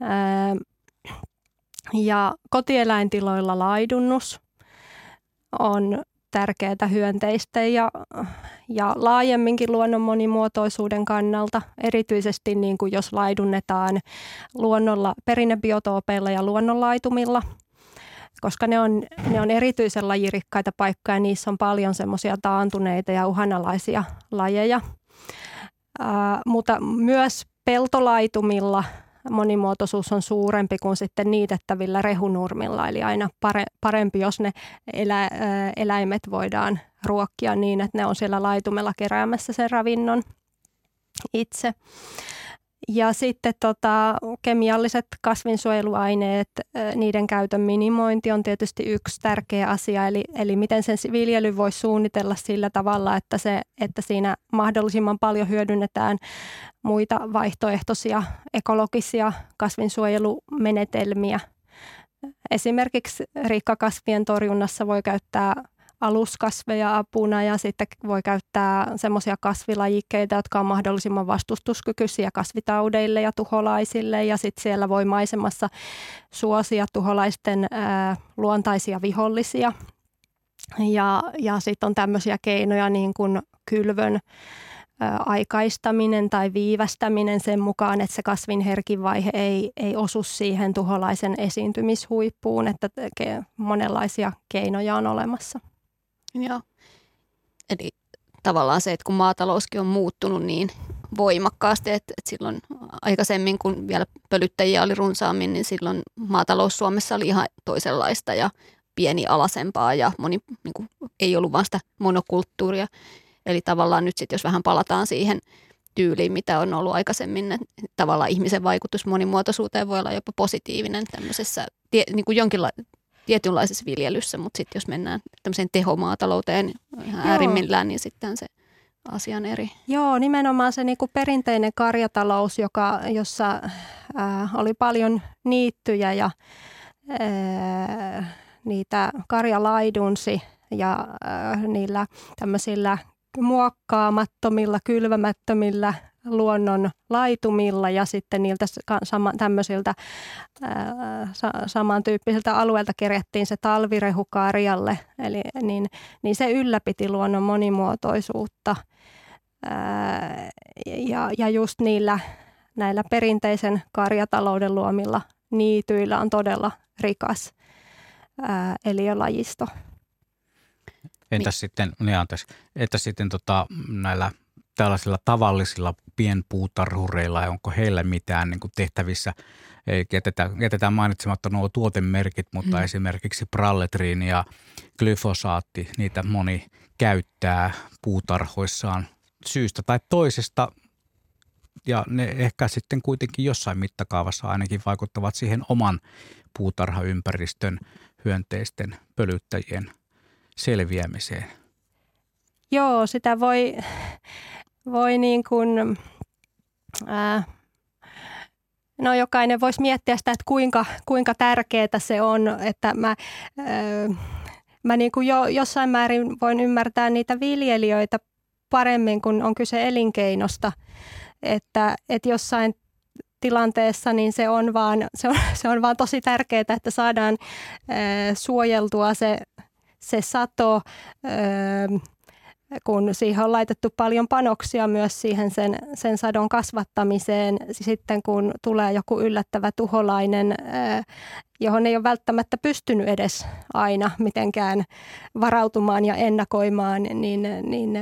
Ää, ja kotieläintiloilla laidunnus on tärkeää hyönteistä ja, ja laajemminkin luonnon monimuotoisuuden kannalta, erityisesti niin kuin jos laidunnetaan luonnolla, perinnebiotoopeilla ja luonnonlaitumilla, koska ne on, ne on erityisen lajirikkaita paikkoja. Niissä on paljon semmoisia taantuneita ja uhanalaisia lajeja. Ää, mutta myös peltolaitumilla monimuotoisuus on suurempi kuin sitten niitettävillä rehunurmilla. Eli aina pare, parempi, jos ne elä, eläimet voidaan ruokkia niin, että ne on siellä laitumella keräämässä sen ravinnon itse. Ja sitten tota, kemialliset kasvinsuojeluaineet, niiden käytön minimointi on tietysti yksi tärkeä asia. Eli, eli miten sen viljely voi suunnitella sillä tavalla, että, se, että siinä mahdollisimman paljon hyödynnetään muita vaihtoehtoisia ekologisia kasvinsuojelumenetelmiä. Esimerkiksi rikkakasvien torjunnassa voi käyttää aluskasveja apuna ja sitten voi käyttää semmoisia kasvilajikkeita, jotka on mahdollisimman vastustuskykyisiä kasvitaudeille ja tuholaisille ja sitten siellä voi maisemassa suosia tuholaisten ää, luontaisia vihollisia. Ja, ja sitten on tämmöisiä keinoja niin kuin kylvön aikaistaminen tai viivästäminen sen mukaan, että se kasvin herkin vaihe ei, ei osu siihen tuholaisen esiintymishuippuun, että monenlaisia keinoja on olemassa. Joo. Eli tavallaan se, että kun maatalouskin on muuttunut niin voimakkaasti, että, että silloin aikaisemmin, kun vielä pölyttäjiä oli runsaammin, niin silloin maatalous Suomessa oli ihan toisenlaista ja pieni alasempaa ja moni, niin kuin, ei ollut vain sitä monokulttuuria. Eli tavallaan nyt sitten, jos vähän palataan siihen tyyliin, mitä on ollut aikaisemmin, että tavallaan ihmisen vaikutus monimuotoisuuteen voi olla jopa positiivinen tämmöisessä niin kuin jonkinla, tietynlaisessa viljelyssä, mutta sitten jos mennään tämmöiseen tehomaatalouteen ihan äärimmillään, niin sitten se asia on eri. Joo, nimenomaan se niin kuin perinteinen karjatalous, joka, jossa ää, oli paljon niittyjä ja ää, niitä karja laidunsi ja ää, niillä tämmöisillä muokkaamattomilla, kylvämättömillä luonnon laitumilla ja sitten niiltä sama, tämmöisiltä ää, sa, samantyyppisiltä alueilta kerättiin se talvirehu karjalle. Eli, niin, niin se ylläpiti luonnon monimuotoisuutta. Ää, ja, ja just niillä näillä perinteisen karjatalouden luomilla niityillä on todella rikas ää, eliölajisto. Entäs niin. sitten, niin anteeksi, entäs sitten tota, näillä tällaisilla tavallisilla pienpuutarhureilla, onko heillä mitään niin kuin tehtävissä, ei jätetään, jätetään mainitsematta nuo tuotemerkit, mutta mm. esimerkiksi pralletriin ja glyfosaatti, niitä moni käyttää puutarhoissaan syystä tai toisesta, ja ne ehkä sitten kuitenkin jossain mittakaavassa ainakin vaikuttavat siihen oman puutarhaympäristön hyönteisten pölyttäjien selviämiseen. Joo, sitä voi, voi niin kuin, ää, no jokainen voisi miettiä sitä, että kuinka, kuinka tärkeää se on, että mä, ää, mä niin kuin jo, jossain määrin voin ymmärtää niitä viljelijöitä paremmin, kun on kyse elinkeinosta, että, että jossain tilanteessa, niin se on vaan, se on, se on vaan tosi tärkeää, että saadaan ää, suojeltua se, se sato, ää, kun siihen on laitettu paljon panoksia myös siihen sen, sen sadon kasvattamiseen, sitten kun tulee joku yllättävä tuholainen, johon ei ole välttämättä pystynyt edes aina mitenkään varautumaan ja ennakoimaan, niin, niin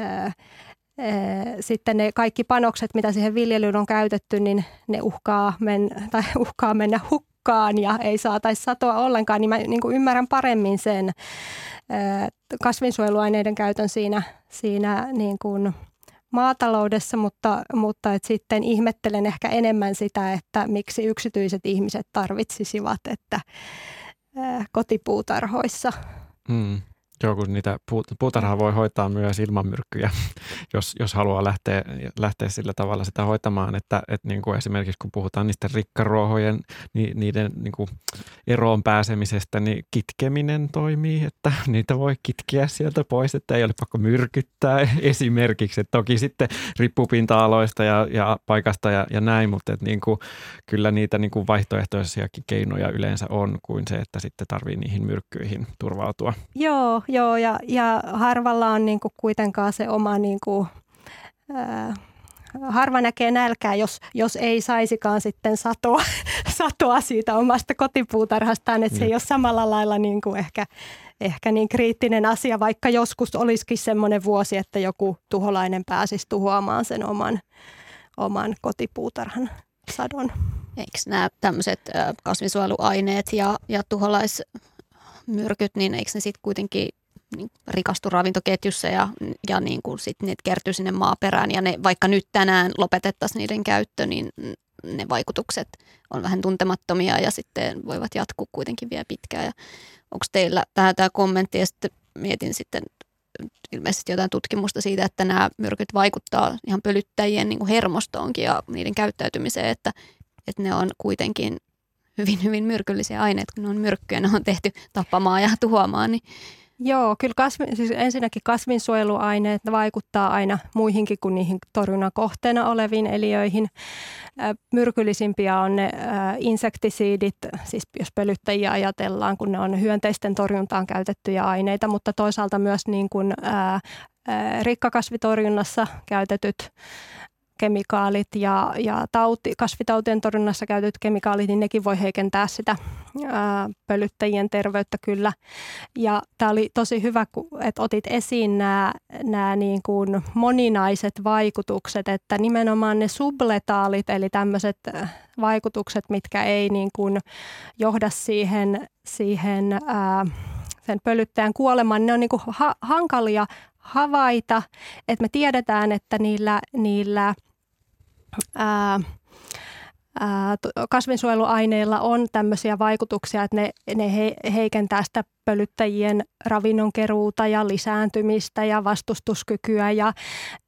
sitten ne kaikki panokset, mitä siihen viljelyyn on käytetty, niin ne uhkaa, men, tai *laughs* uhkaa mennä hukkaan ja ei saataisi satoa ollenkaan, niin mä niin kuin ymmärrän paremmin sen kasvinsuojeluaineiden käytön siinä, siinä niin kuin maataloudessa, mutta, mutta et sitten ihmettelen ehkä enemmän sitä, että miksi yksityiset ihmiset tarvitsisivat, että kotipuutarhoissa mm. Joo, kun niitä puutarhaa voi hoitaa myös ilman myrkkyjä, *laughs* jos, jos haluaa lähteä, lähteä sillä tavalla sitä hoitamaan, että, että niin kuin esimerkiksi kun puhutaan niistä rikkaruohojen, niin niiden niin kuin eroon pääsemisestä, niin kitkeminen toimii, että *laughs* niitä voi kitkeä sieltä pois, että ei ole pakko myrkyttää *laughs* esimerkiksi. Että toki sitten riippuu pinta-aloista ja, ja paikasta ja, ja näin, mutta että niin kuin, kyllä niitä niin kuin vaihtoehtoisiakin keinoja yleensä on kuin se, että sitten tarvii niihin myrkkyihin turvautua. Joo, Joo, ja, ja harvalla on niin kuin kuitenkaan se oma niin kuin, ää, harva näkee nälkää, jos, jos ei saisikaan sitten satoa, *laughs* satoa siitä omasta kotipuutarhastaan, että se ei ole samalla lailla niin kuin ehkä, ehkä niin kriittinen asia, vaikka joskus olisikin semmoinen vuosi, että joku tuholainen pääsisi tuhoamaan sen oman, oman kotipuutarhan sadon. Eikö nämä tämmöiset kasvinsuojeluaineet ja, ja tuholaismyrkyt, niin eikö ne sitten kuitenkin niin rikastu ravintoketjussa ja, ja niin kuin sit ne kertyy sinne maaperään. Ja ne, vaikka nyt tänään lopetettaisiin niiden käyttö, niin ne vaikutukset on vähän tuntemattomia ja sitten voivat jatkuu kuitenkin vielä pitkään. Ja onko teillä tähän tämä kommentti? Ja sitten mietin sitten ilmeisesti jotain tutkimusta siitä, että nämä myrkyt vaikuttaa ihan pölyttäjien niin kuin hermostoonkin ja niiden käyttäytymiseen, että, että ne on kuitenkin hyvin, hyvin myrkyllisiä aineita, kun ne on myrkkyjä, ne on tehty tappamaan ja tuhoamaan, niin Joo, kyllä kasvi, siis ensinnäkin kasvinsuojeluaineet vaikuttaa aina muihinkin kuin niihin torjunnan kohteena oleviin eliöihin. Myrkyllisimpiä on ne insektisiidit, siis jos pölyttäjiä ajatellaan, kun ne on hyönteisten torjuntaan käytettyjä aineita, mutta toisaalta myös niin kuin, rikkakasvitorjunnassa käytetyt kemikaalit ja, ja tauti, kasvitautien torjunnassa käytetyt kemikaalit, niin nekin voi heikentää sitä ää, pölyttäjien terveyttä kyllä. Ja tämä oli tosi hyvä, että otit esiin nämä, niin kuin moninaiset vaikutukset, että nimenomaan ne subletaalit, eli tämmöiset vaikutukset, mitkä ei niin kuin johda siihen, siihen ää, sen pölyttäjän kuolemaan, ne on niin kuin ha- hankalia havaita, että me tiedetään, että niillä, niillä ää, kasvinsuojeluaineilla on tämmöisiä vaikutuksia, että ne, ne he, heikentää sitä pölyttäjien ravinnonkeruuta ja lisääntymistä ja vastustuskykyä ja,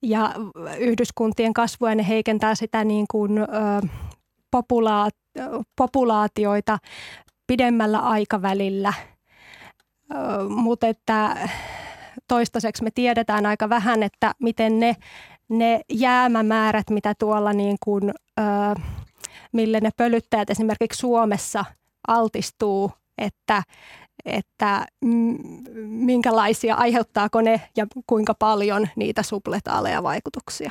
ja yhdyskuntien kasvua ja ne heikentää sitä niin kuin, ö, populaat, populaatioita pidemmällä aikavälillä. Mutta että toistaiseksi me tiedetään aika vähän, että miten ne ne jäämämäärät, mitä tuolla niin kuin, ö, mille ne pölyttäjät esimerkiksi Suomessa altistuu, että, että minkälaisia, aiheuttaako ne ja kuinka paljon niitä subletaaleja vaikutuksia.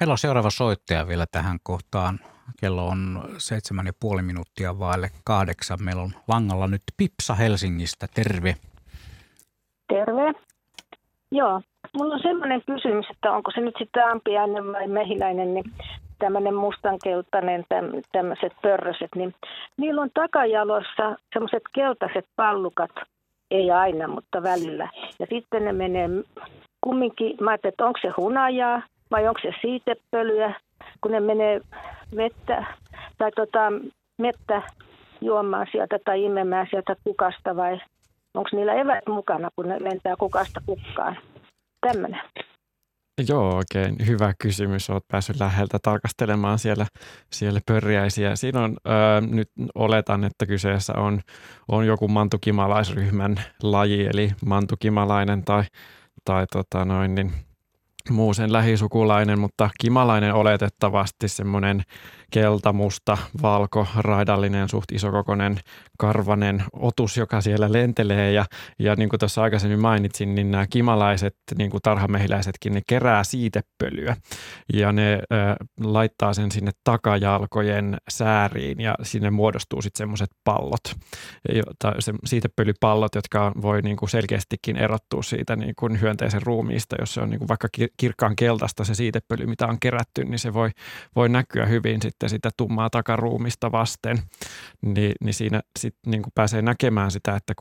Meillä on seuraava soittaja vielä tähän kohtaan. Kello on seitsemän ja puoli minuuttia vaille kahdeksan. Meillä on langalla nyt Pipsa Helsingistä. Terve. Terve. Joo, Mulla on semmoinen kysymys, että onko se nyt sitten ampiainen vai mehiläinen, niin tämmöinen mustankeltainen, tämmöiset pörröset, niin niillä on takajalossa semmoiset keltaiset pallukat, ei aina, mutta välillä. Ja sitten ne menee kumminkin, mä ajattelin, että onko se hunajaa vai onko se siitepölyä, kun ne menee vettä tai tota, mettä juomaan sieltä tai imemään sieltä kukasta vai onko niillä evät mukana, kun ne lentää kukasta kukkaan tämmöinen. Joo, oikein hyvä kysymys. Olet päässyt läheltä tarkastelemaan siellä, siellä pörjäisiä. Siinä on, ää, nyt oletan, että kyseessä on, on joku mantukimalaisryhmän laji, eli mantukimalainen tai, tai tota noin, niin, muu sen lähisukulainen, mutta kimalainen oletettavasti semmoinen keltamusta, valko, raidallinen, suht isokokoinen, karvanen otus, joka siellä lentelee. Ja, ja niin kuin tuossa aikaisemmin mainitsin, niin nämä kimalaiset, niin kuin tarhamehiläisetkin, ne kerää siitepölyä. Ja ne ö, laittaa sen sinne takajalkojen sääriin ja sinne muodostuu sitten semmoiset pallot, tai se, siitepölypallot, jotka voi niin kuin selkeästikin erottua siitä niin kuin hyönteisen ruumiista. Jos se on niin kuin vaikka kirkkaan keltaista se siitepöly, mitä on kerätty, niin se voi, voi näkyä hyvin sitten sitten sitä tummaa takaruumista vasten, niin, niin siinä sitten niin kuin pääsee näkemään sitä, että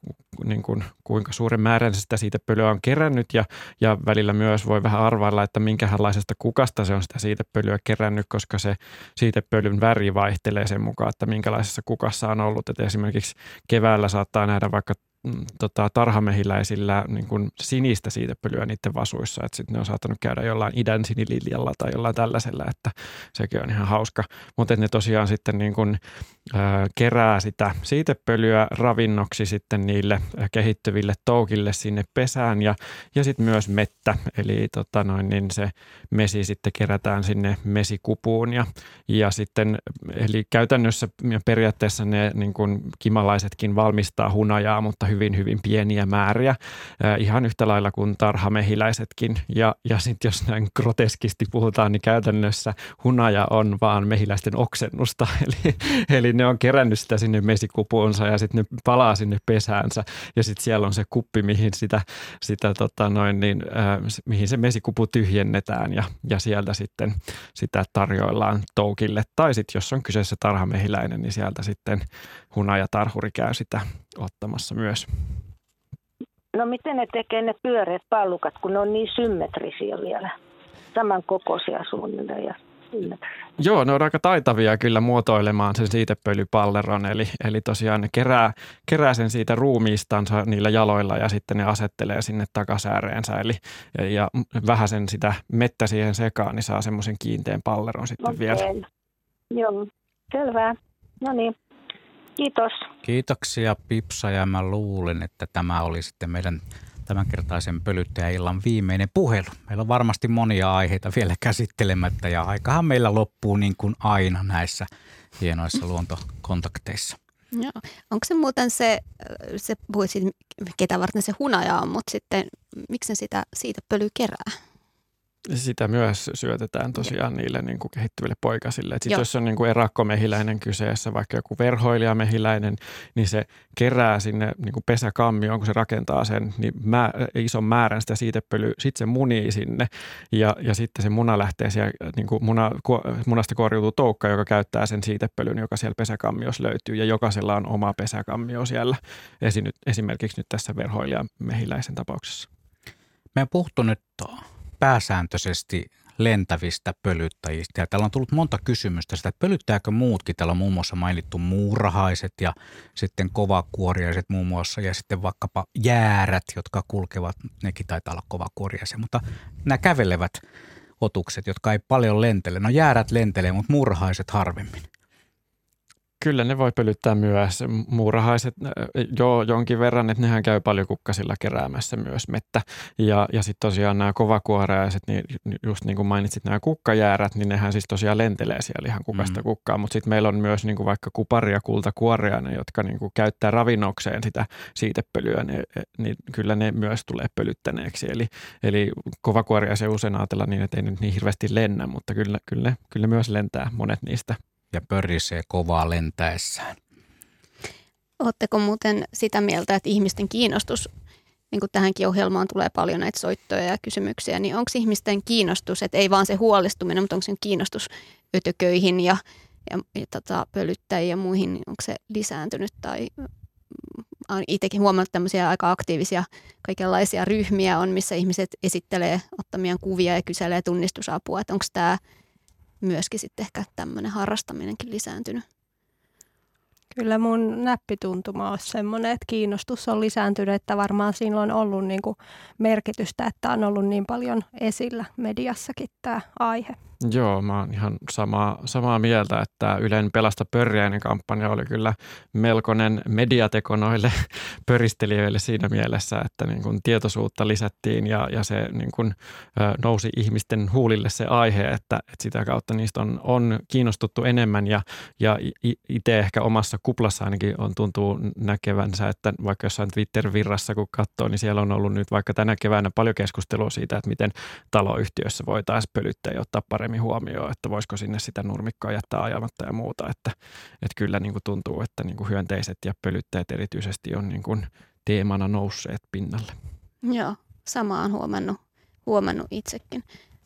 niin kuin, kuinka suuren määrän sitä siitä pölyä on kerännyt ja, ja välillä myös voi vähän arvailla, että minkälaisesta kukasta se on sitä siitä pölyä kerännyt, koska se siitepölyn väri vaihtelee sen mukaan, että minkälaisessa kukassa on ollut. Et esimerkiksi keväällä saattaa nähdä vaikka tota, tarhamehiläisillä niin kuin sinistä siitepölyä niiden vasuissa, että sitten ne on saattanut käydä jollain idän sinililjalla tai jollain tällaisella, että sekin on ihan hauska. Mutta ne tosiaan sitten niin kuin, ää, kerää sitä siitepölyä ravinnoksi sitten niille kehittyville toukille sinne pesään ja, ja sitten myös mettä, eli tota noin, niin se mesi sitten kerätään sinne mesikupuun ja, ja sitten, eli käytännössä periaatteessa ne niin kuin kimalaisetkin valmistaa hunajaa, mutta hyvin, hyvin pieniä määriä, ihan yhtä lailla kuin tarhamehiläisetkin. Ja, ja sitten jos näin groteskisti puhutaan, niin käytännössä hunaja on vaan mehiläisten oksennusta. *laughs* Eli, eli ne on kerännyt sitä sinne mesikupuunsa ja sitten ne palaa sinne pesäänsä. Ja sitten siellä on se kuppi, mihin sitä, sitä tota noin, niin, äh, mihin se mesikupu tyhjennetään ja, ja sieltä sitten sitä tarjoillaan toukille. Tai sitten jos on kyseessä tarhamehiläinen, niin sieltä sitten hunajatarhuri käy sitä ottamassa myös. No miten ne tekee ne pyöreät pallukat, kun ne on niin symmetrisiä vielä? Saman kokoisia suunnilleen ja Joo, ne on aika taitavia kyllä muotoilemaan sen siitepölypalleron, eli, eli tosiaan ne kerää, kerää sen siitä ruumiistansa niillä jaloilla ja sitten ne asettelee sinne takasääreensä, eli ja vähän sen sitä mettä siihen sekaan, niin saa semmoisen kiinteän palleron sitten okay. vielä. Joo, selvä. No niin, kiitos. Kiitoksia Pipsa ja mä luulen, että tämä oli sitten meidän tämänkertaisen pölyttäjäillan viimeinen puhelu. Meillä on varmasti monia aiheita vielä käsittelemättä ja aikahan meillä loppuu niin kuin aina näissä hienoissa luontokontakteissa. Joo. Onko se muuten se, se puhuit siitä, ketä varten se hunaja on, mutta sitten miksi sitä siitä pöly kerää? Sitä myös syötetään tosiaan niille niin kuin kehittyville poikasille. Sitten jos on niin kuin erakkomehiläinen kyseessä, vaikka joku verhoilijamehiläinen, niin se kerää sinne niin kuin pesäkammioon, kun se rakentaa sen, niin mä, ison määrän sitä siitepölyä. Sitten se munii sinne ja, ja sitten se muna lähtee siellä, niin kuin muna, munasta korjuutuu toukka, joka käyttää sen siitepölyn, joka siellä pesäkammiossa löytyy. Ja jokaisella on oma pesäkammio siellä, esimerkiksi nyt tässä verhoilijamehiläisen tapauksessa. Me on puhuttu nyt pääsääntöisesti lentävistä pölyttäjistä. Ja täällä on tullut monta kysymystä sitä, että pölyttääkö muutkin. Täällä on muun muassa mainittu muurahaiset ja sitten kovakuoriaiset muun muassa ja sitten vaikkapa jäärät, jotka kulkevat, nekin taitaa olla kovakuoriaisia, mutta nämä kävelevät otukset, jotka ei paljon lentele. No jäärät lentelee, mutta muurahaiset harvemmin. Kyllä ne voi pölyttää myös. Muurahaiset jo jonkin verran, että nehän käy paljon kukkasilla keräämässä myös mettä. Ja, ja sitten tosiaan nämä kovakuoreaiset, niin just niin kuin mainitsit nämä kukkajäärät, niin nehän siis tosiaan lentelee siellä ihan kukasta mm. kukkaa. Mutta sitten meillä on myös niin kuin vaikka kuparia, kultakuoriainen, jotka niin kuin käyttää ravinnokseen sitä siitepölyä, niin, niin kyllä ne myös tulee pölyttäneeksi. Eli, eli kovakuoriaisia usein ajatellaan niin, että ei nyt niin hirveästi lennä, mutta kyllä, kyllä, kyllä myös lentää monet niistä ja pörisee kovaa lentäessään. Oletteko muuten sitä mieltä, että ihmisten kiinnostus, niin kuin tähänkin ohjelmaan tulee paljon näitä soittoja ja kysymyksiä, niin onko ihmisten kiinnostus, että ei vaan se huolestuminen, mutta onko se kiinnostus ötököihin ja, ja, ja tota, pölyttäjiin ja muihin, niin onko se lisääntynyt tai olen itsekin huomannut tämmöisiä aika aktiivisia kaikenlaisia ryhmiä on, missä ihmiset esittelee ottamien kuvia ja kyselee tunnistusapua, että onko tämä myöskin sitten ehkä tämmöinen harrastaminenkin lisääntynyt. Kyllä mun näppituntuma on semmoinen, että kiinnostus on lisääntynyt, että varmaan silloin on ollut niin kuin merkitystä, että on ollut niin paljon esillä mediassakin tämä aihe. Joo, mä oon ihan samaa, samaa mieltä, että Ylen Pelasta pörjäinen kampanja oli kyllä melkoinen mediateko noille *laughs* pöristelijöille siinä mielessä, että niin kun tietoisuutta lisättiin ja, ja se niin kun, nousi ihmisten huulille se aihe, että, että sitä kautta niistä on, on kiinnostuttu enemmän ja, ja itse ehkä omassa kuplassa ainakin on tuntuu näkevänsä, että vaikka jossain Twitter-virrassa kun katsoo, niin siellä on ollut nyt vaikka tänä keväänä paljon keskustelua siitä, että miten taloyhtiössä voitaisiin pölyttää ja ottaa paremmin paremmin huomioon, että voisiko sinne sitä nurmikkoa jättää ajamatta ja muuta. Että, että kyllä niin kuin tuntuu, että niin kuin hyönteiset ja pölyttäjät erityisesti on niin kuin teemana nousseet pinnalle. Joo, sama on huomannut, huomannut itsekin.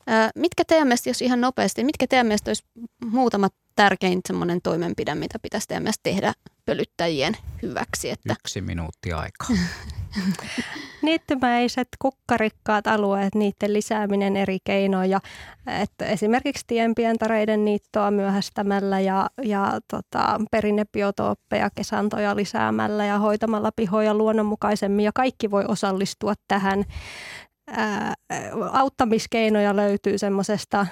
Ää, mitkä teidän mielestä, jos ihan nopeasti, mitkä teidän mielestä olisi muutama tärkein semmoinen toimenpide, mitä pitäisi teidän mielestä tehdä pölyttäjien hyväksi? Että... Yksi minuutti aikaa. *laughs* Niittymäiset kukkarikkaat alueet, niiden lisääminen eri keinoja, että esimerkiksi tienpientareiden niittoa myöhästämällä ja, ja tota, perinnebiotooppeja, kesantoja lisäämällä ja hoitamalla pihoja luonnonmukaisemmin ja kaikki voi osallistua tähän. Ää, auttamiskeinoja löytyy semmoisesta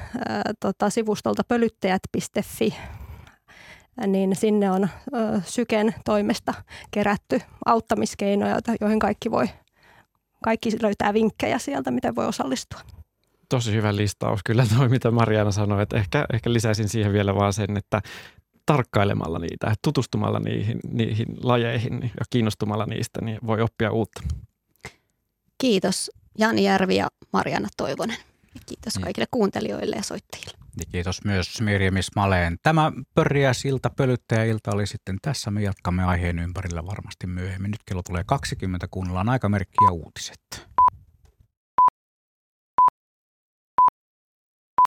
tota, sivustolta pölyttäjät.fi niin sinne on ö, Syken toimesta kerätty auttamiskeinoja, joihin kaikki voi, kaikki löytää vinkkejä sieltä, miten voi osallistua. Tosi hyvä listaus kyllä toi, mitä Mariana sanoi, että ehkä, ehkä lisäisin siihen vielä vaan sen, että tarkkailemalla niitä, tutustumalla niihin, niihin lajeihin ja kiinnostumalla niistä, niin voi oppia uutta. Kiitos Jani Järvi ja Mariana Toivonen. Ja kiitos kaikille kuuntelijoille ja soittajille. Ja kiitos myös Mirjami Smaleen. Tämä pörriä silta, pölyttäjäilta oli sitten tässä. Me jatkamme aiheen ympärillä varmasti myöhemmin. Nyt kello tulee 20, kuunnellaan aikamerkkiä uutiset.